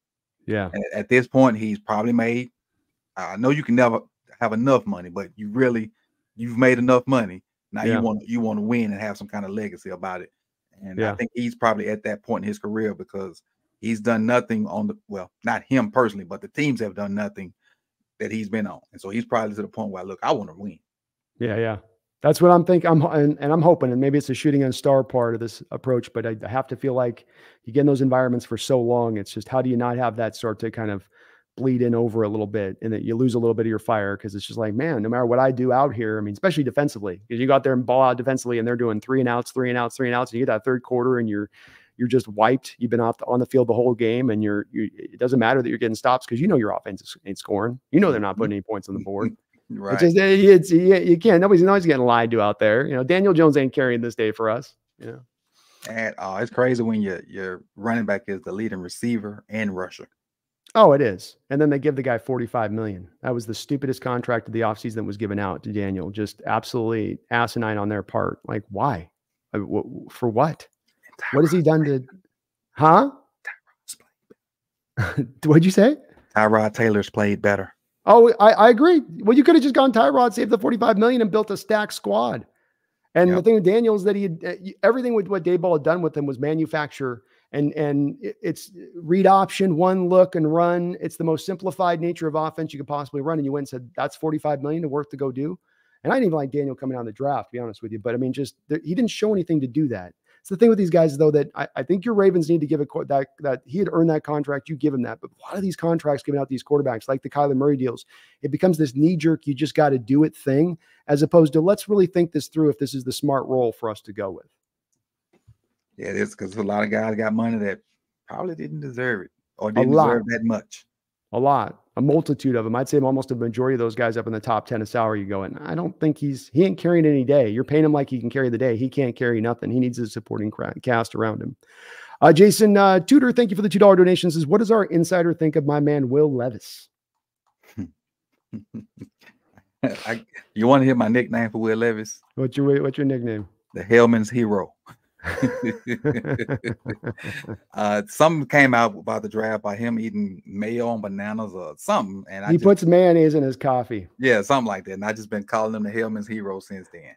S1: Yeah.
S2: And at this point, he's probably made, I know you can never have enough money, but you really, you've made enough money. Now yeah. you want, you want to win and have some kind of legacy about it. And yeah. I think he's probably at that point in his career because he's done nothing on the well, not him personally, but the teams have done nothing that he's been on, and so he's probably to the point where look, I want to win.
S1: Yeah, yeah, that's what I'm thinking. I'm and, and, I'm hoping, and maybe it's a shooting on star part of this approach, but I have to feel like you get in those environments for so long. It's just how do you not have that start to kind of bleed in over a little bit and that you lose a little bit of your fire because it's just like, man, no matter what I do out here, I mean, especially defensively, because you go out there and ball out defensively and they're doing three and outs, three and outs, three and outs, and you get that third quarter and you're you're just wiped. You've been off the, on the field the whole game, and you're you, it doesn't matter that you're getting stops because you know your offense ain't scoring. You know they're not putting any points on the board. Right. It's just, it's, you can't. Nobody's nobody's getting lied to out there. You know, Daniel Jones ain't carrying this day for us. You know.
S2: And oh, it's crazy when your your running back is the leading receiver and rusher.
S1: Oh, it is. And then they give the guy 45 million. That was the stupidest contract of the offseason that was given out to Daniel. Just absolutely asinine on their part. Like, why? Uh, for what? What has he done to huh? What'd you say?
S2: Tyrod Taylor's played better.
S1: Oh, I, I agree. Well, you could have just gone Tyrod, saved the 45 million, and built a stack squad. And yep. the thing with Daniel is that he had, everything with what Daboll had done with him was manufacture and and it's read option, one look and run. It's the most simplified nature of offense you could possibly run. And you went and said that's 45 million to work to go do. And I didn't even like Daniel coming out on the draft, to be honest with you. But I mean, just he didn't show anything to do that. It's the thing with these guys, though, that I, I think your Ravens need to give a that that he had earned that contract. You give him that, but a lot of these contracts giving out these quarterbacks, like the Kyler Murray deals, it becomes this knee jerk. You just got to do it thing, as opposed to let's really think this through. If this is the smart role for us to go with.
S2: Yeah, it is because a lot of guys got money that probably didn't deserve it or didn't deserve that much.
S1: A lot a multitude of them. I'd say almost a majority of those guys up in the top 10 of salary you go, and I don't think he's, he ain't carrying any day. You're paying him like he can carry the day. He can't carry nothing. He needs a supporting cast around him. Uh, Jason uh, Tudor, thank you for the $2 donation. Says, what does our insider think of my man, Will Levis?
S2: I, you want to hear my nickname for Will Levis?
S1: What's your, what's your nickname?
S2: The Hellmann's Hero. uh, something came out about the draft by him eating mayo and bananas or something, and
S1: I he just, puts mayonnaise in his coffee.
S2: Yeah, something like that. And I just been calling him the Hellmann's hero since then.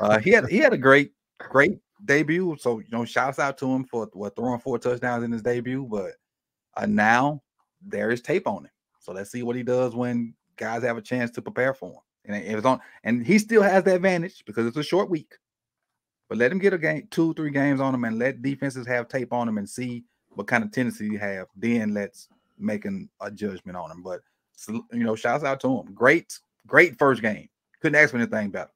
S2: Uh, he had he had a great great debut. So you know, shouts out to him for what throwing four touchdowns in his debut. But uh, now there is tape on him. So let's see what he does when guys have a chance to prepare for him. And it's on, and he still has the advantage because it's a short week. But let him get a game, two, three games on him, and let defenses have tape on him and see what kind of tendency you have. Then let's make an, a judgment on him. But you know, shouts out to him. Great, great first game. Couldn't ask for anything better.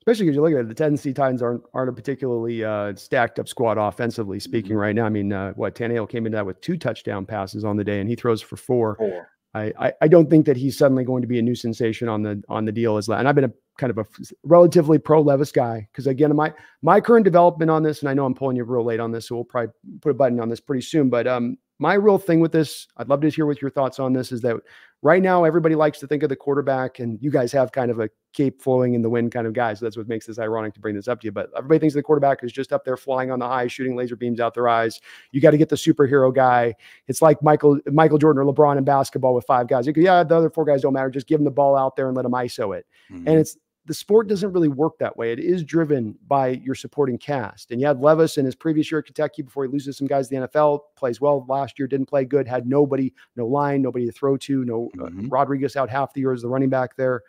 S1: Especially because you look at it, the Tennessee Titans aren't aren't a particularly uh, stacked up squad offensively speaking mm-hmm. right now. I mean, uh, what Tannehill came into that with two touchdown passes on the day, and he throws for four. four. I, I, don't think that he's suddenly going to be a new sensation on the on the deal as and I've been a kind of a relatively pro Levis guy because again my my current development on this and I know I'm pulling you real late on this so we'll probably put a button on this pretty soon but um my real thing with this, I'd love to hear what your thoughts on this is that right now everybody likes to think of the quarterback, and you guys have kind of a cape flowing in the wind kind of guy. So that's what makes this ironic to bring this up to you. But everybody thinks the quarterback is just up there flying on the high, shooting laser beams out their eyes. You got to get the superhero guy. It's like Michael Michael Jordan or LeBron in basketball with five guys. You go, yeah, the other four guys don't matter. Just give them the ball out there and let them ISO it. Mm-hmm. And it's the sport doesn't really work that way. It is driven by your supporting cast. And you had Levis in his previous year at Kentucky before he loses some guys in the NFL, plays well last year, didn't play good, had nobody, no line, nobody to throw to, no uh, mm-hmm. uh, Rodriguez out half the year as the running back there.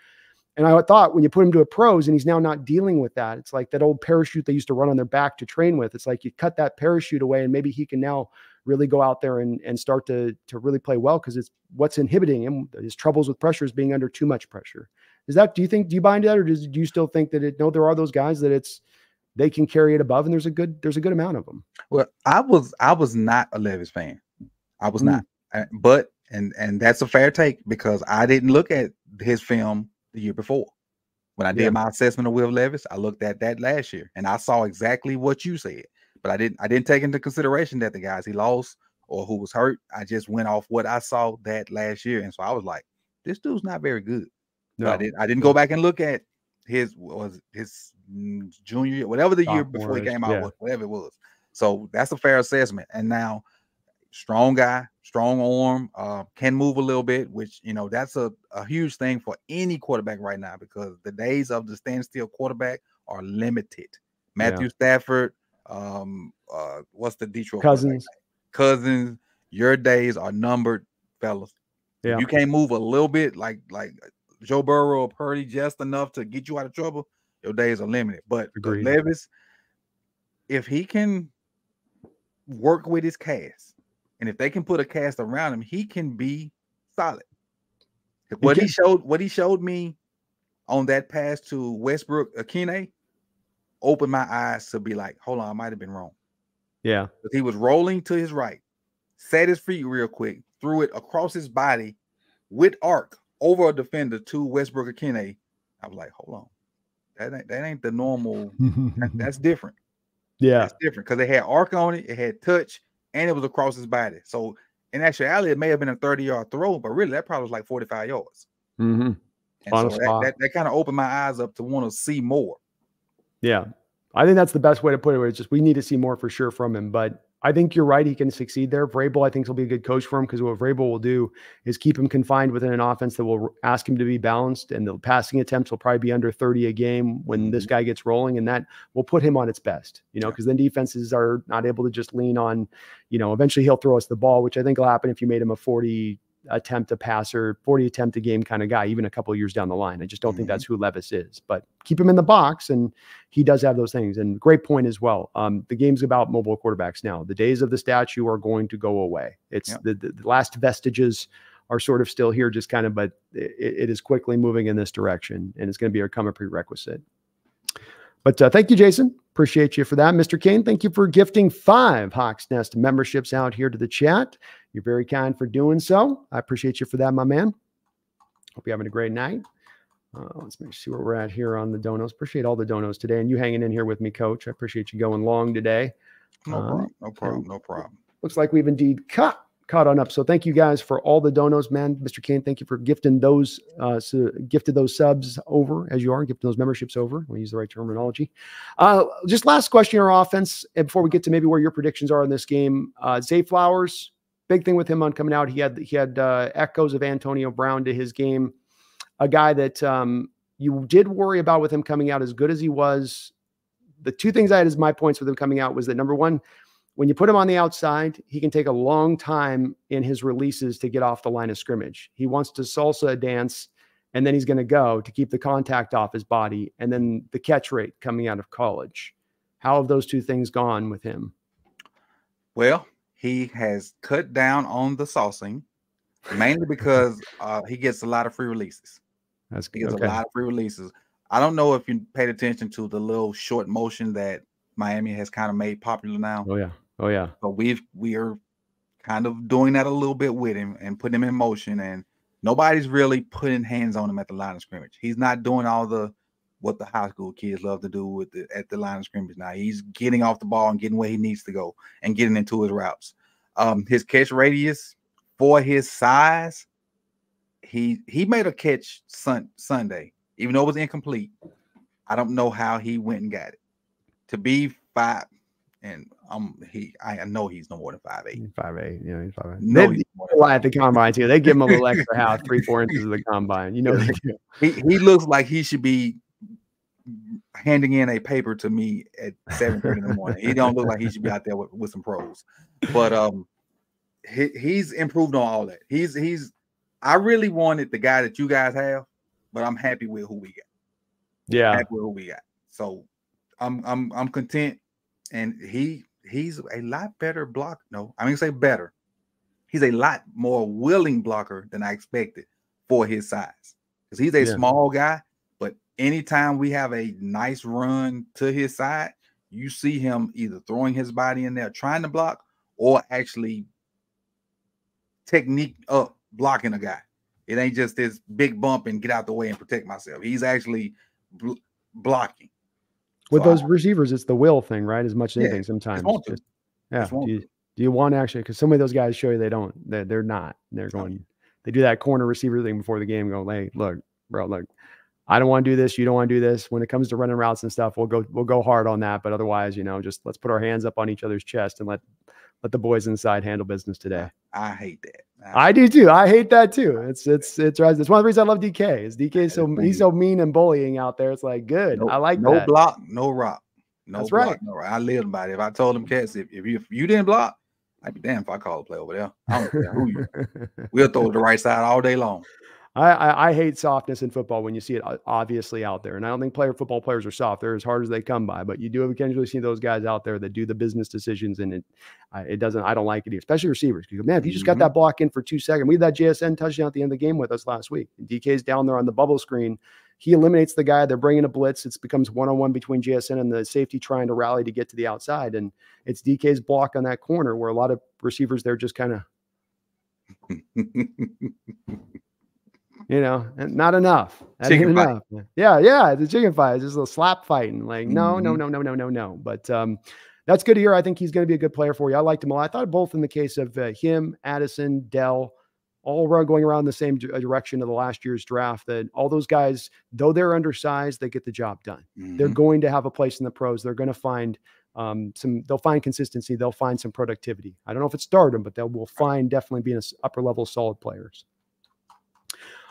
S1: And I thought when you put him to a pros and he's now not dealing with that, it's like that old parachute they used to run on their back to train with. It's like you cut that parachute away and maybe he can now really go out there and, and start to, to really play well because it's what's inhibiting him. His troubles with pressure is being under too much pressure. Is that do you think do you buy into that or does, do you still think that it no there are those guys that it's they can carry it above and there's a good there's a good amount of them.
S2: Well, I was I was not a Levis fan. I was mm. not. Uh, but and and that's a fair take because I didn't look at his film the year before. When I did yeah. my assessment of Will Levis, I looked at that last year and I saw exactly what you said. But I didn't I didn't take into consideration that the guys he lost or who was hurt. I just went off what I saw that last year. And so I was like, this dude's not very good. No, I didn't. I didn't go back and look at his was his junior year, whatever the year before he came out, yeah. whatever it was. So that's a fair assessment. And now, strong guy, strong arm, uh, can move a little bit, which you know that's a, a huge thing for any quarterback right now because the days of the standstill quarterback are limited. Matthew yeah. Stafford, um, uh, what's the Detroit
S1: Cousins?
S2: Cousins, your days are numbered, fellas. Yeah. You can't move a little bit, like like Joe Burrow or Purdy just enough to get you out of trouble, your days are limited. But Levis, if he can work with his cast, and if they can put a cast around him, he can be solid. What he showed, what he showed me on that pass to Westbrook Ikhine opened my eyes to be like, hold on, I might have been wrong.
S1: Yeah.
S2: He was rolling to his right, set his feet real quick, threw it across his body with arc over a defender to Westbrook or Ikhine, I was like, hold on, that ain't that ain't the normal. that, that's different.
S1: Yeah,
S2: that's different because it had arc on it, it had touch, and it was across his body. So in actuality, it may have been a 30 yard throw, but really that probably was like 45 yards.
S1: Mm-hmm.
S2: And so that, that, that kind of opened my eyes up to want to see more.
S1: Yeah. I think that's the best way to put it. It's just we need to see more for sure from him. But I think you're right. He can succeed there. Vrabel, I think, will be a good coach for him because what Vrabel will do is keep him confined within an offense that will ask him to be balanced, and the passing attempts will probably be under 30 a game when this mm-hmm. guy gets rolling, and that will put him on its best. You know, because then defenses are not able to just lean on. You know, eventually he'll throw us the ball, which I think will happen if you made him a 40 attempt a passer, 40 attempt a game kind of guy, even a couple years down the line. I just don't mm-hmm. think that's who Levis is, but keep him in the box. And he does have those things. And great point as well. Um, the game's about mobile quarterbacks now. The days of the statue are going to go away. It's yeah. the, the, the, last vestiges are sort of still here, just kind of, but it, it is quickly moving in this direction and it's going to be become a prerequisite. But uh, thank you, Jason. Appreciate you for that. Mr. Kane, thank you for gifting five Hawks Nest memberships out here to the chat. You're very kind for doing so. I appreciate you for that, my man. Hope you're having a great night. Uh, let's make see where we're at here on the donos. Appreciate all the donos today and you hanging in here with me, coach. I appreciate you going long today.
S2: No uh, problem. No problem. No problem.
S1: Looks like we've indeed cut caught on up. So thank you guys for all the donos, man. Mr. Kane, thank you for gifting those, uh, so gifted those subs over as you are, and gifting those memberships over. We use the right terminology. Uh, just last question on offense, and before we get to maybe where your predictions are in this game, uh, Zay Flowers, big thing with him on coming out. He had he had uh, echoes of Antonio Brown to his game, a guy that um, you did worry about with him coming out as good as he was. The two things I had as my points with him coming out was that number one, when you put him on the outside, he can take a long time in his releases to get off the line of scrimmage. He wants to salsa a dance and then he's going to go to keep the contact off his body and then the catch rate coming out of college. How have those two things gone with him?
S2: Well, he has cut down on the saucing mainly because uh, he gets a lot of free releases.
S1: That's
S2: good. He gets okay. a lot of free releases. I don't know if you paid attention to the little short motion that Miami has kind of made popular now.
S1: Oh yeah. Oh yeah.
S2: But we've we are kind of doing that a little bit with him and putting him in motion. And nobody's really putting hands on him at the line of scrimmage. He's not doing all the what the high school kids love to do with the, at the line of scrimmage. Now he's getting off the ball and getting where he needs to go and getting into his routes. Um, his catch radius for his size, he he made a catch sun, Sunday, even though it was incomplete. I don't know how he went and got it. To be five, and um, he I know he's no more than five eight.
S1: Five eight, yeah, he's five eight. No, they lie at the combine too. They give him a little extra half, three, four inches of the combine. You know,
S2: he he looks like he should be handing in a paper to me at seven thirty in the morning. He don't look like he should be out there with, with some pros, but um, he, he's improved on all that. He's he's. I really wanted the guy that you guys have, but I'm happy with who we got.
S1: Yeah,
S2: happy with who we got. So I'm I'm I'm content and he he's a lot better block. No, I mean say better. He's a lot more willing blocker than I expected for his size. Because he's a yeah. small guy, anytime we have a nice run to his side, you see him either throwing his body in there trying to block or actually technique up blocking a guy. It ain't just this big bump and get out the way and protect myself. He's actually bl- blocking.
S1: With so those I, receivers, it's the will thing, right? As much as yeah, anything, sometimes. Just, yeah. Do you, do you, want to actually? Because some of those guys show you they don't. They're, they're not. They're going. They do that corner receiver thing before the game. Go, hey, look, bro, look. I don't want to do this. You don't want to do this. When it comes to running routes and stuff, we'll go we'll go hard on that. But otherwise, you know, just let's put our hands up on each other's chest and let let the boys inside handle business today.
S2: I hate that.
S1: I, I do too. I hate that too. It's it's it's right. It's one of the reasons I love DK. Is DK so he's so mean and bullying out there. It's like good. No, I like
S2: no
S1: that.
S2: block, no rock. No
S1: That's
S2: block,
S1: right.
S2: No rock. I live by it. If I told them cats, if, if you if you didn't block, I'd be damn if I call a play over there. I don't care who you. We'll throw it the right side all day long.
S1: I, I, I hate softness in football when you see it obviously out there, and I don't think player football players are soft. They're as hard as they come by, but you do occasionally see those guys out there that do the business decisions, and it it doesn't. I don't like it, especially receivers. You go, man, if you just got mm-hmm. that block in for two seconds, we had that JSN touchdown at the end of the game with us last week. DK's down there on the bubble screen. He eliminates the guy. They're bringing a blitz. It becomes one on one between JSN and the safety trying to rally to get to the outside, and it's DK's block on that corner where a lot of receivers they're just kind of. You know, not enough. That chicken enough. Yeah, yeah. The chicken fight is just a little slap fighting. Like, no, mm-hmm. no, no, no, no, no, no. But um, that's good to hear. I think he's going to be a good player for you. I liked him a lot. I thought both in the case of uh, him, Addison, Dell, all around going around the same direction of the last year's draft. That all those guys, though they're undersized, they get the job done. Mm-hmm. They're going to have a place in the pros. They're going to find um, some. They'll find consistency. They'll find some productivity. I don't know if it's stardom, but they will find definitely being upper level solid players.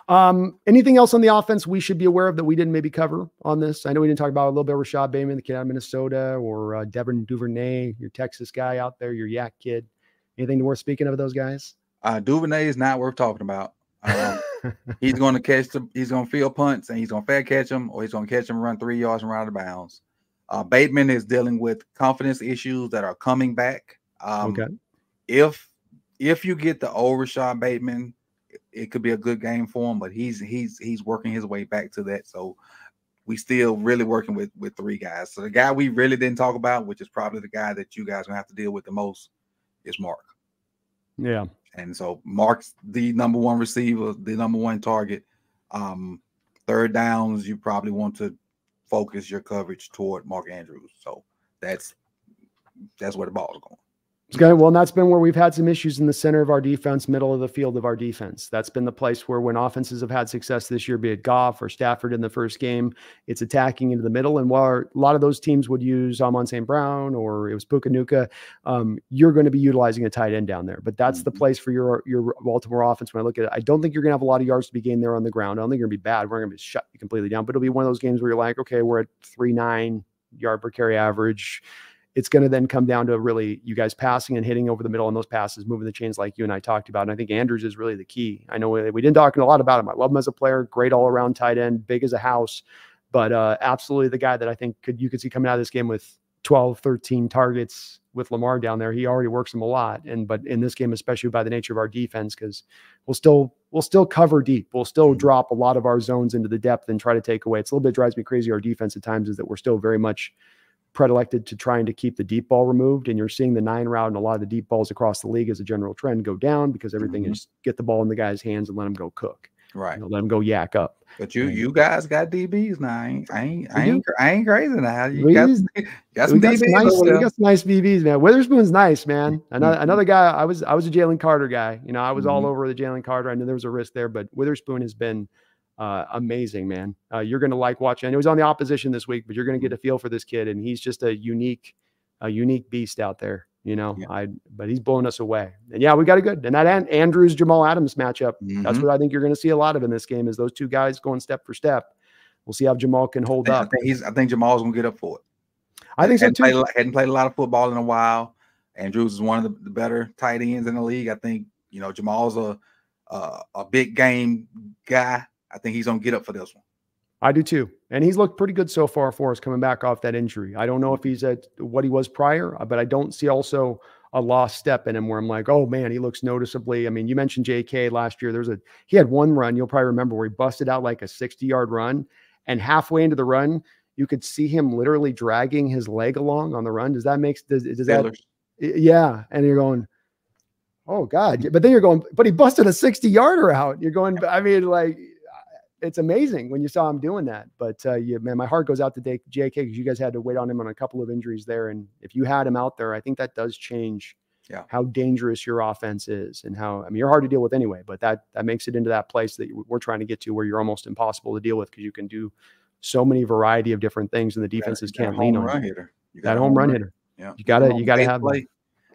S1: Um, anything else on the offense we should be aware of that we didn't maybe cover on this? I know we didn't talk about a little bit of Rashod Bateman, the kid out of Minnesota, or uh, Devin Duvernay, your Texas guy out there, your Yak kid. Anything worth speaking of those guys?
S2: Uh, Duvernay is not worth talking about. Um, he's going to catch the, he's going to field punts and he's going to fair catch them, or he's going to catch them, run three yards and run out of bounds. Uh, Bateman is dealing with confidence issues that are coming back. Um, okay. If if you get the old Rashod Bateman, it could be a good game for him, but he's he's he's working his way back to that. So we still really working with with three guys. So the guy we really didn't talk about, which is probably the guy that you guys gonna have to deal with the most, is Mark.
S1: Yeah.
S2: And so Mark's the number one receiver, the number one target. Um, third downs, you probably want to focus your coverage toward Mark Andrews. So that's that's where the ball is going.
S1: Okay, well, and that's been where we've had some issues in the center of our defense, middle of the field of our defense. That's been the place where when offenses have had success this year, be it Goff or Stafford in the first game, it's attacking into the middle. And while a lot of those teams would use Amon St. Brown or it was Puka Nacua, um, you're going to be utilizing a tight end down there. But that's mm-hmm. the place for your your Baltimore offense when I look at it. I don't think you're going to have a lot of yards to be gained there on the ground. I don't think you're going to be bad. We're going to be shut completely down, but it'll be one of those games where you're like, okay, we're at three nine yard per carry average it's going to then come down to really you guys passing and hitting over the middle on those passes, moving the chains like you and I talked about. And I think Andrews is really the key. I know we, we didn't talk a lot about him. I love him as a player, great all around tight end, big as a house, but uh, absolutely the guy that I think could you could see coming out of this game with 12, 13 targets with Lamar down there. He already works them a lot. And but in this game, especially by the nature of our defense, because we'll still we'll still cover deep. We'll still mm-hmm. drop a lot of our zones into the depth and try to take away. It's a little bit drives me crazy. Our defense at times is that we're still very much predilected to trying to keep the deep ball removed. And you're seeing the nine route and a lot of the deep balls across the league as a general trend go down because everything mm-hmm. is get the ball in the guy's hands and let him go cook.
S2: Right.
S1: You know, let him go yak up.
S2: But you you guys got DBs now. I ain't I ain't I ain't, I ain't crazy now. You got, got some DBs.
S1: Nice, we got some nice DBs, man. Witherspoon's nice, man. Another mm-hmm. another guy. I was I was a Jalen Carter guy. You know, I was mm-hmm. all over the Jalen Carter. I knew there was a risk there, but Witherspoon has been uh, amazing, man. Uh, you're going to like watching. I know he's on the opposition this week, but you're going to get a feel for this kid, and he's just a unique, a unique beast out there. You know, yeah. I but he's blowing us away. And yeah, we got a good and that Andrews Jamal Adams matchup. Mm-hmm. That's what I think you're going to see a lot of in this game is those two guys going step for step. We'll see how Jamal can hold
S2: I
S1: up.
S2: I think he's. I think Jamal's going to get up for it.
S1: I think
S2: hadn't
S1: so too.
S2: Played, hadn't played a lot of football in a while. Andrews is one of the, the better tight ends in the league. I think you know Jamal's a a, a big game guy I think he's gonna get up for this one.
S1: I do too. And he's looked pretty good so far for us coming back off that injury. I don't know if he's at what he was prior, uh, but I don't see also a lost step in him where I'm like, oh man, he looks noticeably. I mean, you mentioned JK last year. There's a he had one run, you'll probably remember where he busted out like a 60 yard run. And halfway into the run, you could see him literally dragging his leg along on the run. Does that make does, does that yeah? And you're going, oh God. But then you're going, but he busted a 60 yarder out. You're going, I mean, like it's amazing when you saw him doing that. But uh, yeah, man, my heart goes out to JK because you guys had to wait on him on a couple of injuries there, and if you had him out there, I think that does change
S2: yeah.
S1: how dangerous your offense is and how I mean you're hard to deal with anyway, but that that makes it into that place that we're trying to get to where you're almost impossible to deal with because you can do so many variety of different things and the defenses can't lean on
S2: hitter.
S1: You got that home run hitter.
S2: Yeah,
S1: you gotta you gotta have
S2: play.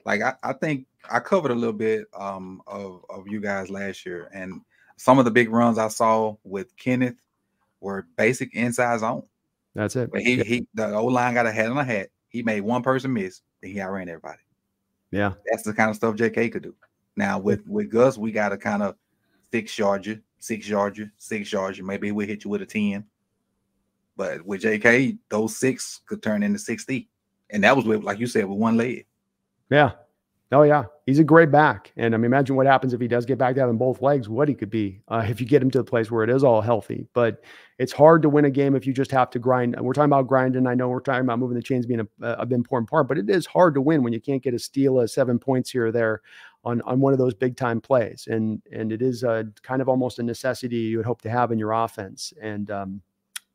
S2: Like I, I think I covered a little bit um, of of you guys last year, and some of the big runs I saw with Kenneth were basic inside zone.
S1: That's it.
S2: But he yeah. he the old line got a head on a hat. He made one person miss, then he outran everybody.
S1: Yeah.
S2: That's the kind of stuff JK could do. Now with with Gus, we got to kind of six yard you, six yard you, six yard you. Maybe we'll hit you with a 10. But with JK, those six could turn into 60. And that was with, like you said, with one leg.
S1: Yeah. Oh yeah, he's a great back, and I mean, imagine what happens if he does get back to having both legs. What he could be uh, if you get him to the place where it is all healthy. But it's hard to win a game if you just have to grind. We're talking about grinding. I know we're talking about moving the chains being a, a important part, but it is hard to win when you can't get a steal of seven points here or there on on one of those big time plays. And and it is a kind of almost a necessity you would hope to have in your offense. And um,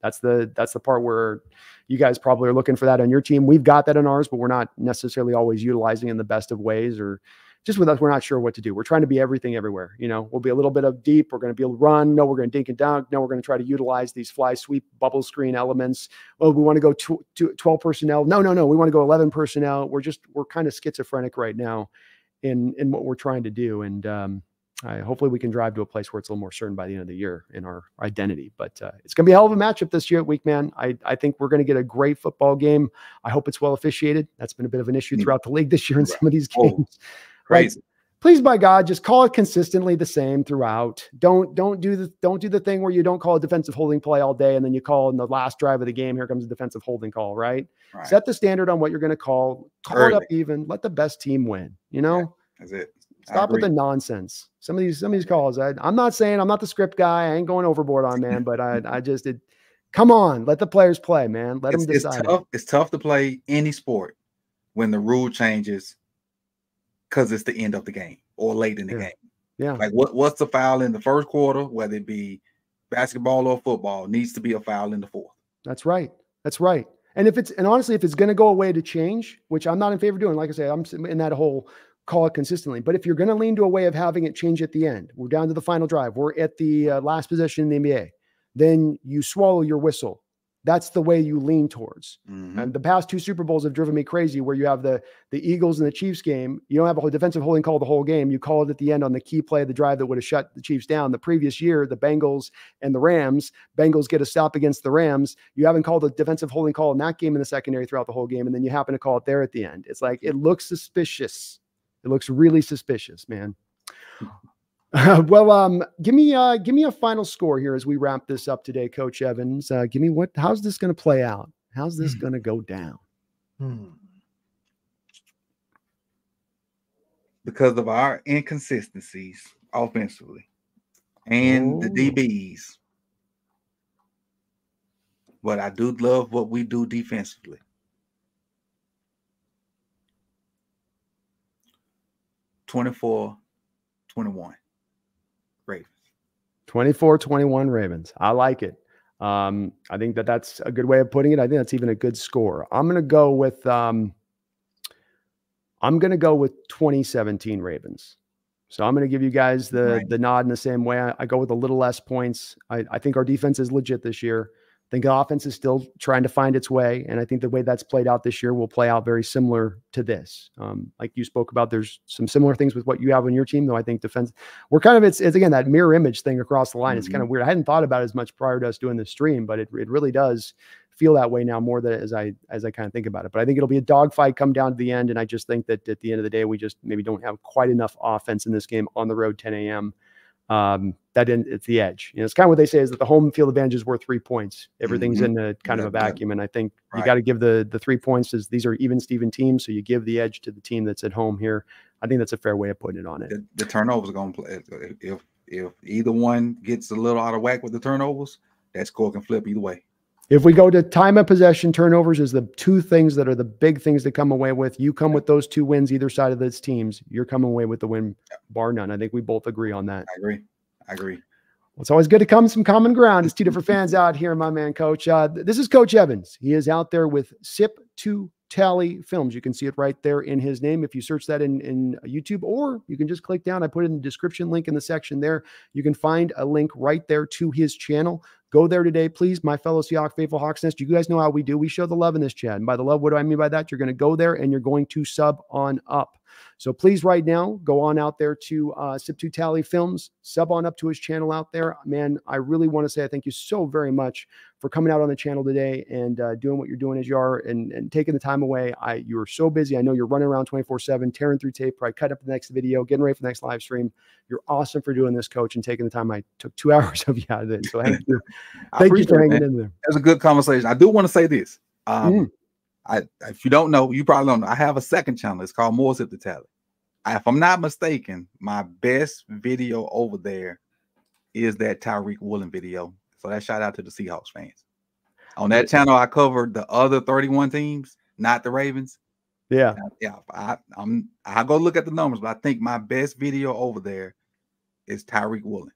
S1: that's the that's the part where you guys probably are looking for that on your team. We've got that in ours, but we're not necessarily always utilizing in the best of ways or just with us, we're not sure what to do. We're trying to be everything everywhere. You know, we'll be a little bit of deep. We're going to be able to run. No, we're going to dink and dunk. No, we're going to try to utilize these fly sweep bubble screen elements. Oh, we want to go to, to 12 personnel. No, no, no. We want to go 11 personnel. We're just, we're kind of schizophrenic right now in, in what we're trying to do. And, um, I, hopefully we can drive to a place where it's a little more certain by the end of the year in our identity. But uh, it's going to be a hell of a matchup this year at Week Man. I, I think we're going to get a great football game. I hope it's well officiated. That's been a bit of an issue mm. throughout the league this year in some of these games.
S2: Crazy
S1: please by God, just call it consistently the same throughout. Don't don't do the don't do the thing where you don't call a defensive holding play all day and then you call in the last drive of the game. Here comes a defensive holding call, right? right. Set the standard on what you're going to call. Call Early. it up even. Let the best team win. You know, yeah,
S2: that's it.
S1: Stop with the nonsense. Some of these some of these calls. I, am not saying I'm not the script guy. I ain't going overboard on man, but I I just did. Come on, let the players play, man. Let it's, them decide.
S2: It's tough, it's tough to play any sport when the rule changes because it's the end of the game or late in the
S1: yeah.
S2: game.
S1: Yeah.
S2: Like what, what's the foul in the first quarter, whether it be basketball or football, needs to be a foul in the fourth.
S1: That's right. That's right. And if it's and honestly, if it's going to go away to change, which I'm not in favor of doing, like I say, I'm in that whole call it consistently. But if you're going to lean to a way of having it change at the end, we're down to the final drive, we're at the uh, last possession in the NBA, then you swallow your whistle that's the way you lean towards. Mm-hmm. And the past two Super Bowls have driven me crazy where you have the the Eagles and the Chiefs game. You don't have a whole defensive holding call the whole game. You call it at the end on the key play of the drive that would have shut the Chiefs down. The previous year, the Bengals and the Rams, Bengals get a stop against the Rams. You haven't called a defensive holding call in that game in the secondary throughout the whole game, and then you happen to call it there at the end. It's like it looks suspicious. It looks really suspicious, man. well, um, give me uh, give me a final score here as we wrap this up today, Coach Evans. Uh, give me what? How's this going to play out? How's this hmm. going to go down? Hmm.
S2: Because of our inconsistencies offensively and oh. the DBs, but I do love what we do defensively. 24 21. Ravens.
S1: 24 21 Ravens. I like it. Um, I think that that's a good way of putting it. I think that's even a good score. I'm going to go with, um, I'm going to go with 2017 Ravens. So I'm going to give you guys the right. the nod in the same way. I, I, go with a little less points. I, I think our defense is legit this year think the offense is still trying to find its way. And I think the way that's played out this year will play out very similar to this. Um, like you spoke about, there's some similar things with what you have on your team, though I think defense, we're kind of, it's, it's again, that mirror image thing across the line. Mm-hmm. It's kind of weird. I hadn't thought about as much prior to us doing the stream, but it, it really does feel that way now more than as I, as I kind of think about it. But I think it'll be a dogfight come down to the end. And I just think that at the end of the day, we just maybe don't have quite enough offense in this game on the road, 10 a.m um, that in, it's the edge. You know, it's kind of what they say is that the home field advantage is worth three points. Everything's mm-hmm. in a kind yeah, of a vacuum, yeah. and I think right. you got to give the the three points. Is these are even Steven teams, so you give the edge to the team that's at home here. I think that's a fair way of putting it on it.
S2: The, the turnovers are going to play. If if either one gets a little out of whack with the turnovers, that score can flip either way.
S1: If we go to time of possession, turnovers is the two things that are the big things to come away with. You come with those two wins either side of those teams. You're coming away with the win, bar none. I think we both agree on that.
S2: I agree. I agree.
S1: Well, it's always good to come some common ground. It's two different fans out here, my man, Coach. Uh, this is Coach Evans. He is out there with SIP to Tally Films. You can see it right there in his name. If you search that in, in YouTube, or you can just click down. I put in the description link in the section there. You can find a link right there to his channel. Go there today, please, my fellow Seahawks faithful Hawks Nest. You guys know how we do. We show the love in this chat. And by the love, what do I mean by that? You're going to go there and you're going to sub on up. So please, right now, go on out there to uh, Sip2Tally Films, sub on up to his channel out there. Man, I really want to say I thank you so very much for coming out on the channel today and uh, doing what you're doing as you are and, and taking the time away. I you are so busy. I know you're running around 24 7, tearing through tape, probably cut up the next video, getting ready for the next live stream. You're awesome for doing this, coach, and taking the time. I took two hours of you out of it. So thank you. thank you for hanging in there.
S2: It was a good conversation. I do want to say this. Um, mm. I, if you don't know, you probably don't know. I have a second channel. It's called More Sip2Tally. If I'm not mistaken, my best video over there is that Tariq Woolen video. So that shout out to the Seahawks fans. On that channel, I covered the other 31 teams, not the Ravens.
S1: Yeah,
S2: yeah. I, I'm I go look at the numbers, but I think my best video over there is Tariq Woolen.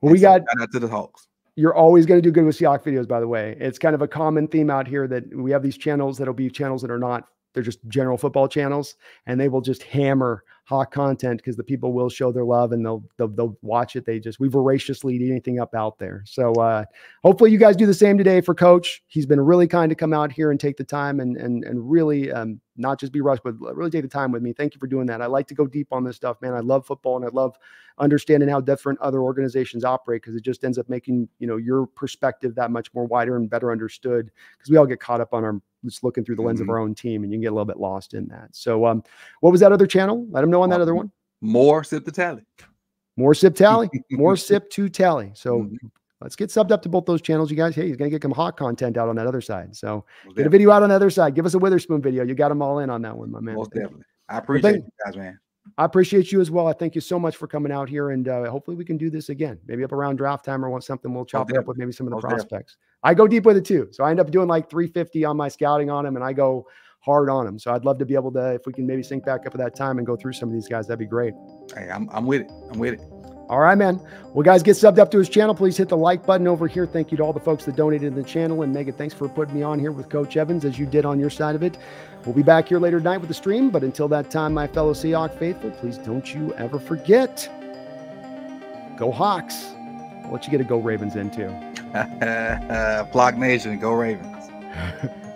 S1: Well, we got
S2: shout out to the Hawks.
S1: You're always going to do good with Seahawks videos, by the way. It's kind of a common theme out here that we have these channels that'll be channels that are not they're just general football channels, and they will just hammer hawk content because the people will show their love and they'll, they'll, they'll watch it. They just we voraciously eat anything up out there. So uh, hopefully you guys do the same today for Coach. He's been really kind to come out here and take the time and and and really um, not just be rushed, but really take the time with me. Thank you for doing that. I like to go deep on this stuff, man. I love football and I love understanding how different other organizations operate because it just ends up making you know your perspective that much more wider and better understood because we all get caught up on our just looking through the lens mm-hmm. of our own team and you can get a little bit lost in that. So um, what was that other channel? Let them know on that other one.
S2: More Sip2Tally.
S1: More sip tally. More Sip2Tally. So mm-hmm. let's get subbed up to both those channels, you guys. Hey, he's gonna get some hot content out on that other side. So Most get definitely. a video out on the other side. Give us a Witherspoon video. You got them all in on that one, my man.
S2: Most definitely. I appreciate you guys, man.
S1: I appreciate you as well. I thank you so much for coming out here, and uh, hopefully we can do this again. Maybe up around draft time or want something. We'll chop it up with maybe some of the prospects. I go deep with it too, so I end up doing like 350 on my scouting on him, and I go hard on him. So I'd love to be able to, if we can maybe sync back up at that time and go through some of these guys, that'd be great.
S2: Hey, I'm, I'm with it. I'm with it.
S1: All right, man. Well, guys, get subbed up to his channel. Please hit the like button over here. Thank you to all the folks that donated to the channel. And Megan, thanks for putting me on here with Coach Evans as you did on your side of it. We'll be back here later tonight with the stream. But until that time, my fellow Seahawk faithful, please don't you ever forget go Hawks. I'll let you get a Go Ravens in too.
S2: Flock Nation, go Ravens.